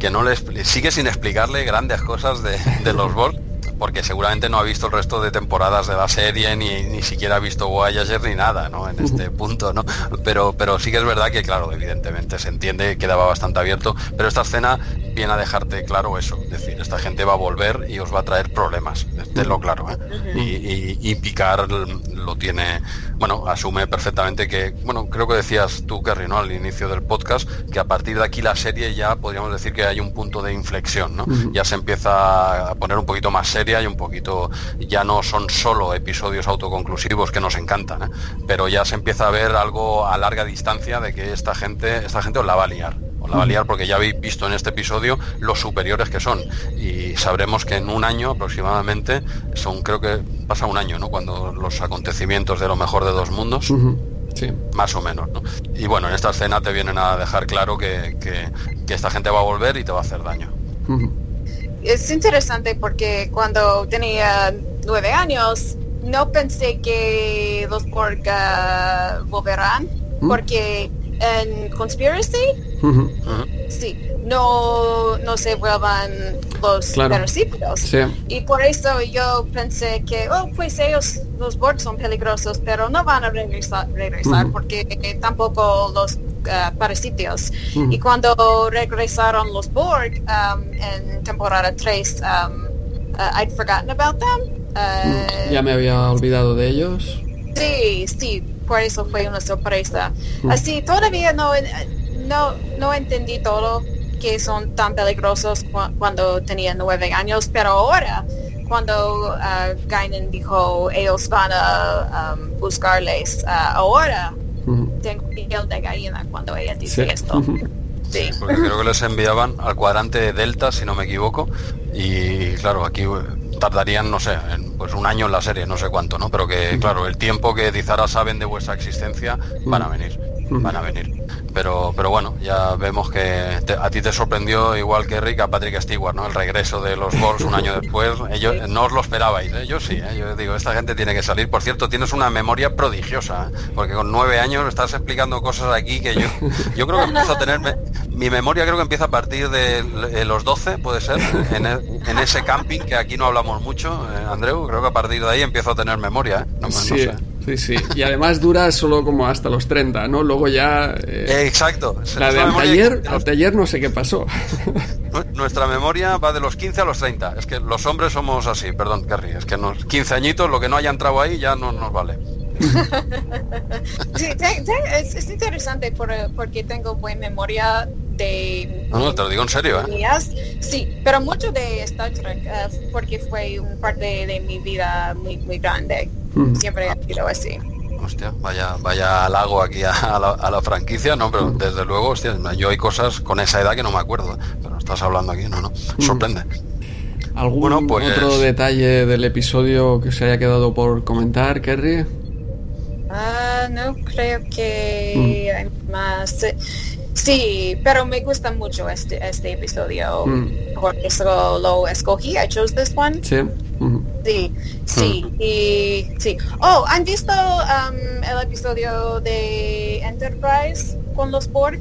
que no le sigue sin explicarle grandes cosas de, de los Borg, porque seguramente no ha visto el resto de temporadas de la serie, ni, ni siquiera ha visto Voyager ni nada, ¿no? En este punto, ¿no? Pero, pero sí que es verdad que, claro, evidentemente se entiende, quedaba bastante abierto, pero esta escena viene a dejarte claro eso, es decir, esta gente va a volver y os va a traer problemas, tenlo claro, ¿eh? y, y, y Picard lo tiene, bueno, asume perfectamente que, bueno, creo que decías tú, Kerry, ¿no? Al inicio del podcast, que a partir de aquí la serie ya podríamos decir que hay un punto de inflexión, ¿no? Ya se empieza a poner un poquito más seria y un poquito, ya no son solo episodios autoconclusivos que nos encantan, ¿eh? pero ya se empieza a ver algo a larga distancia de que esta gente, esta gente os la va a liar. Os la va a liar porque ya habéis visto en este episodio los superiores que son. Y sabremos que en un año aproximadamente son creo que pasa un año no cuando los acontecimientos de lo mejor de dos mundos sí. más o menos ¿no? y bueno en esta escena te vienen a dejar claro que, que- que esta gente va a volver y te va a hacer daño Es interesante porque cuando tenía nueve años no pensé que los Borg ah, volverán ¿Mm? porque en Conspiracy sí no no se vuelvan los Claro. sí. Y por eso yo pensé que oh pues ellos los Borg son peligrosos pero no van a regresar, regresar porque tampoco los ah, parásitos y cuando regresaron los Borg um, en temporada 3, um, uh, I'd forgotten about them. Uh, ya me había olvidado de ellos Sí, sí, por eso fue una sorpresa. Mm. Así, todavía no, no, no entendí todo que son tan peligrosos cu- cuando tenía nueve años, pero ahora, cuando uh, Guinan dijo ellos van a um, buscarles, uh, ahora tengo piel de gallina cuando ella dice sí esto. Sí. porque creo que les enviaban al cuadrante Delta si no me equivoco y claro aquí eh, tardarían no sé en, pues un año en la serie no sé cuánto no pero que claro el tiempo que Dizara saben de vuestra existencia van a venir van a venir pero pero bueno ya vemos que te- a ti te sorprendió igual que Rick a Patrick Stewart no el regreso de los Borgs un año después ellos no os lo esperabais ¿eh? yo sí ¿eh? yo digo esta gente tiene que salir por cierto tienes una memoria prodigiosa ¿eh? porque con nueve años estás explicando cosas aquí que yo yo creo que empiezo a tener mi memoria creo que empieza a partir de los 12 puede ser en, e- en ese camping que aquí no hablamos mucho eh, Andreu creo que a partir de ahí empiezo a tener memoria ¿eh? no, no sí, sé sí, sí. Y además dura solo como hasta los 30, ¿no? Luego ya... eh, exacto la de anteayer, de los- anteayer no sé qué pasó. Nu- Nuestra memoria va de los 15 a los 30. Es que los hombres somos así, perdón, Kerry. Es que nos 15 añitos, lo que no haya entrado ahí ya no nos vale. Sí, te- te- es, es interesante por- porque tengo buena memoria de... No, no, te lo digo en serio, ¿eh? Sí, pero mucho de Star Trek eh, porque fue un parte de mi vida muy, muy grande. Siempre sido así. Hostia, vaya, vaya halago aquí a, a la, a la franquicia, no, pero desde luego, hostia, yo hay cosas con esa edad que no me acuerdo. Pero estás hablando aquí, no, no, sorprende. ¿Algún Bueno, pues- otro detalle del episodio que se haya quedado por comentar, Kerry? Ah, no creo que hay más. Sí, pero me gusta mucho este, este episodio. Mm. Por eso lo escogí. I chose this one. Sí. Ujú. Sí, sí, y sí. Oh, ¿han visto um, el episodio de Enterprise con los Borg?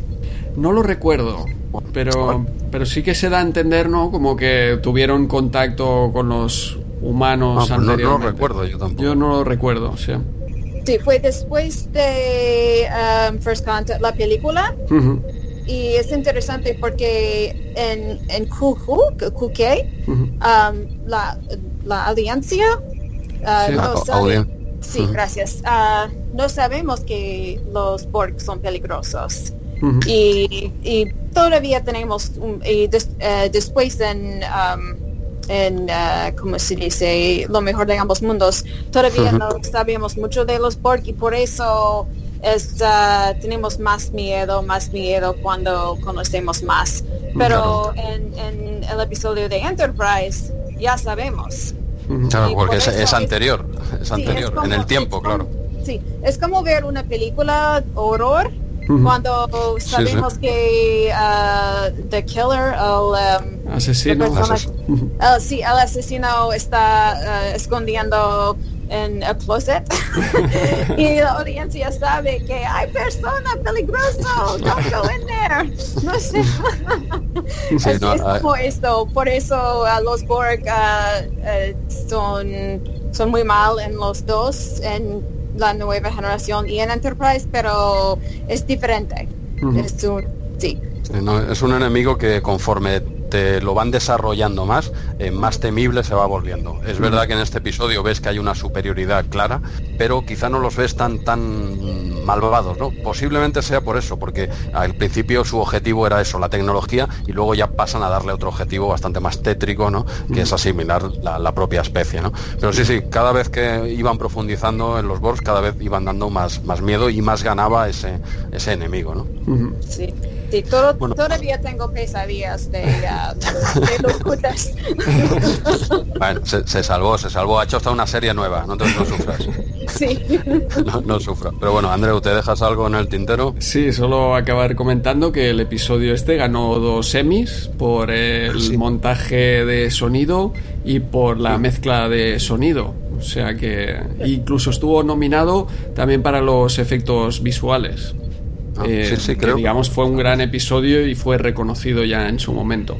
No lo recuerdo, pero, pero sí que se da a entender, ¿no? Como que tuvieron contacto con los humanos Ah, pues no- anteriormente. no lo recuerdo yo tampoco. Yo no lo recuerdo, sí. Sí, fue después de um, First Contact, la película. Y es interesante porque en, en QQ, QK, ujú. um, la, la alianza uh, Sí. no sabe- sí, gracias. Ah, no sabemos que los Borg son peligrosos. Y, y todavía tenemos un- y des- eh, después en um, en eh, cómo se dice lo mejor de ambos mundos. Todavía no sabemos mucho de los Borg y por eso es ah, tenemos más miedo más miedo cuando conocemos más. Pero en, en el episodio de Enterprise ya sabemos. Claro, Y porque por es, anterior, es Sí, anterior, como- en el tiempo, como- claro. Sí, es como ver una película horror Ujú. cuando sabemos que ah, the killer, el, um, Asesino. persona-. Ujú. ah, sí, el asesino está ah, escondiendo en el closet y la audiencia sabe que hay persona peligroso, don't go in there. No sé. Sí, no, es ah, como esto, por eso ah, los Borg ah, eh, son, son muy mal en los dos, en la nueva generación y en Enterprise, pero es diferente. Es un, sí. Sí, no, es un enemigo que conforme te lo van desarrollando más, eh, más temible se va volviendo. Es verdad que en este episodio ves que hay una superioridad clara, pero quizá no los ves tan tan malvados, ¿no? Posiblemente sea por eso, porque al principio su objetivo era eso, la tecnología, y luego ya pasan a darle otro objetivo bastante más tétrico, ¿no? Que es asimilar la, la propia especie, ¿no? Pero sí, sí, cada vez que iban profundizando en los Borgs, cada vez iban dando más, más miedo y más ganaba ese, ese enemigo, ¿no? Sí, sí todo- Bueno. todavía tengo pesadillas de, ah, de los cutas. Bueno, se, se salvó, se salvó. Ha hecho hasta una serie nueva, no, entonces no sufras. sí. No, no sufras. Pero bueno, Andreu, ¿te dejas algo en el tintero? Sí, solo acabar comentando que el episodio este ganó dos semis por el Sí. montaje de sonido y por la mezcla de sonido. O sea que incluso estuvo nominado también para los efectos visuales. Ah, Eh, sí, sí, que creo. digamos fue un gran episodio y fue reconocido ya en su momento.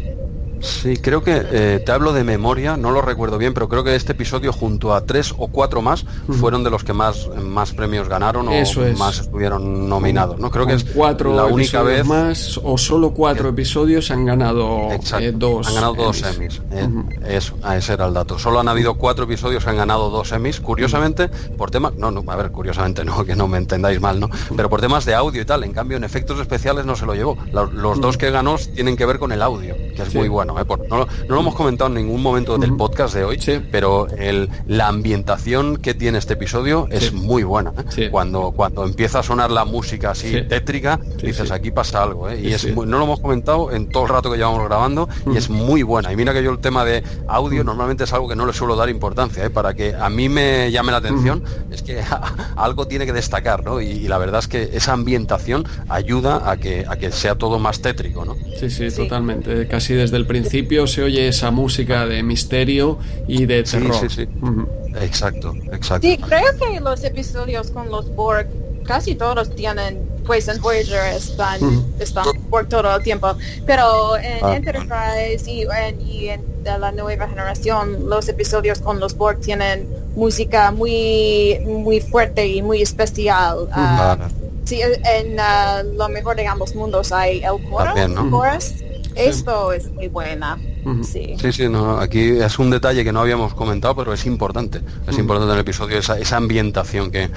Sí, creo que eh, te hablo de memoria, no lo recuerdo bien, pero creo que este episodio junto a tres o cuatro más fueron de los que más, más premios ganaron o Eso es. más estuvieron nominados. ¿no? Creo que es cuatro la única vez más o solo cuatro episodios han ganado eh, dos. han ganado dos Emmys. Eh, Ujú. Eso, ah, ese era el dato. Solo han habido cuatro episodios que han ganado dos Emmys. Curiosamente, por temas, no, no, a ver, curiosamente no, que no me entendáis mal, ¿no? Pero por temas de audio y tal. En cambio, en efectos especiales no se lo llevó. La- los dos que ganó tienen que ver con el audio, que es Sí. muy bueno. ¿Eh? Por- no, lo- no lo hemos comentado en ningún momento del podcast de hoy, Sí. pero el, la ambientación que tiene este episodio es Sí. muy buena. ¿eh? Sí. Cuando, cuando empieza a sonar la música así Sí. tétrica, Sí, dices sí. aquí pasa algo. ¿eh? Y Sí, es sí. muy- no lo hemos comentado en todo el rato que llevamos grabando y es muy buena. Y mira que yo el tema de audio normalmente es algo que no le suelo dar importancia, ¿eh? para que a mí me llame la atención, es que algo tiene que destacar, ¿no? Y, y la verdad es que esa ambientación ayuda a que, a que sea todo más tétrico, ¿no? Sí, sí, Sí. totalmente. Casi desde el principio se oye esa música de misterio y de Sí, terror. sí, sí. Ujú. Exacto, exacto. Sí, creo que los episodios con los Borg casi todos tienen, pues en Voyager están, Ujú. están Borg todo el tiempo, pero en Ah. Enterprise y en, y en la nueva generación los episodios con los Borg tienen música muy muy fuerte y muy especial. Ah, Vale. sí, en ah, lo mejor de ambos mundos hay el coro, También, ¿no? chorus. Esto es muy buena. Sí. Sí, sí, no, aquí es un detalle que no habíamos comentado, pero es importante. Es importante en el episodio esa, esa ambientación que,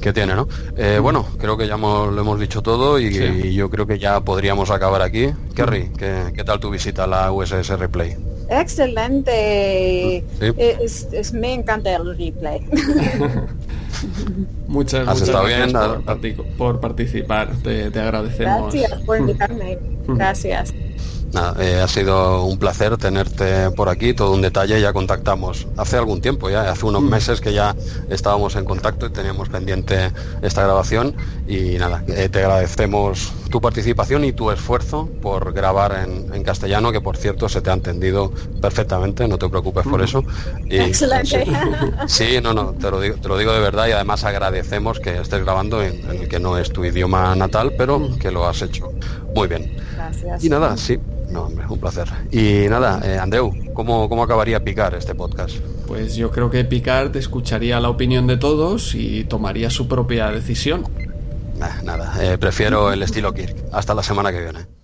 que tiene, ¿no? Eh, Bueno, creo que ya hemos- lo hemos dicho todo y, Sí. y yo creo que ya podríamos acabar aquí. Kerry, ¿qué, qué tal tu visita a la USS Replay? Excelente. Sí. Es, es- me encanta el replay. Muchas, ¿Has muchas estado gracias bien? por, partic- por participar. Te, te agradecemos. Gracias por invitarme. Ujú. Gracias. eh, ha sido un placer tenerte por aquí, todo un detalle, ya contactamos hace algún tiempo, ya hace unos mm. meses que ya estábamos en contacto y teníamos pendiente esta grabación y nada, eh, te agradecemos tu participación y tu esfuerzo por grabar en, castellano, que por cierto se te ha entendido perfectamente, no te preocupes por mm. eso. Excelente. Sí, no, no, te lo, digo, te lo digo de verdad y además agradecemos que estés grabando en, el que no es tu idioma natal, pero mm. que lo has hecho muy bien. Gracias. Y nada, sí, no, hombre, un placer. Y nada, eh, Andeu, ¿cómo, ¿cómo acabaría Picar este podcast? Pues yo creo que Picard escucharía la opinión de todos y tomaría su propia decisión. nada, eh, prefiero el estilo Kirk. Hasta la semana que viene.